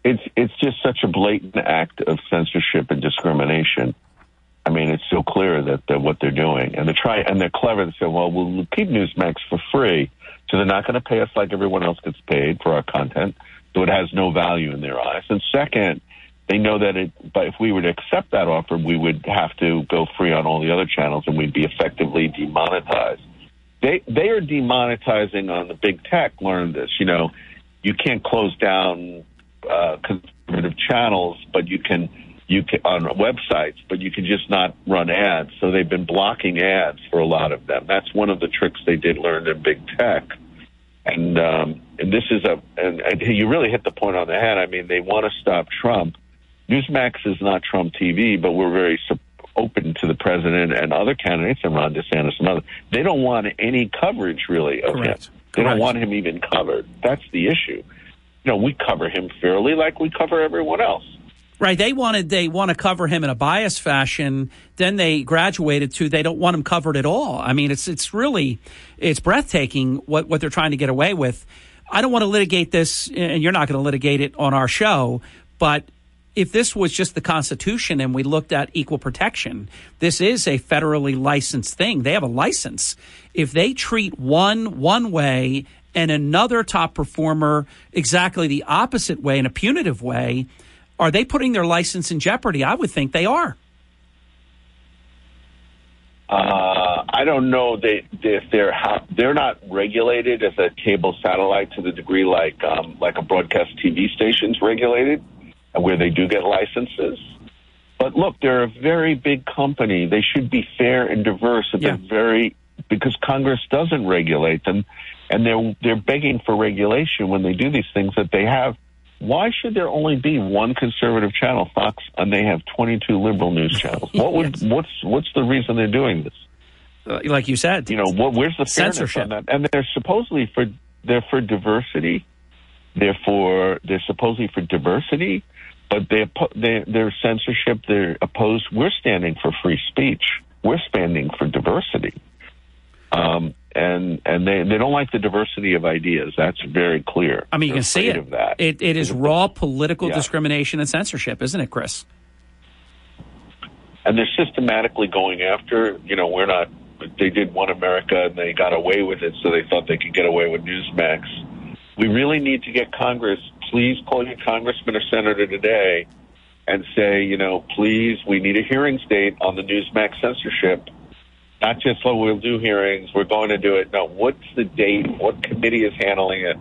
It's it's just such a blatant act of censorship and discrimination. I mean, it's so clear that they're what they're doing, and they try and they're clever. They say, "Well, we'll keep Newsmax for free, so they're not going to pay us like everyone else gets paid for our content, so it has no value in their eyes." And second, they know that it. But if we were to accept that offer, we would have to go free on all the other channels, and we'd be effectively demonetized. They they are demonetizing on the big tech. Learned this, you know, you can't close down uh, conservative channels, but you can you can on websites, but you can just not run ads. So they've been blocking ads for a lot of them. That's one of the tricks they did learn in big tech. And um, and this is a and, and you really hit the point on the head. I mean, they want to stop Trump. Newsmax is not Trump TV, but we're very su- open to the president and other candidates and Ron DeSantis and others. They don't want any coverage really of Correct. him. They don't want him even covered. That's the issue. You know, we cover him fairly like we cover everyone else. Right. They wanted they want to cover him in a biased fashion. Then they graduated to they don't want him covered at all. I mean, it's it's really it's breathtaking what what they're trying to get away with. I don't want to litigate this, and you're not going to litigate it on our show. But if this was just the Constitution and we looked at equal protection, this is a federally licensed thing. They have a license. If they treat one one way and another top performer exactly the opposite way in a punitive way, are they putting their license in jeopardy? I would think they are. Uh, I don't know they, if they're how, they're not regulated as a cable satellite to the degree like um, like a broadcast TV station's regulated, where they do get licenses. But look, they're a very big company. They should be fair and diverse. And They're very because Congress doesn't regulate them, and they're they're begging for regulation when they do these things that they have. Why should there only be one conservative channel, Fox, and they have 22 liberal news channels? What would what's what's the reason they're doing this? Uh, like you said, you know, what, where's the Censorship. on that? And they're supposedly for they're for diversity. They're for they're supposedly for diversity, but they oppo- they they're censorship. They're opposed. We're standing for free speech. We're standing for diversity. And and they they don't like the diversity of ideas. That's very clear. I mean, you They're can see it. Of that. It, it is raw political Yeah. discrimination and censorship, isn't it, Chris? and they're systematically going after. You know, we're not. They did One America, and they got away with it, so they thought they could get away with Newsmax. We really need to get Congress. Please call your congressman or senator today and say, you know, please, we need a hearings date on the Newsmax censorship. Not just, oh, we'll do hearings, we're going to do it. No, what's the date? What committee is handling it?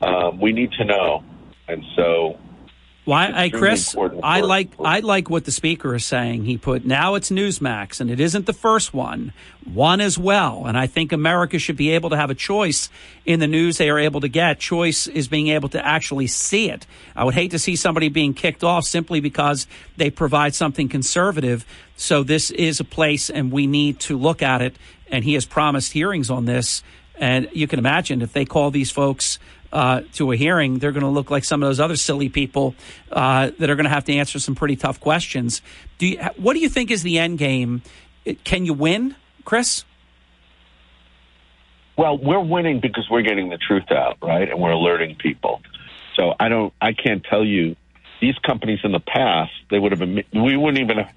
Um, we need to know. And so Why, I, Chris, I like I like what the speaker is saying. He put now it's Newsmax, and it isn't the first one, one as well. And I think America should be able to have a choice in the news they are able to get. Choice is being able to actually see it. I would hate to see somebody being kicked off simply because they provide something conservative. So this is a place, and we need to look at it. And he has promised hearings on this. And you can imagine if they call these folks uh, to a hearing, they're going to look like some of those other silly people uh, that are going to have to answer some pretty tough questions. Do you, what do you think is the end game? Can you win, Chris? Well, we're winning because we're getting the truth out, right? And we're alerting people. So I don't, I can't tell you. These companies in the past, they would have been, we wouldn't even have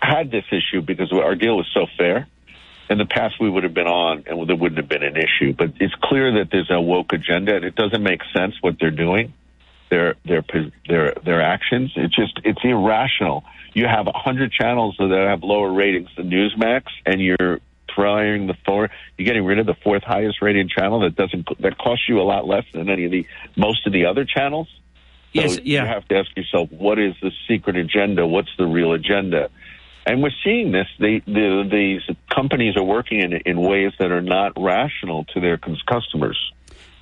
had this issue because our deal was so fair. In the past, we would have been on, and there wouldn't have been an issue. But it's clear that there's a woke agenda, and it doesn't make sense what they're doing, their their their their actions. It's just it's irrational. You have a hundred channels that have lower ratings than Newsmax, and you're throwing the four. You're getting rid of the fourth highest rated channel that doesn't that costs you a lot less than any of the most of the other channels. So Yes, yeah. You have to ask yourself, what is the secret agenda? What's the real agenda? And we're seeing this. They, the, these companies are working in, in ways that are not rational to their customers.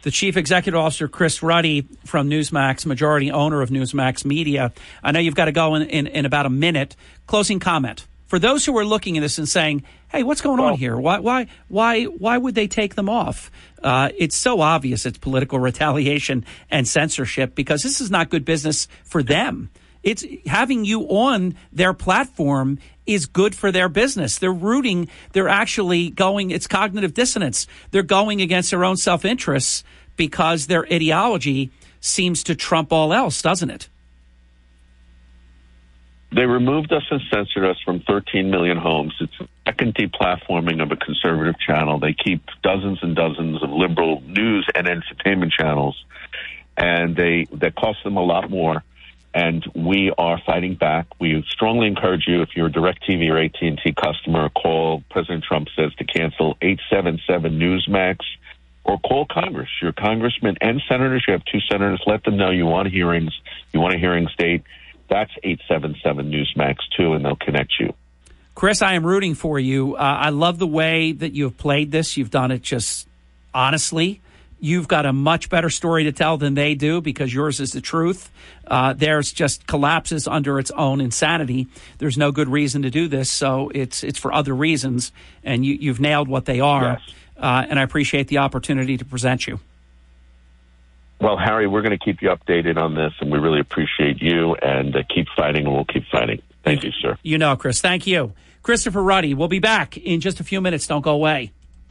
The chief executive officer, Chris Ruddy from Newsmax, majority owner of Newsmax Media. I know you've got to go in, in, in about a minute. Closing comment for those who are looking at this and saying, "Hey, what's going on here? Why, why, why, why would they take them off?" Uh, it's so obvious it's political retaliation and censorship because this is not good business for them. It's having you on their platform is good for their business. They're rooting, they're actually going, it's cognitive dissonance. They're going against their own self interests because their ideology seems to trump all else, doesn't it? They removed us and censored us from 13 million homes. It's second deplatforming of a conservative channel. They keep dozens and dozens of liberal news and entertainment channels, and they that cost them a lot more. And we are fighting back. We strongly encourage you, if you're a DirecTV or AT&T customer, call President Trump says to cancel 877 Newsmax or call Congress. Your congressman and senators, you have two senators, let them know you want hearings, you want a hearing state. That's 877 Newsmax too, and they'll connect you. Chris, I am rooting for you. Uh, I love the way that you have played this. You've done it just honestly. You've got a much better story to tell than they do because yours is the truth. Uh, theirs just collapses under its own insanity. There's no good reason to do this, so it's it's for other reasons, and you, you've nailed what they are. Uh, and I appreciate the opportunity to present you. Well, Harry, we're going to keep you updated on this, and we really appreciate you. And uh, keep fighting, and we'll keep fighting. Thank you, sir. You know, Chris. Thank you, Christopher Ruddy. We'll be back in just a few minutes. Don't go away.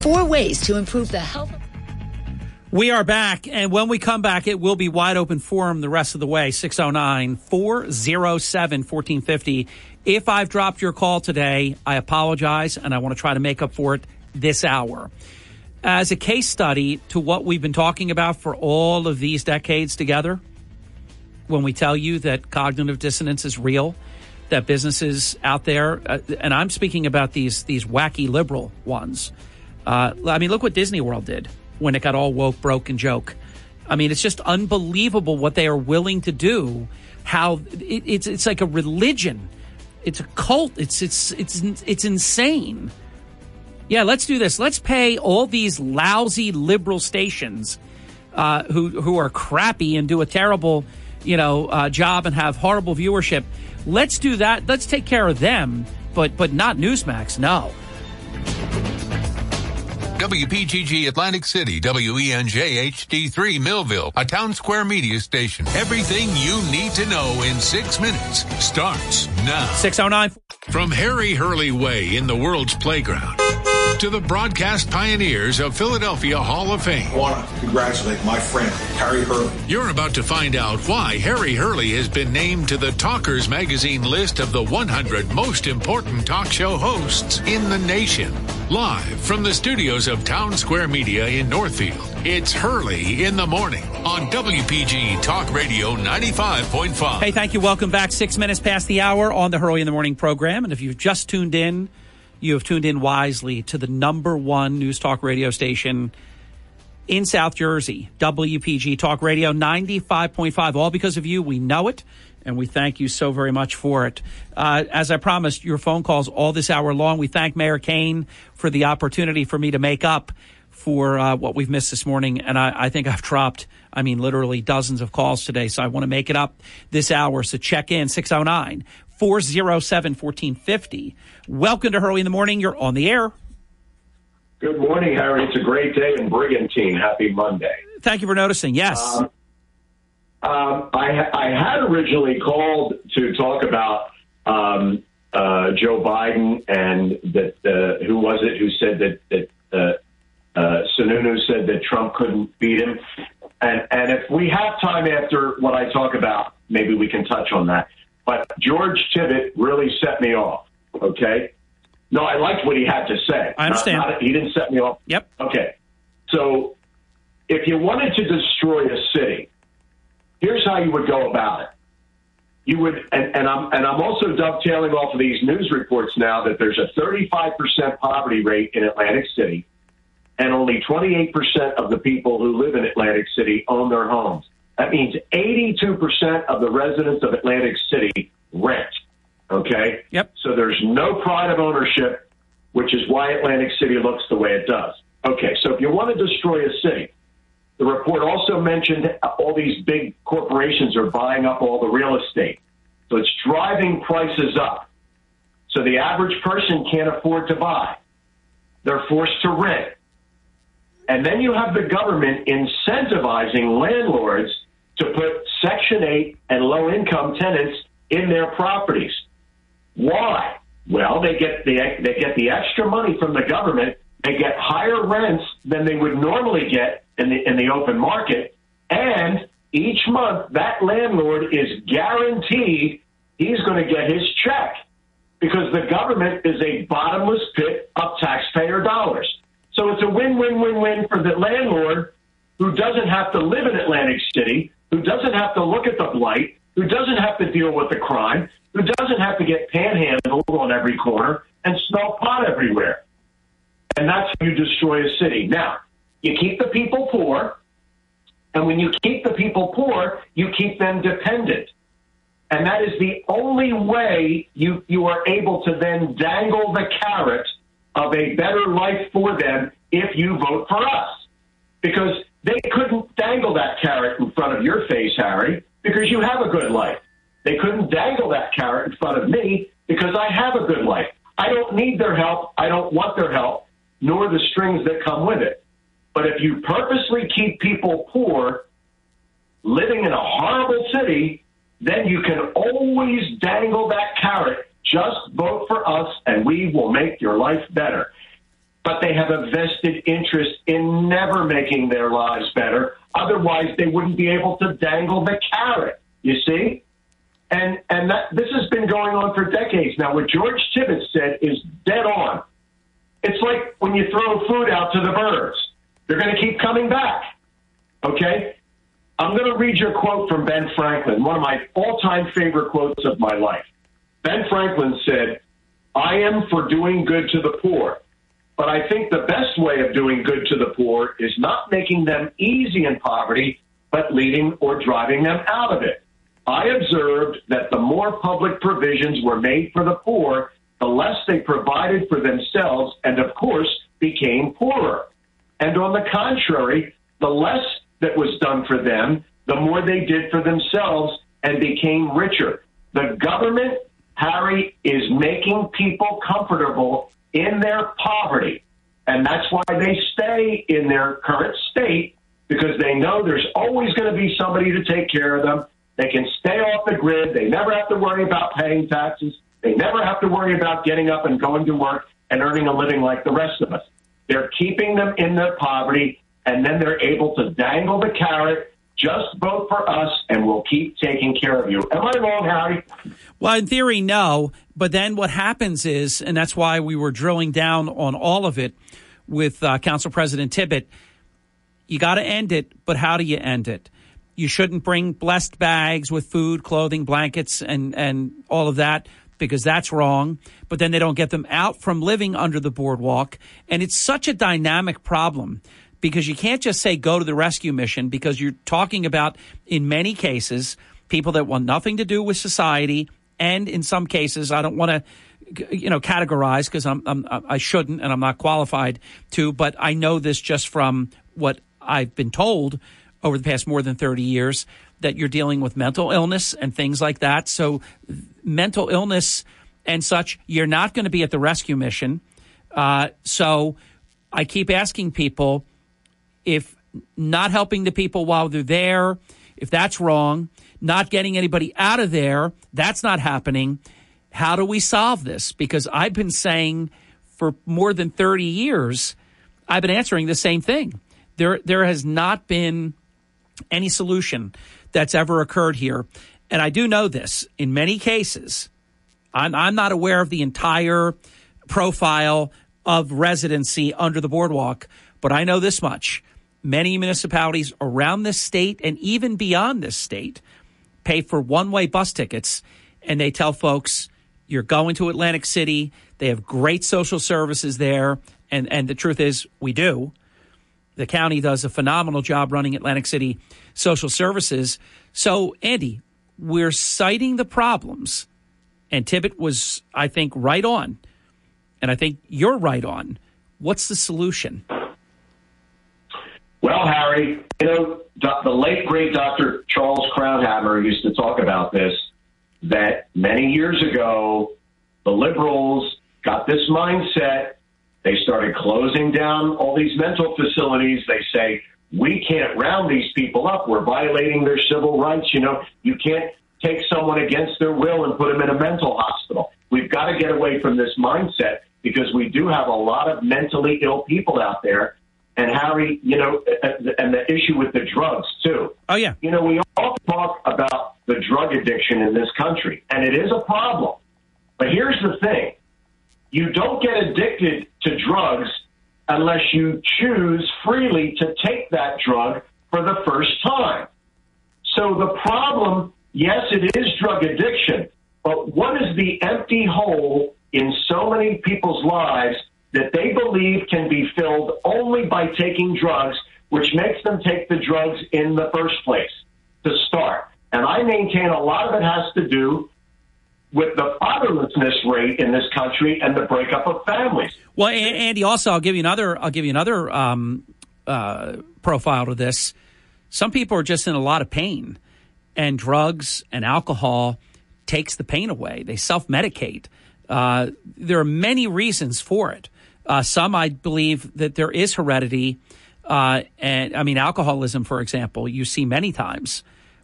Four ways to improve the health. We are back, and when we come back, it will be wide open forum the rest of the way. 609 407 1450. If I've dropped your call today, I apologize, and I want to try to make up for it this hour. As a case study to what we've been talking about for all of these decades together, when we tell you that cognitive dissonance is real, that businesses out there, uh, and I'm speaking about these these wacky liberal ones. Uh, I mean, look what Disney World did when it got all woke, broke, and joke. I mean, it's just unbelievable what they are willing to do. How it, it's it's like a religion, it's a cult. It's it's it's it's insane. Yeah, let's do this. Let's pay all these lousy liberal stations uh, who who are crappy and do a terrible, you know, uh, job and have horrible viewership. Let's do that. Let's take care of them, but but not Newsmax. No. WPGG Atlantic City, E WENJ HD3 Millville, a town square media station. Everything you need to know in six minutes starts now. 609. From Harry Hurley Way in the world's playground to the broadcast pioneers of Philadelphia Hall of Fame. I want to congratulate my friend, Harry Hurley. You're about to find out why Harry Hurley has been named to the Talkers Magazine list of the 100 most important talk show hosts in the nation. Live from the studios of Town Square Media in Northfield, it's Hurley in the Morning on WPG Talk Radio 95.5. Hey, thank you. Welcome back. Six minutes past the hour on the Hurley in the Morning program. And if you've just tuned in, you have tuned in wisely to the number one news talk radio station in South Jersey, WPG Talk Radio 95.5. All because of you. We know it, and we thank you so very much for it. Uh, as I promised, your phone calls all this hour long. We thank Mayor Kane for the opportunity for me to make up for uh, what we've missed this morning. And I, I think I've dropped, I mean, literally dozens of calls today. So I want to make it up this hour. So check in 609 407 1450. Welcome to Hurley in the Morning. You're on the air. Good morning, Harry. It's a great day in Brigantine. Happy Monday. Thank you for noticing. Yes. Um, um, I, I had originally called to talk about um, uh, Joe Biden and that uh, who was it who said that that uh, uh, Sununu said that Trump couldn't beat him, and and if we have time after what I talk about, maybe we can touch on that. But George Tibbitt really set me off. Okay. No, I liked what he had to say. I understand. Not- not- he didn't set me off. Yep. Okay. So if you wanted to destroy a city, here's how you would go about it. You would, and, and I'm and I'm also dovetailing off of these news reports now that there's a 35% poverty rate in Atlantic City, and only 28% of the people who live in Atlantic City own their homes. That means 82% of the residents of Atlantic City rent. Okay. Yep. So there's no pride of ownership, which is why Atlantic City looks the way it does. Okay. So if you want to destroy a city, the report also mentioned all these big corporations are buying up all the real estate. So it's driving prices up. So the average person can't afford to buy. They're forced to rent. And then you have the government incentivizing landlords to put Section 8 and low income tenants in their properties. Why? Well, they get the they get the extra money from the government. They get higher rents than they would normally get in the in the open market, and each month that landlord is guaranteed he's going to get his check because the government is a bottomless pit of taxpayer dollars. So it's a win-win-win-win for the landlord who doesn't have to live in Atlantic City, who doesn't have to look at the blight, who doesn't have to deal with the crime, who doesn't have to get panhandled on every corner and smell pot everywhere. And that's how you destroy a city. Now, you keep the people poor, and when you keep the people poor, you keep them dependent. And that is the only way you, you are able to then dangle the carrot of a better life for them if you vote for us. Because they couldn't dangle that carrot in front of your face, Harry, because you have a good life. They couldn't dangle that carrot in front of me because I have a good life. I don't need their help. I don't want their help, nor the strings that come with it. But if you purposely keep people poor, living in a horrible city, then you can always dangle that carrot. Just vote for us and we will make your life better. But they have a vested interest in never making their lives better. Otherwise, they wouldn't be able to dangle the carrot. You see? And and that this has been going on for decades now. What George Tibbitt said is dead on. It's like when you throw food out to the birds; they're going to keep coming back. Okay, I'm going to read you a quote from Ben Franklin, one of my all-time favorite quotes of my life. Ben Franklin said, "I am for doing good to the poor." But I think the best way of doing good to the poor is not making them easy in poverty, but leading or driving them out of it. I observed that the more public provisions were made for the poor, the less they provided for themselves and, of course, became poorer. And on the contrary, the less that was done for them, the more they did for themselves and became richer. The government, Harry, is making people comfortable in their poverty. And that's why they stay in their current state because they know there's always going to be somebody to take care of them. They can stay off the grid. They never have to worry about paying taxes. They never have to worry about getting up and going to work and earning a living like the rest of us. They're keeping them in their poverty, and then they're able to dangle the carrot. Just vote for us, and we'll keep taking care of you. Am I wrong, Harry? Well, in theory, no. But then what happens is, and that's why we were drilling down on all of it with uh, Council President Tibbitt. You got to end it, but how do you end it? You shouldn't bring blessed bags with food, clothing, blankets, and, and all of that because that's wrong. But then they don't get them out from living under the boardwalk. And it's such a dynamic problem because you can't just say go to the rescue mission because you're talking about, in many cases, people that want nothing to do with society. And in some cases, I don't want to you know categorize because I'm, I'm I shouldn't and I'm not qualified to, but I know this just from what I've been told over the past more than 30 years that you're dealing with mental illness and things like that. So mental illness and such, you're not going to be at the rescue mission. Uh, so I keep asking people if not helping the people while they're there, if that's wrong, not getting anybody out of there, that's not happening. How do we solve this? Because I've been saying for more than 30 years, I've been answering the same thing. There, there has not been any solution that's ever occurred here. And I do know this in many cases. I'm, I'm not aware of the entire profile of residency under the boardwalk, but I know this much. Many municipalities around this state and even beyond this state pay for one way bus tickets and they tell folks, you're going to Atlantic City. They have great social services there. And, and the truth is, we do. The county does a phenomenal job running Atlantic City social services. So, Andy, we're citing the problems, and Tibbitt was, I think, right on. And I think you're right on. What's the solution? Well, Harry, you know, the late great Dr. Charles Krauthammer used to talk about this that many years ago, the liberals got this mindset. They started closing down all these mental facilities. They say, we can't round these people up. We're violating their civil rights. You know, you can't take someone against their will and put them in a mental hospital. We've got to get away from this mindset because we do have a lot of mentally ill people out there. And Harry, you know, and the issue with the drugs too. Oh yeah. You know, we all talk about the drug addiction in this country, and it is a problem. But here's the thing: you don't get addicted to drugs unless you choose freely to take that drug for the first time. So the problem, yes, it is drug addiction, but what is the empty hole in so many people's lives that they believe can be filled only by taking drugs, which makes them take the drugs in the first place to start? And I maintain a lot of it has to do with the fatherlessness rate in this country and the breakup of families. Well, Andy, also I'll give you another. I'll give you another um, uh, profile to this. Some people are just in a lot of pain, and drugs and alcohol takes the pain away. They self medicate. Uh, there are many reasons for it. Uh, some, I believe, that there is heredity, uh, and I mean alcoholism, for example. You see many times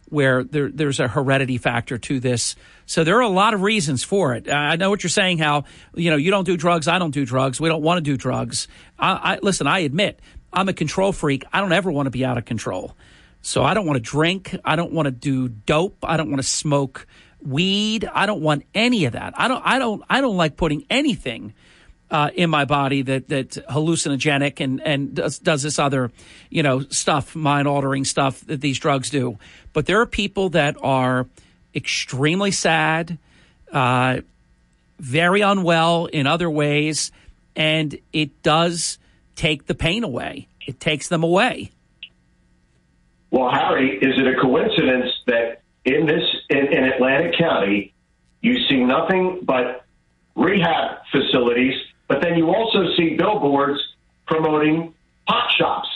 where there, there's a heredity factor to this. So there are a lot of reasons for it. I know what you're saying. How you know you don't do drugs, I don't do drugs. We don't want to do drugs. I, I listen. I admit I'm a control freak. I don't ever want to be out of control. So I don't want to drink. I don't want to do dope. I don't want to smoke weed. I don't want any of that. I don't. I don't. I don't like putting anything uh, in my body that that's hallucinogenic and and does, does this other you know stuff, mind altering stuff that these drugs do. But there are people that are extremely sad, uh, very unwell in other ways, and it does take the pain away. It takes them away. Well, Harry, is it a coincidence that in this in, in Atlantic County, you see nothing but rehab facilities, but then you also see billboards promoting pot shops,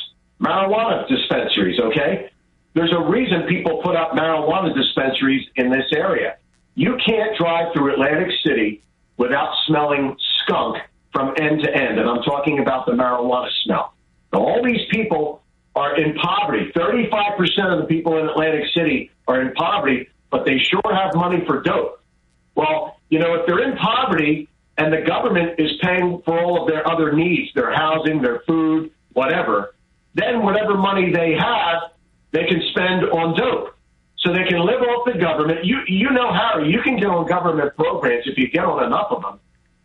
marijuana dispensaries, okay? There's a reason people put up marijuana dispensaries in this area. You can't drive through Atlantic City without smelling skunk from end to end, and I'm talking about the marijuana smell. Now, all these people are in poverty. 35% of the people in Atlantic City are in poverty, but they sure have money for dope. Well, you know, if they're in poverty and the government is paying for all of their other needs, their housing, their food, whatever, then whatever money they have, they can spend on dope. So they can live off the government. You you know, Harry, you can get on government programs if you get on enough of them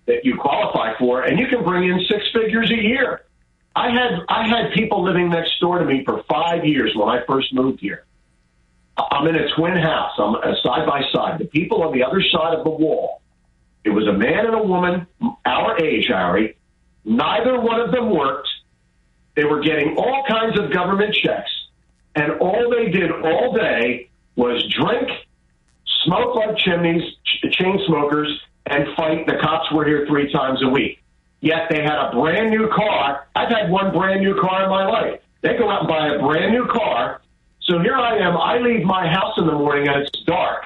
that you qualify for, and you can bring in six figures a year. I had I had people living next door to me for five years when I first moved here. I'm in a twin house. I'm a side by side. The people on the other side of the wall. It was a man and a woman, our age, Harry. Neither one of them worked. They were getting all kinds of government checks, and all they did all day was drink, smoke like chimneys, ch- chain smokers, and fight. The cops were here three times a week. Yet they had a brand new car. I've had one brand new car in my life. They go out and buy a brand new car. So here I am. I leave my house in the morning and it's dark.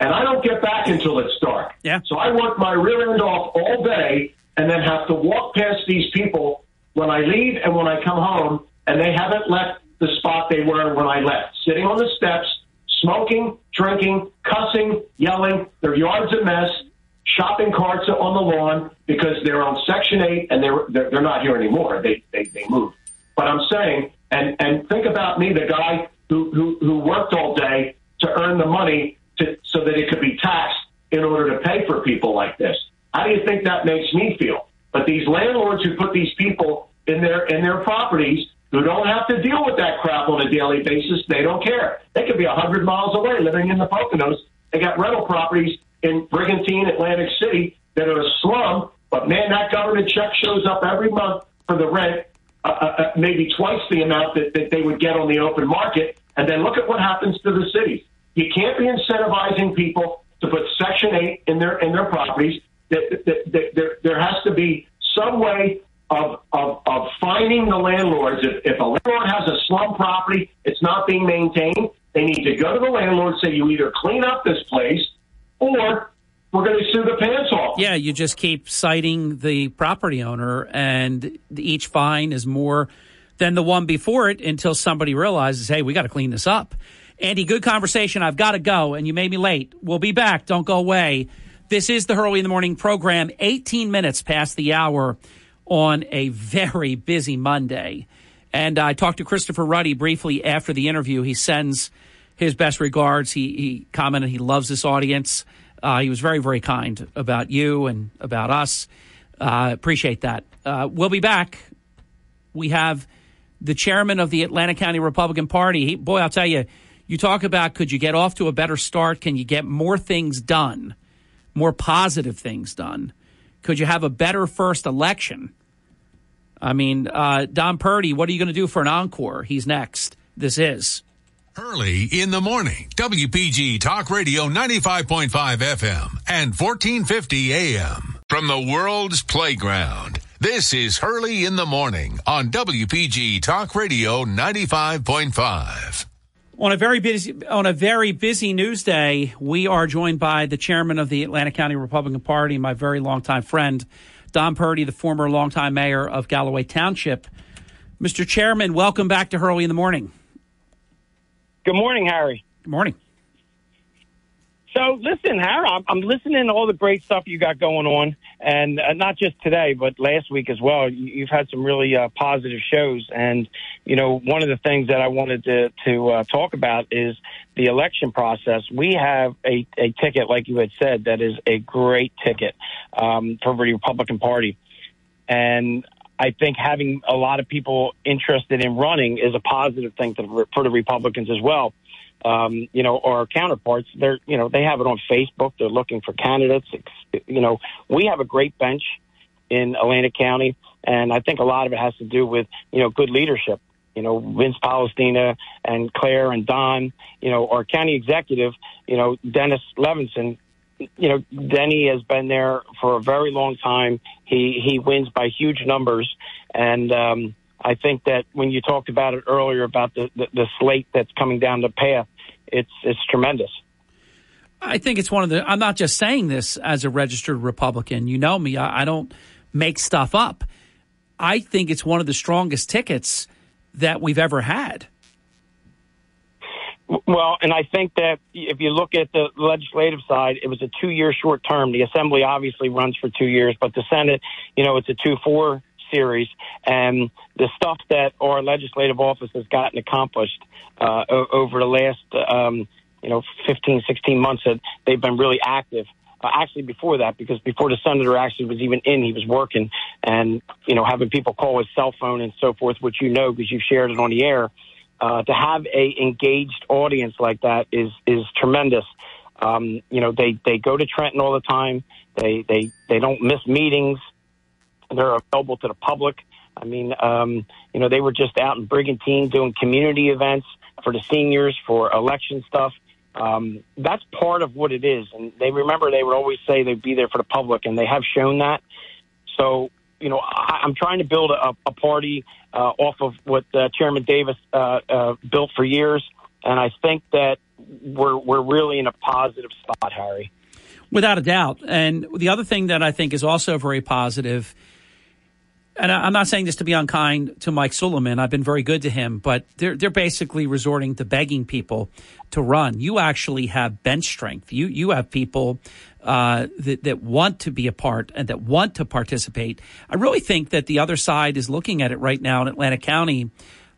And I don't get back until it's dark. Yeah. So I work my rear end off all day and then have to walk past these people when I leave and when I come home, and they haven't left the spot they were when I left, sitting on the steps, smoking, drinking, cussing, yelling. Their yard's a mess. Shopping carts are on the lawn because they're on Section 8 and they're, they're, they're not here anymore. They, they, they moved. But I'm saying, and, and think about me, the guy who, who, who worked all day to earn the money to, so that it could be taxed in order to pay for people like this. How do you think that makes me feel? But these landlords who put these people in their in their properties who don't have to deal with that crap on a daily basis, they don't care. They could be a hundred miles away living in the Poconos. They got rental properties in Brigantine, Atlantic City that are a slum, but man, that government check shows up every month for the rent, uh, uh, uh, maybe twice the amount that, that they would get on the open market. And then look at what happens to the cities. You can't be incentivizing people to put Section 8 in their in their properties. There, there has to be some way of, of, of finding the landlords. If, if a landlord has a slum property, it's not being maintained, they need to go to the landlord, say, you either clean up this place or we're going to sue the pants off. Yeah, you just keep citing the property owner, and each fine is more than the one before it until somebody realizes, hey, we got to clean this up. Andy, good conversation. I've got to go, and you made me late. We'll be back. Don't go away. This is the Hurley in the Morning program, 18 minutes past the hour on a very busy Monday. And I talked to Christopher Ruddy briefly after the interview. He sends his best regards. He, he commented he loves this audience. Uh, he was very, very kind about you and about us. Uh, appreciate that. Uh, we'll be back. We have the chairman of the Atlantic County Republican Party. He, boy, I'll tell you, you talk about could you get off to a better start? Can you get more things done, more positive things done? Could you have a better first election? I mean, uh, Don Purdy, what are you going to do for an encore? He's next. This is. Hurley in the morning. WPG Talk Radio 95.5 FM and 1450 AM. From the world's playground. This is Hurley in the morning on WPG Talk Radio 95.5. On a very busy on a very busy news day, we are joined by the chairman of the Atlantic County Republican Party, my very longtime friend, Don Purdy, the former longtime mayor of Galloway Township. Mr. Chairman, welcome back to Hurley in the morning. Good morning, Harry. Good morning. So, listen, Harry, I'm, I'm listening to all the great stuff you got going on, and uh, not just today, but last week as well. You, you've had some really uh, positive shows, and you know, one of the things that I wanted to to uh, talk about is the election process. We have a, a ticket, like you had said, that is a great ticket um, for the Republican Party, and I think having a lot of people interested in running is a positive thing to, for the Republicans as well um, you know, our counterparts, they're, you know, they have it on Facebook. They're looking for candidates. You know, we have a great bench in Atlantic County, and I think a lot of it has to do with, you know, good leadership. You know, Vince Polistina and Claire and Don, you know, our county executive, you know, Dennis Levinson you know, Denny has been there for a very long time. He he wins by huge numbers, and um, I think that when you talked about it earlier about the, the, the slate that's coming down the path, it's it's tremendous. I think it's one of the. I'm not just saying this as a registered Republican. You know me. I, I don't make stuff up. I think it's one of the strongest tickets that we've ever had. Well, and I think that if you look at the legislative side, it was a two-year short term. The Assembly obviously runs for two years, but the Senate, you know, it's a two-four series, and the stuff that our legislative office has gotten accomplished uh, over the last, um, you know, 15, 16 months, that they've been really active. Uh, actually, before that, because before the senator actually was even in, he was working, and you know, having people call his cell phone and so forth, which you know because you've shared it on the air uh, to have a engaged audience like that is is tremendous. Um, you know, they they go to Trenton all the time. They they they don't miss meetings. They're available to the public. I mean, um, you know, they were just out in Brigantine doing community events for the seniors for election stuff. Um, that's part of what it is. And they remember they would always say they'd be there for the public, and they have shown that. So, you know, I, I'm trying to build a, a party uh, off of what uh, Chairman Davis uh, uh, built for years, and I think that we're we're really in a positive spot, Harry. Without a doubt. And the other thing that I think is also very positive, and I'm not saying this to be unkind to Mike Suleiman. I've been very good to him, but they're they're basically resorting to begging people to run. You actually have bench strength. You you have people uh, that that want to be a part and that want to participate. I really think that the other side is looking at it right now in Atlantic County,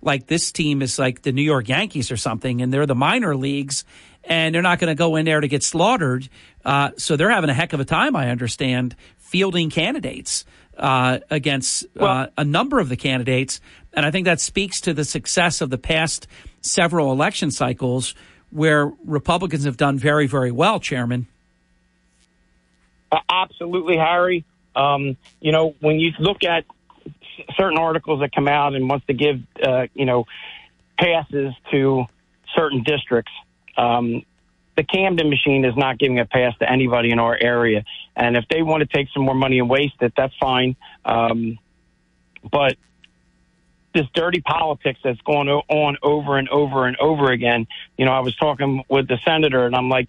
like this team is like the New York Yankees or something, and they're the minor leagues, and they're not going to go in there to get slaughtered. Uh, so they're having a heck of a time, I understand, fielding candidates uh, against uh, a number of the candidates. And I think that speaks to the success of the past several election cycles where Republicans have done very, very well, Chairman. Uh, absolutely, Harry. Um, you know, when you look at certain articles that come out and wants to give, uh, you know, passes to certain districts, um, the Camden machine is not giving a pass to anybody in our area. And if they want to take some more money and waste it, that's fine. Um, but this dirty politics that's going on over and over and over again. You know, I was talking with the senator, and I'm like,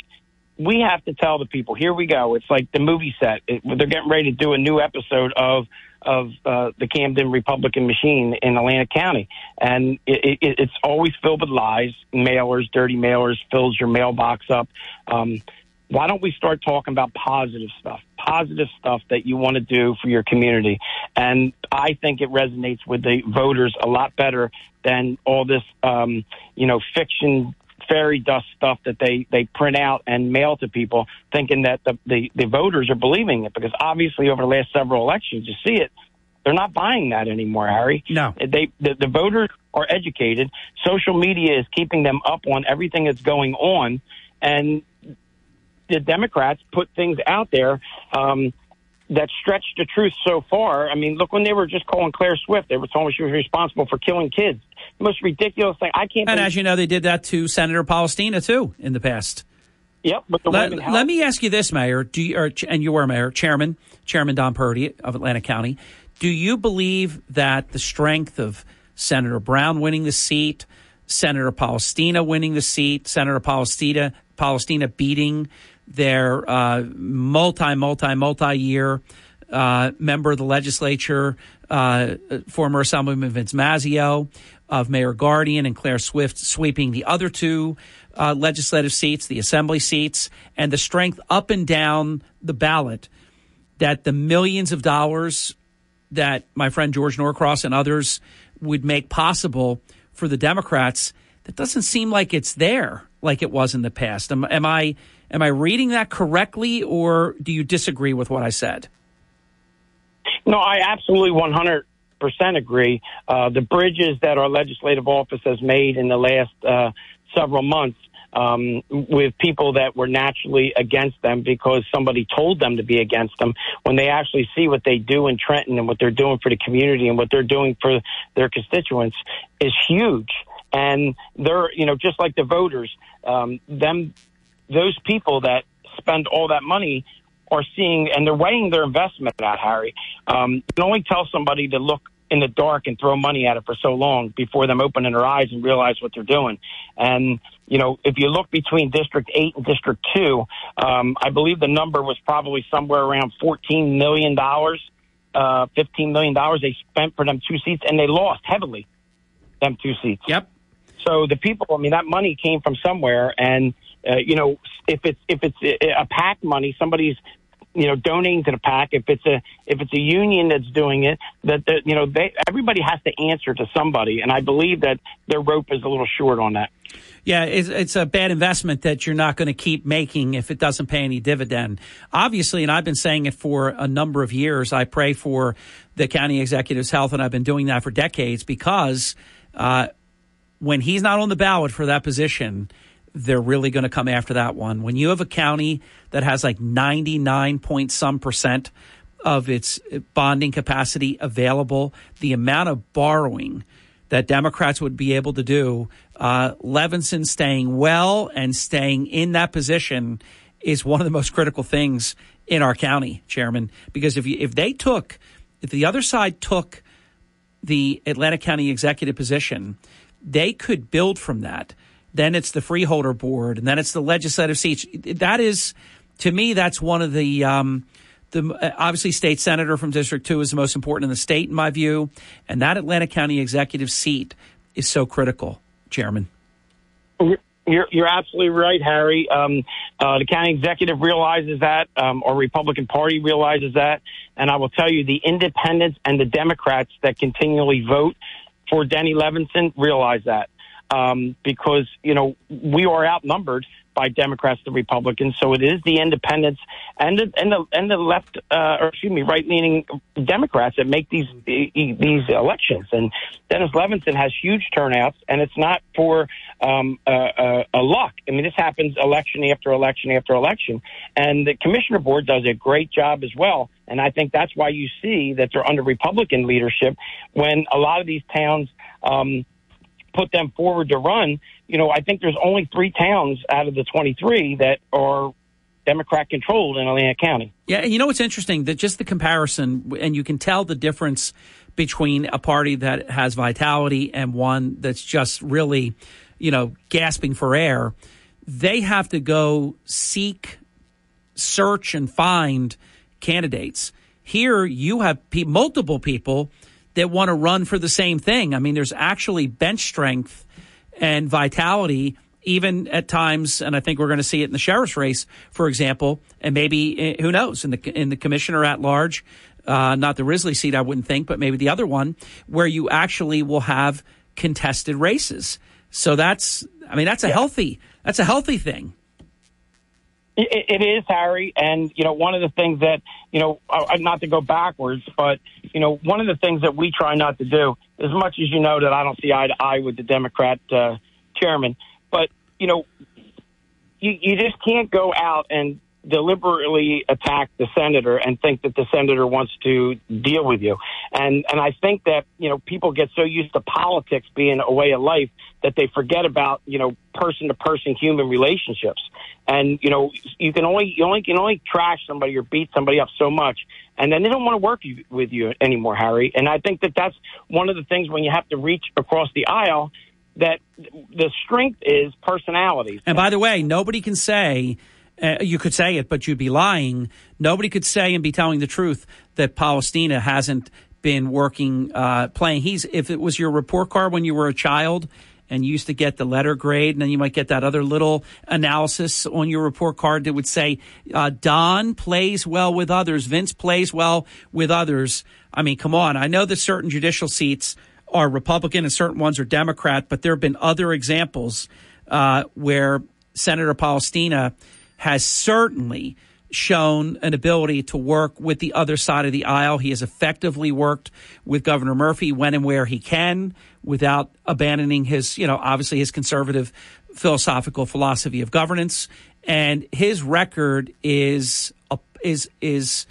we have to tell the people. Here we go. It's like the movie set. It, they're getting ready to do a new episode of of uh, the Camden Republican machine in Atlantic County, and it, it, it's always filled with lies, mailers, dirty mailers, fills your mailbox up. Um, why don't we start talking about positive stuff, positive stuff that you want to do for your community? And I think it resonates with the voters a lot better than all this, um, you know, fiction fairy dust stuff that they, they print out and mail to people thinking that the, the, the voters are believing it because obviously over the last several elections, you see it. They're not buying that anymore, Harry. No. They, the, the voters are educated. Social media is keeping them up on everything that's going on. And the Democrats put things out there um, that stretched the truth so far. I mean, look when they were just calling Claire Swift, they were told she was responsible for killing kids. The most ridiculous thing. I can't. And as you know, they did that to Senator Polistina too in the past. Yep, but the Let, let me ask you this, Mayor. Do you, or, and you were Mayor, Chairman, Chairman Don Purdy of Atlantic County. Do you believe that the strength of Senator Brown winning the seat, Senator Polistina winning the seat, Senator Polistina Polistina beating their uh, multi, multi, multi year uh, member of the legislature, uh, former Assemblyman Vince Mazzeo, of Mayor Guardian and Claire Swift sweeping the other two uh, legislative seats, the assembly seats, and the strength up and down the ballot that the millions of dollars that my friend George Norcross and others would make possible for the Democrats, that doesn't seem like it's there like it was in the past. Am, am I am I reading that correctly, or do you disagree with what I said? No, I absolutely 100% agree. Uh, the bridges that our legislative office has made in the last uh, several months um, with people that were naturally against them because somebody told them to be against them, when they actually see what they do in Trenton and what they're doing for the community and what they're doing for their constituents, is huge. And they're, you know, just like the voters, um, them, those people that spend all that money are seeing, and they're weighing their investment out, Harry. Um, you can only tell somebody to look in the dark and throw money at it for so long before them opening their eyes and realize what they're doing. And, you know, if you look between District 8 and District 2, um, I believe the number was probably somewhere around $14 million, uh, $15 million they spent for them two seats, and they lost heavily, them two seats. Yep. So the people, I mean, that money came from somewhere, and uh, you know, if it's if it's a PAC money, somebody's you know donating to the PAC. If it's a if it's a union that's doing it, that that, you know they everybody has to answer to somebody, and I believe that their rope is a little short on that. Yeah, it's, it's a bad investment that you're not going to keep making if it doesn't pay any dividend. Obviously, and I've been saying it for a number of years. I pray for the county executive's health, and I've been doing that for decades because. Uh, when he's not on the ballot for that position, they're really going to come after that one. When you have a county that has like 99 point some percent of its bonding capacity available, the amount of borrowing that Democrats would be able to do, uh, Levinson staying well and staying in that position is one of the most critical things in our county, Chairman. Because if you, if they took, if the other side took the Atlantic County executive position, they could build from that. Then it's the freeholder board, and then it's the legislative seats. That is, to me, that's one of the. Um, the obviously state senator from District Two is the most important in the state, in my view, and that Atlantic County executive seat is so critical, Chairman. You're, you're absolutely right, Harry. Um, uh, the county executive realizes that, um, or Republican Party realizes that, and I will tell you, the independents and the Democrats that continually vote for Denny Levinson realize that um, because you know we are outnumbered by Democrats and Republicans. So it is the independents and the and the and the left, uh, or excuse me, right leaning Democrats that make these these elections. And Dennis Levinson has huge turnouts, and it's not for um, uh, uh, a luck. I mean, this happens election after election after election, and the commissioner board does a great job as well. And I think that's why you see that they're under Republican leadership when a lot of these towns. Um, put them forward to run, you know, I think there's only three towns out of the 23 that are Democrat controlled in Atlantic County. Yeah, and you know what's interesting that just the comparison, and you can tell the difference between a party that has vitality and one that's just really, you know, gasping for air. They have to go seek, search, and find candidates. Here, you have pe- multiple people that want to run for the same thing. I mean, there's actually bench strength and vitality even at times, and I think we're going to see it in the sheriff's race, for example, and maybe eh, who knows in the in the commissioner at large, uh, not the Risley seat, I wouldn't think, but maybe the other one where you actually will have contested races. So that's, I mean, that's a yeah. healthy that's a healthy thing. It, it is, Harry. And, you know, one of the things that, you know, not to go backwards, but, you know, one of the things that we try not to do, as much as you know that I don't see eye to eye with the Democrat uh, chairman, but, you know, you, you just can't go out and deliberately attack the senator and think that the senator wants to deal with you. And and I think that you know people get so used to politics being a way of life that they forget about you know person to person human relationships. And you know you can only you only can only trash somebody or beat somebody up so much, and then they don't want to work with you anymore, Harry. And I think that that's one of the things when you have to reach across the aisle that the strength is personalities. And by the way, nobody can say uh, you could say it, but you'd be lying. Nobody could say and be telling the truth that Polistina hasn't been working, uh, playing. He's if it was your report card when you were a child and you used to get the letter grade, and then you might get that other little analysis on your report card that would say uh, Don plays well with others, Vince plays well with others. I mean, come on. I know that certain judicial seats are Republican and certain ones are Democrat, but there have been other examples uh, where Senator Polistina has certainly shown an ability to work with the other side of the aisle. He has effectively worked with Governor Murphy when and where he can without abandoning his, you know, obviously his conservative philosophical philosophy of governance. And his record is is is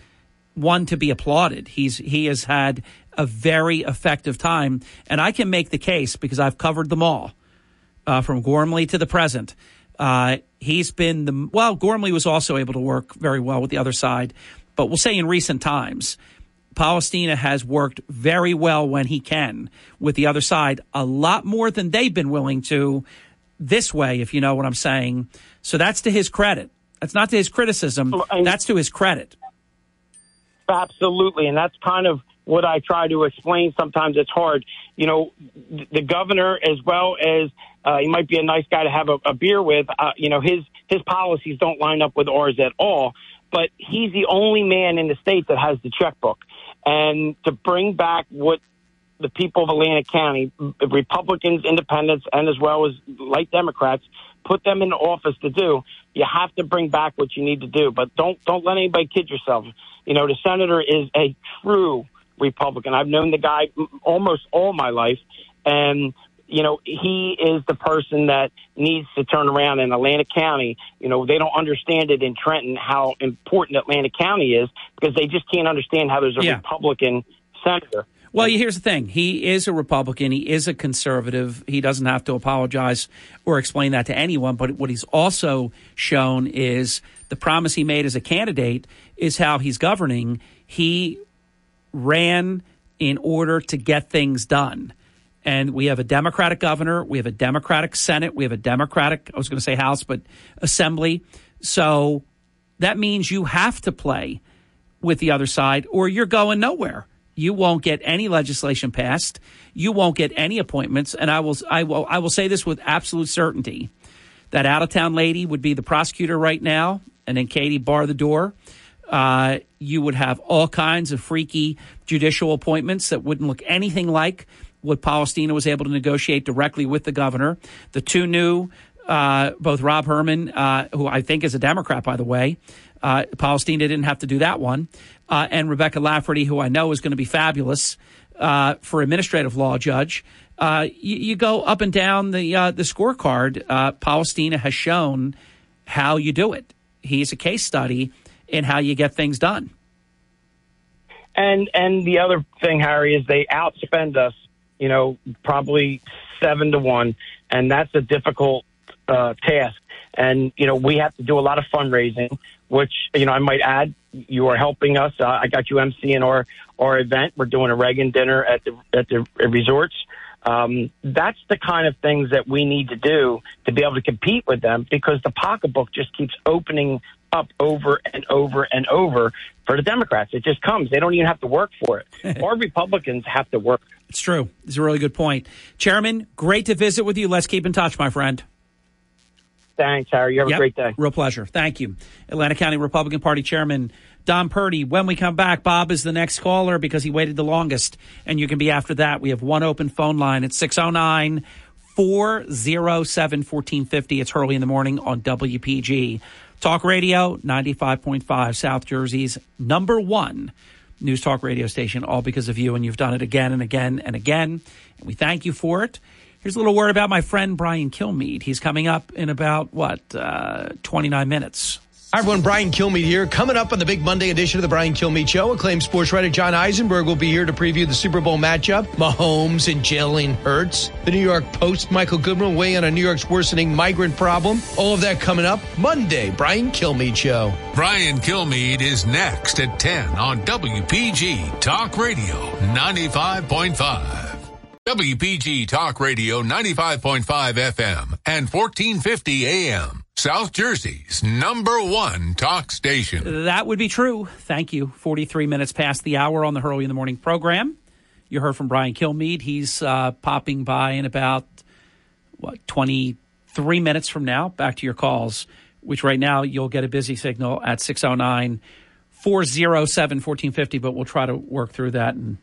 one to be applauded. He's he has had a very effective time, and I can make the case because I've covered them all, uh, from Gormley to the present. Uh, he's been the well. Gormley was also able to work very well with the other side, but we'll say in recent times, Polistina has worked very well when he can with the other side, a lot more than they've been willing to this way, if you know what I'm saying. So that's to his credit. That's not to his criticism. That's to his credit. Absolutely, and that's kind of what I try to explain. Sometimes it's hard. You know, the governor, as well as uh, he might be a nice guy to have a, a beer with. Uh, you know, his his policies don't line up with ours at all. But he's the only man in the state that has the checkbook, and to bring back what the people of Atlantic County, Republicans, Independents, and as well as light Democrats, put them in office to do. You have to bring back what you need to do, but don't don't let anybody kid yourself. You know, the senator is a true Republican. I've known the guy almost all my life, and you know he is the person that needs to turn around in Atlantic County. You know they don't understand it in Trenton how important Atlantic County is because they just can't understand how there's a Yeah. Republican senator. Well, here's the thing. He is a Republican. He is a conservative. He doesn't have to apologize or explain that to anyone. But what he's also shown is the promise he made as a candidate is how he's governing. He ran in order to get things done. And we have a Democratic governor, we have a Democratic Senate, we have a Democratic, I was going to say House, but Assembly. So that means you have to play with the other side or you're going nowhere. You won't get any legislation passed. You won't get any appointments. And I will, I will, I will say this with absolute certainty that out of town lady would be the prosecutor right now, and then Katie bar the door. Uh, you would have all kinds of freaky judicial appointments that wouldn't look anything like what Polistina was able to negotiate directly with the governor. The two new, uh, both Rob Herman, uh, who I think is a Democrat, by the way, uh, Polistina didn't have to do that one, uh, and Rebecca Lafferty, who I know is going to be fabulous uh, for administrative law judge. Uh, you, you go up and down the the scorecard. Polistina has shown how you do it. He's a case study in how you get things done. And and the other thing, Harry, is they outspend us. You know, probably seven to one, and that's a difficult uh, task. And you know, we have to do a lot of fundraising, which you know I might add. You are helping us. Uh, I got you emceeing our our event. We're doing a Reagan dinner at the at the resorts. Um, that's the kind of things that we need to do to be able to compete with them because the pocketbook just keeps opening up over and over and over for the Democrats. It just comes. They don't even have to work for it. or Republicans have to work. It's true. It's a really good point. Chairman, great to visit with you. Let's keep in touch, my friend. Thanks, Harry. You have Yep. a great day. Real pleasure. Thank you. Atlantic County Republican Party Chairman Don Purdy. When we come back, Bob is the next caller because he waited the longest, and you can be after that. We have one open phone line at 609 407 1450. It's Hurley in the morning on WPG. Talk Radio 95.5, South Jersey's number one news talk radio station, all because of you, and you've done it again and again and again. And we thank you for it. Here's a little word about my friend Brian Kilmeade. He's coming up in about, what, uh, 29 minutes. Hi, everyone. Brian Kilmeade here. Coming up on the big Monday edition of the Brian Kilmeade Show, acclaimed sports writer John Eisenberg will be here to preview the Super Bowl matchup. Mahomes and Jalen Hurts. The New York Post, Michael Goodwin, weighing weigh in on New York's worsening migrant problem. All of that coming up Monday. Brian Kilmeade Show. Brian Kilmeade is next at 10 on WPG Talk Radio 95.5. WPG Talk Radio 95.5 FM and 1450 AM. South Jersey's number one talk station. That would be true. Thank you. 43 minutes past the hour on the Hurley in the Morning program. You heard from Brian Kilmeade. He's uh, popping by in about, what, 23 minutes from now. Back to your calls, which right now you'll get a busy signal at 609 407 1450, but we'll try to work through that and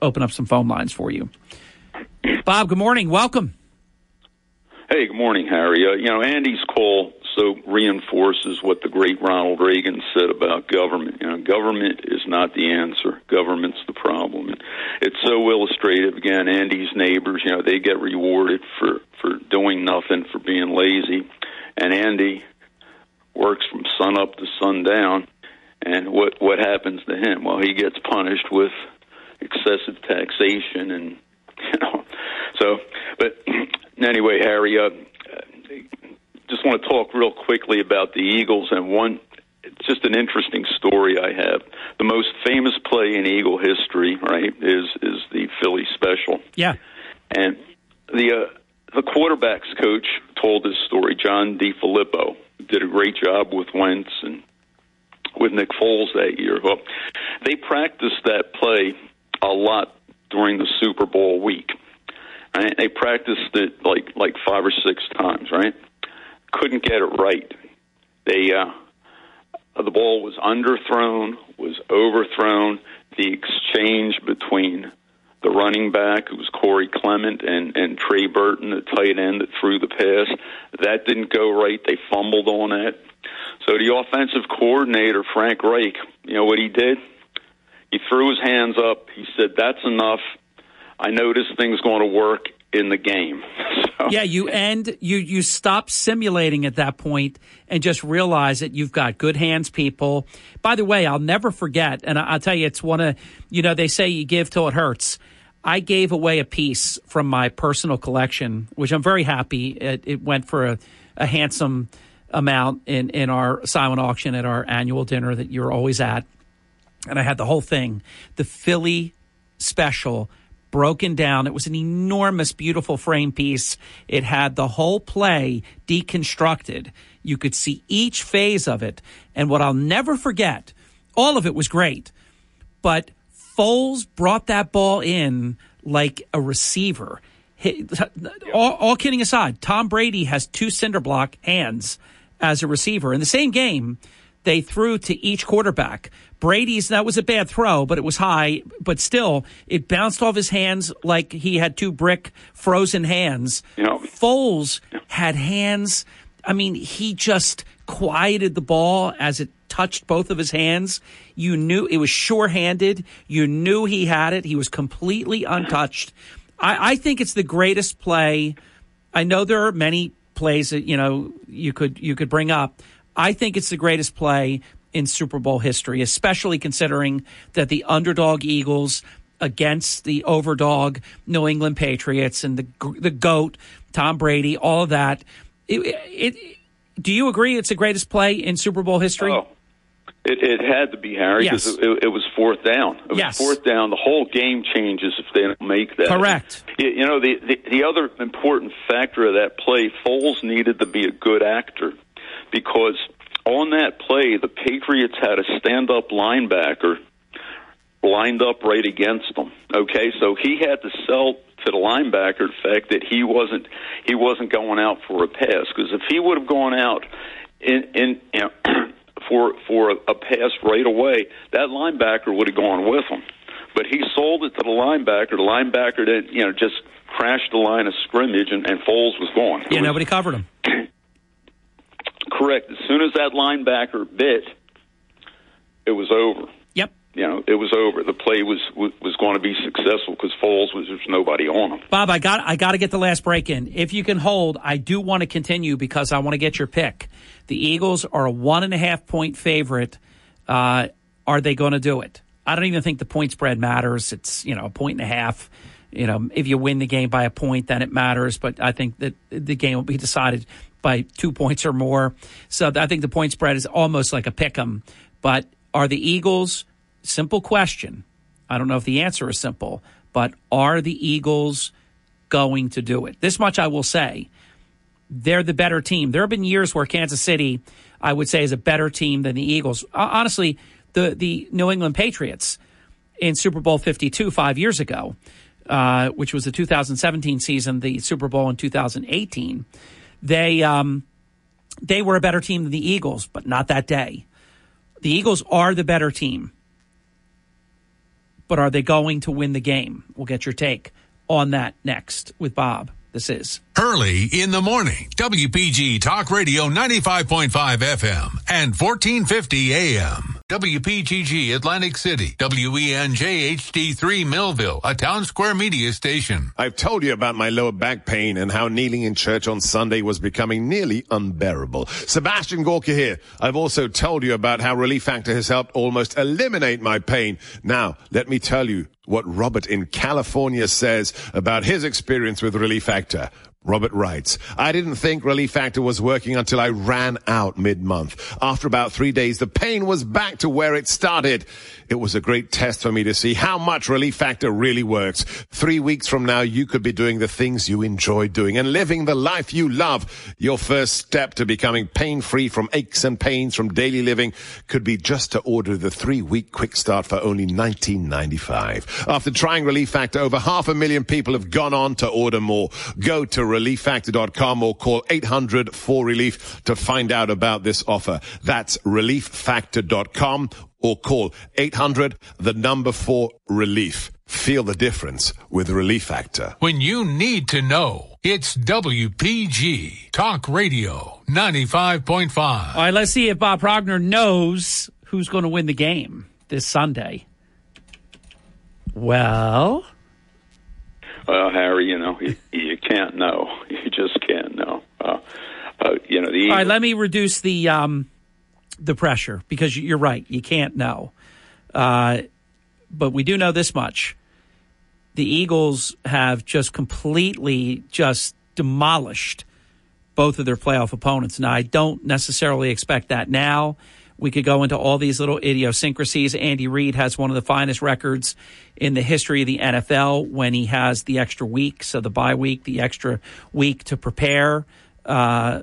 open up some phone lines for you. Bob, good morning. Welcome. Hey, good morning, Harry. Uh, you know, Andy's call so reinforces what the great Ronald Reagan said about government. You know, government is not the answer. Government's the problem. And it's so illustrative. Again, Andy's neighbors, you know, they get rewarded for for doing nothing, for being lazy, and Andy works from sun up to sundown. And what what happens to him? Well, he gets punished with excessive taxation and you know so but anyway harry uh, just want to talk real quickly about the Eagles and one. It's just an interesting story I have. The most famous play in Eagle history, right, is is the Philly special. Yeah. And the uh, the quarterbacks coach told this story. John DeFilippo did a great job with Wentz and with Nick Foles that year. Well, they practiced that play a lot during the Super Bowl week. Right? They practiced it like like five or six times. Right? Couldn't get it right. They uh, the ball was underthrown, was overthrown. The exchange between the running back, who was Corey Clement, and, and Trey Burton, the tight end that threw the pass. That didn't go right. They fumbled on that. So the offensive coordinator, Frank Reich, you know what he did? He threw his hands up. He said, That's enough. I this thing's going to work in the game. So, Yeah, you end you you stop simulating at that point and just realize that you've got good hands, people. By the way, I'll never forget, and I'll tell you, it's one of you know they say you give till it hurts. I gave away a piece from my personal collection, which I'm very happy. It, it went for a, a handsome amount in in our silent auction at our annual dinner that you're always at, and I had the whole thing, the Philly special broken down. It was an enormous, beautiful frame piece. It had the whole play deconstructed. You could see each phase of it. And what I'll never forget, all of it was great, but Foles brought that ball in like a receiver. All, all kidding aside, Tom Brady has two cinder block hands as a receiver. In the same game, they threw to each quarterback. Brady's, that was a bad throw, but it was high, but still, it bounced off his hands like he had two brick frozen hands. You know, Foles had hands. I mean, he just quieted the ball as it touched both of his hands. You knew it was sure handed. You knew he had it. He was completely untouched. I, I think it's the greatest play. I know there are many plays that you know you could you could bring up. I think it's the greatest play in Super Bowl history, especially considering that the underdog Eagles against the overdog New England Patriots and the the goat Tom Brady, all of that. It, it, do you agree it's the greatest play in Super Bowl history? Oh, it, it had to be Harry because Yes. it, it was fourth down. It was Yes. fourth down. The whole game changes if they don't make that. Correct. You, know the, the the other important factor of that play, Foles needed to be a good actor because on that play, the Patriots had a stand-up linebacker lined up right against them. Okay, so he had to sell to the linebacker the fact that he wasn't he wasn't going out for a pass because if he would have gone out in in you know, for for a, pass right away, that linebacker would have gone with him. But he sold it to the linebacker. The linebacker then you know just crashed the line of scrimmage, and, and Foles was gone. Yeah, nobody covered him. Correct. As soon as that linebacker bit, it was over. Yep. You know, it was over. The play was was, was going to be successful because Foles was there's nobody on him. Bob, I got I got to get the last break in. If you can hold, I do want to continue because I want to get your pick. The Eagles are a one and a half point favorite. Uh, are they going to do it? I don't even think the point spread matters. It's you know a point and a half. You know, if you win the game by a point, then it matters. But I think that the game will be decided by two points or more. So I think the point spread is almost like a pick 'em. But are the Eagles? Simple question. I don't know if the answer is simple, but are the Eagles going to do it? This much I will say. They're the better team. There have been years where Kansas City, I would say, is a better team than the Eagles. Honestly, the, the New England Patriots in Super Bowl 52 five years ago, uh, which was the 2017 season, the Super Bowl in 2018, they, um, they were a better team than the Eagles, but not that day. The Eagles are the better team but are they going to win the game? We'll get your take on that next with Bob. This is Hurley in the morning, WPG Talk Radio 95.5 FM and 1450 AM. WPGG Atlantic City, E WENJ HD3 Millville, a town square media station. I've told you about my lower back pain and how kneeling in church on Sunday was becoming nearly unbearable. Sebastian Gorka here. I've also told you about how Relief Factor has helped almost eliminate my pain. Now, let me tell you what Robert in California says about his experience with Relief Factor. Robert writes, I didn't think Relief Factor was working until I ran out mid-month. After about three days, the pain was back to where it started. It was a great test for me to see how much Relief Factor really works. Three weeks from now, you could be doing the things you enjoy doing and living the life you love. Your first step to becoming pain-free from aches and pains from daily living could be just to order the three-week quick start for only $19.95. After trying Relief Factor, over half a million people have gone on to order more. Go to relieffactor.com or call 800 4 relief to find out about this offer. That's relieffactor.com or call 800 the number for relief. Feel the difference with Relief Factor. When you need to know, it's WPG Talk Radio 95.5. All right, let's see if Bob Progner knows who's going to win the game this Sunday. Well, Well, Harry, you know, you, you can't know. You just can't know. Uh, uh, you know, the all right, let me reduce the um, the pressure because you're right. You can't know. Uh, but we do know this much. The Eagles have just completely just demolished both of their playoff opponents. Now, I don't necessarily expect that now. We could go into all these little idiosyncrasies. Andy Reid has one of the finest records in the history of the NFL when he has the extra week, so the bye week, the extra week to prepare. Uh,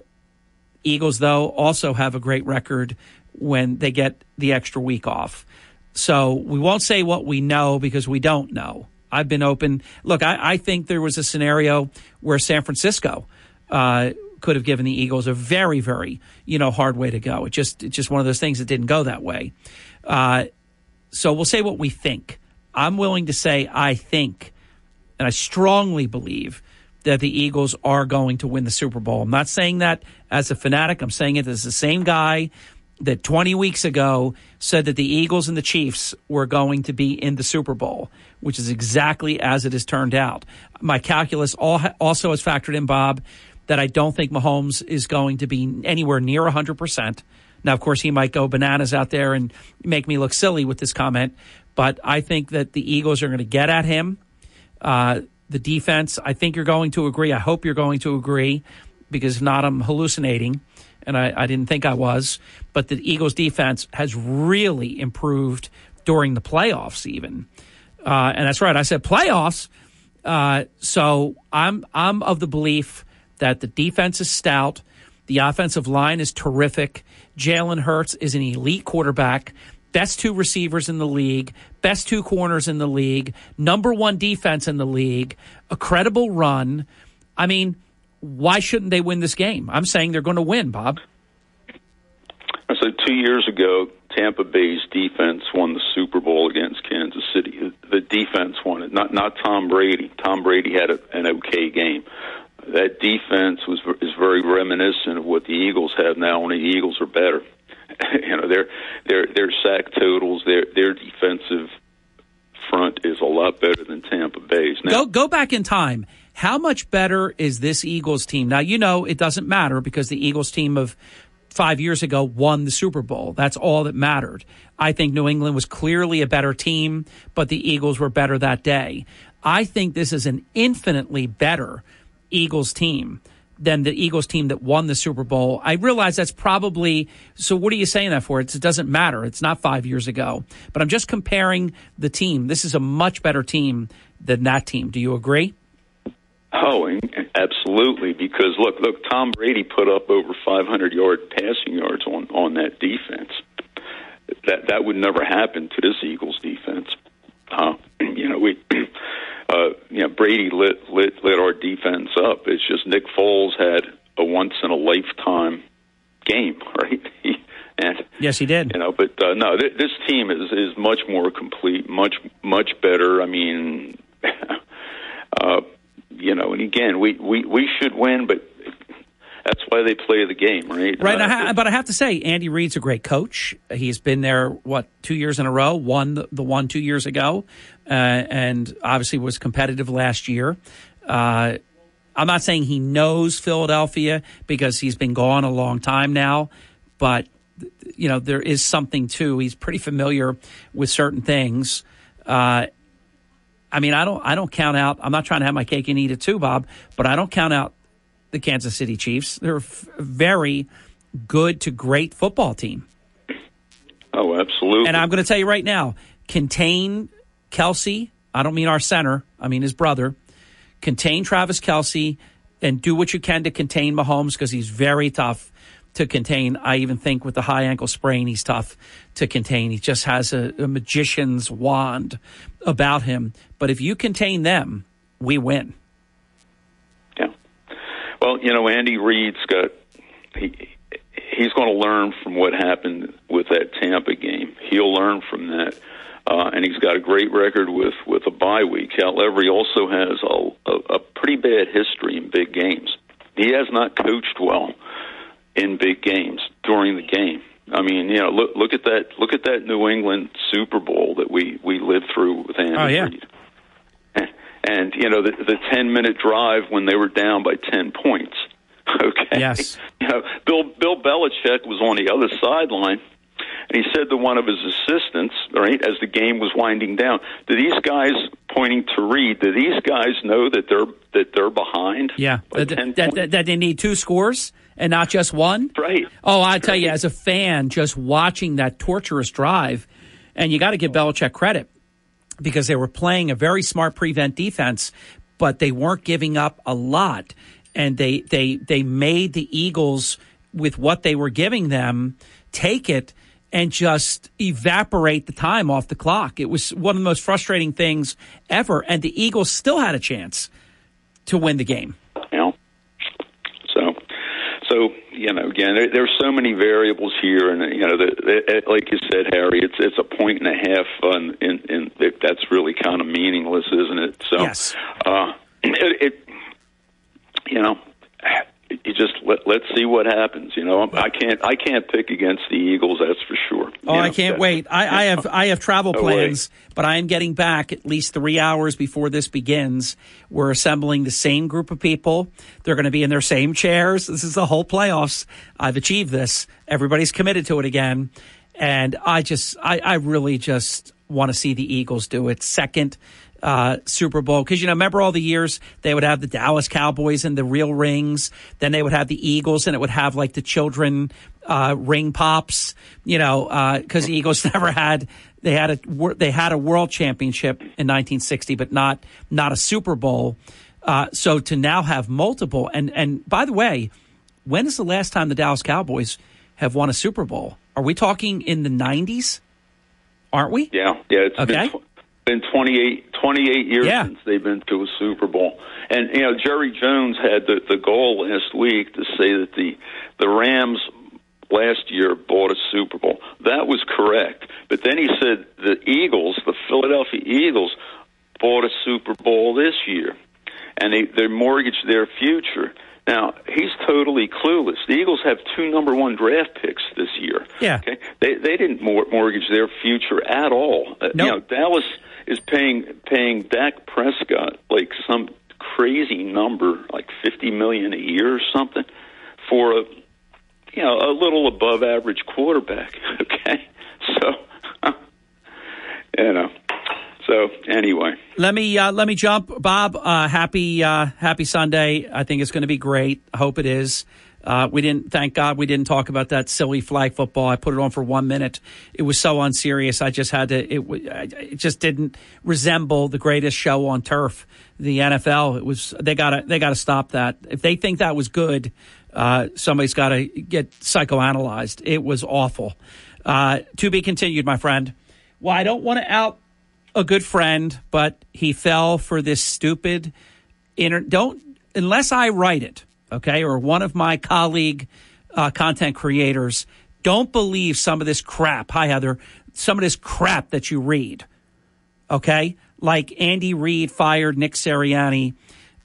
Eagles, though, also have a great record when they get the extra week off. So we won't say what we know because we don't know. I've been open. Look, I, I think there was a scenario where San Francisco uh, could have given the Eagles a very, very, you know, hard way to go. It just, it's just one of those things that didn't go that way. Uh, so we'll say what we think. I'm willing to say I think, and I strongly believe that the Eagles are going to win the Super Bowl. I'm not saying that as a fanatic. I'm saying it as the same guy that 20 weeks ago said that the Eagles and the Chiefs were going to be in the Super Bowl, which is exactly as it has turned out. My calculus also has factored in, Bob, that I don't think Mahomes is going to be anywhere near 100%. Now, of course, he might go bananas out there and make me look silly with this comment, but I think that the Eagles are going to get at him. Uh, the defense, I think you're going to agree. I hope you're going to agree because if not, I'm hallucinating and I, I, didn't think I was. But the Eagles' defense has really improved during the playoffs, even. Uh, and that's right, I said playoffs. Uh, so I'm I'm of the belief that the defense is stout, the offensive line is terrific. Jalen Hurts is an elite quarterback. Best two receivers in the league, best two corners in the league, number one defense in the league, a credible run. I mean, why shouldn't they win this game? I'm saying they're going to win, Bob. So two years ago, Tampa Bay's defense won the Super Bowl against Kansas City. The defense won it, not not Tom Brady. Tom Brady had a, an okay game. That defense was is very reminiscent of what the Eagles have now. Only the Eagles are better. you know their their their sack totals, their their defensive front is a lot better than Tampa Bay's. Now, go go back in time how much better is this Eagles team? Now, you know, it doesn't matter because the Eagles team of five years ago won the Super Bowl. That's all that mattered. I think New England was clearly a better team, but the Eagles were better that day. I think this is an infinitely better Eagles team than the Eagles team that won the Super Bowl. I realize that's probably so. What are you saying that for? It's, it doesn't matter. It's not five years ago, but I'm just comparing the team. This is a much better team than that team. Do you agree? Oh, absolutely. Because look, look, Tom Brady put up over 500 yard passing yards on on that defense. That that would never happen to this Eagles defense. Uh, you know, we, uh, you know, Brady lit lit lit our defense up. It's just Nick Foles had a once in a lifetime game, right? and yes, he did. You know, but uh, no, th- this team is is much more complete, much much better. I mean. uh, you know, and again, we, we, we should win, but that's why they play the game, right? Right. Uh, ha- but I have to say, Andy Reid's a great coach. He's been there, what, two years in a row, won the, the one two years ago, uh, and obviously was competitive last year. Uh, I'm not saying he knows Philadelphia because he's been gone a long time now, but you know there is something too. He's pretty familiar with certain things. Uh, I mean, I don't I don't count out. I'm not trying to have my cake and eat it too, Bob, but I don't count out the Kansas City Chiefs. They're a very good to great football team. Oh, absolutely. And I'm going to tell you right now, contain Kelce. I don't mean our center. I mean his brother. Contain Travis Kelce and do what you can to contain Mahomes because he's very tough to contain. I even think with the high ankle sprain, he's tough to contain. He just has a, a magician's wand about him. But if you contain them, we win. Well, you know, Andy Reid's got he he's going to learn from what happened with that Tampa game. He'll learn from that. Uh, and he's got a great record with with a bye week. Cal Every also has a, a, a pretty bad history in big games. He has not coached well in big games during the game. I mean, you know, look look at that look at that New England Super Bowl that we we lived through with Andy Oh, yeah. Reid. And you know the the ten minute drive when they were down by ten points. Okay. Yes. You know, Bill Bill Belichick was on the other sideline, and he said to one of his assistants, right, as the game was winding down, "Do these guys pointing to Reid? Do these guys know that they're that they're behind?" Yeah, that, 10 that, that, that they need two scores and not just one. Right. Oh, I tell you, as a fan, just watching that torturous drive, and you got to give Belichick credit because they were playing a very smart prevent defense, but they weren't giving up a lot, and they they they made the Eagles with what they were giving them take it and just evaporate the time off the clock. It was one of the most frustrating things ever, and the Eagles still had a chance to win the game. You know, so so you know again there, there's so many variables here and you know the, the, like you said harry it's it's a point and a half and, in in it, that's really kind of meaningless isn't it so Yes. uh it, it you know you just let, let's see what happens you know i can't i can't pick against the eagles that's for sure Oh, You I can't that- wait. I, I have I have travel No plans, but I am getting back at least three hours before this begins. We're assembling the same group of people. They're going to be in their same chairs. This is the whole playoffs. I've achieved this. Everybody's committed to it again, and I just I, I really just want to see the Eagles do it. Second uh, Super Bowl because you know remember all the years they would have the Dallas Cowboys and the real rings, then they would have the Eagles and it would have like the children uh, ring pops, you know, because the Eagles never had they had a they had a world championship in 1960, but not not a Super Bowl. Uh, so to now have multiple and and by the way, when is the last time the Dallas Cowboys have won a Super Bowl? Are we talking in the 90s? Aren't we? Yeah, yeah. It's Okay. been, been 28, 28 years Yeah. since they've been to a Super Bowl. And, you know, Jerry Jones had the, the goal last week to say that the, the Rams last year bought a Super Bowl. That was correct. But then he said the Eagles, the Philadelphia Eagles, bought a Super Bowl this year. And they, they mortgaged their future. Now, he's totally clueless. The Eagles have two number one draft picks this year. Yeah. Okay. They they didn't mor- mortgage their future at all. Uh, You know, Dallas is paying paying Dak Prescott like some crazy number, like fifty million a year or something, for a you know a little above average quarterback. Okay, so you know, so anyway. Let me uh, let me jump, Bob. Uh, happy uh, happy Sunday. I think it's going to be great. I hope it is. Uh, we didn't, thank God, we didn't talk about that silly flag football. I put it on for one minute. It was so unserious. I just had to. It, it just didn't resemble the greatest show on turf, the NFL. It was. They gotta. They gotta stop that. If they think that was good, uh, somebody's got to get psychoanalyzed. It was awful. Uh, to be continued, my friend. Well, I don't want to out a good friend, but he fell for this stupid inter. Don't unless I write it, okay, or one of my colleague uh, content creators. Don't believe some of this crap. Hi, Heather. Some of this crap that you read, okay? Like Andy Reid fired Nick Sirianni,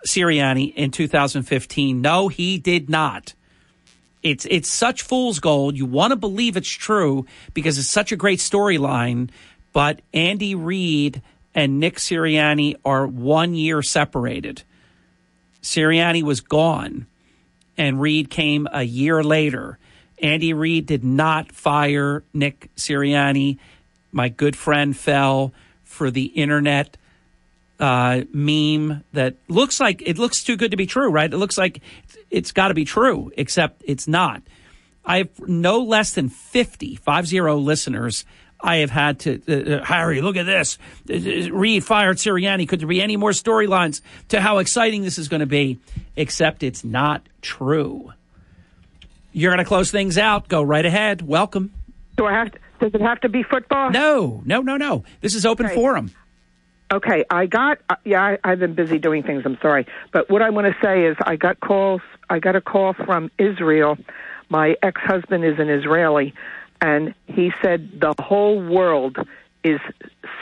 Sirianni in 2015. No, he did not. It's it's such fool's gold. You want to believe it's true because it's such a great storyline. But Andy Reid and Nick Sirianni are one year separated. Sirianni was gone, and Reid came a year later. Andy Reid did not fire Nick Sirianni. My good friend fell for the internet uh, meme that looks like it looks too good to be true, right? It looks like it's got to be true, except it's not. I have no less than 50, five zero listeners. I have had to, uh, uh, Harry, look at this. Uh, uh, Reid fired Sirianni. Could there be any more storylines to how exciting this is going to be? Except it's not true. You're going to close things out. Go right ahead. Welcome. Do I have to, does it have to be football? No, no, no, no. This is open Okay. forum. Okay, I got uh, yeah, I, I've been busy doing things. I'm sorry, but what I want to say is I got calls. I got a call from Israel. My ex-husband is an Israeli, and he said the whole world is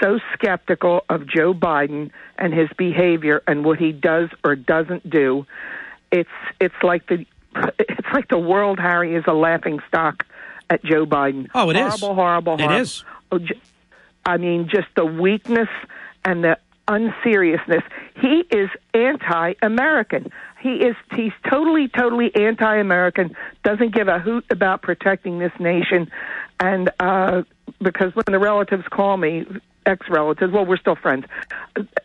so skeptical of Joe Biden and his behavior and what he does or doesn't do. It's it's like the it's like the world, Harry, is a laughing stock at Joe Biden. Oh, it is. horrible, horrible, It horrible. is. Oh, j- I mean, just the weakness and the unseriousness. He is anti-American. He is he's totally, totally anti-American. Doesn't give a hoot about protecting this nation. And uh, because when the relatives call me, ex-relatives, well, we're still friends.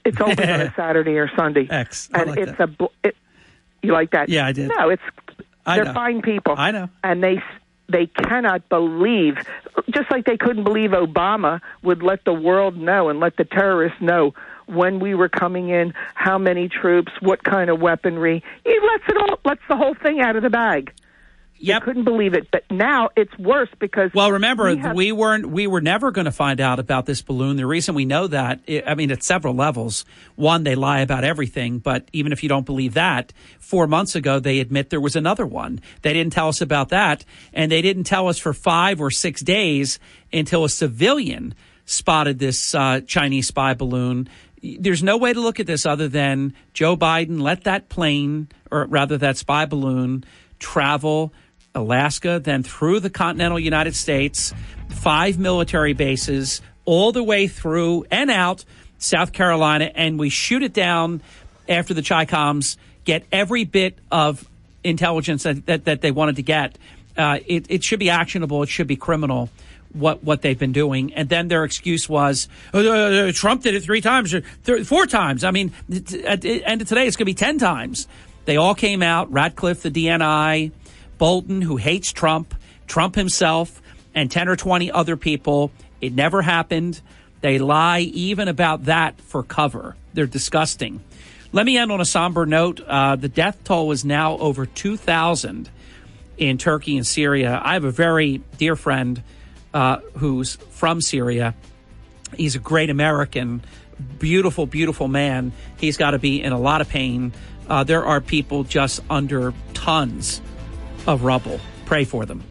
It's always on a Saturday or Sunday. Ex, I and like it's a. bl- It, you like that? Yeah, I did. No, it's I they're know. fine people. I know. And they they cannot believe, just like they couldn't believe Obama would let the world know and let the terrorists know when we were coming in, how many troops, what kind of weaponry. He lets it all lets the whole thing out of the bag. Yep. They couldn't believe it, but now it's worse because Well, remember, we we, weren't we were never going to find out about this balloon. The reason we know that, i I mean, at several levels. One, they lie about everything, but even if you don't believe that, four months ago they admit there was another one. They didn't tell us about that, and they didn't tell us for five or six days until a civilian spotted this uh, Chinese spy balloon. There's no way to look at this other than Joe Biden let that plane, or rather that spy balloon, travel Alaska, then through the continental United States, five military bases, all the way through and out South Carolina, and we shoot it down after the Chicoms get every bit of intelligence that, that, that they wanted to get. Uh, it, it should be actionable. It should be criminal. What what they've been doing, and then their excuse was "Uh, uh, Trump did it three times, or th- four times. I mean, at the end of today, it's going to be ten times. They all came out. Ratcliffe, the DNI, Bolton, who hates Trump, Trump himself, and 10 or 20 other people. It never happened. They lie even about that for cover. They're disgusting. Let me end on a somber note. Uh, the death toll is now over 2,000 in Turkey and Syria. I have a very dear friend uh, who's from Syria. He's a great American, beautiful, beautiful man. He's got to be in a lot of pain. Uh, there are people just under tons of rubble. Pray for them.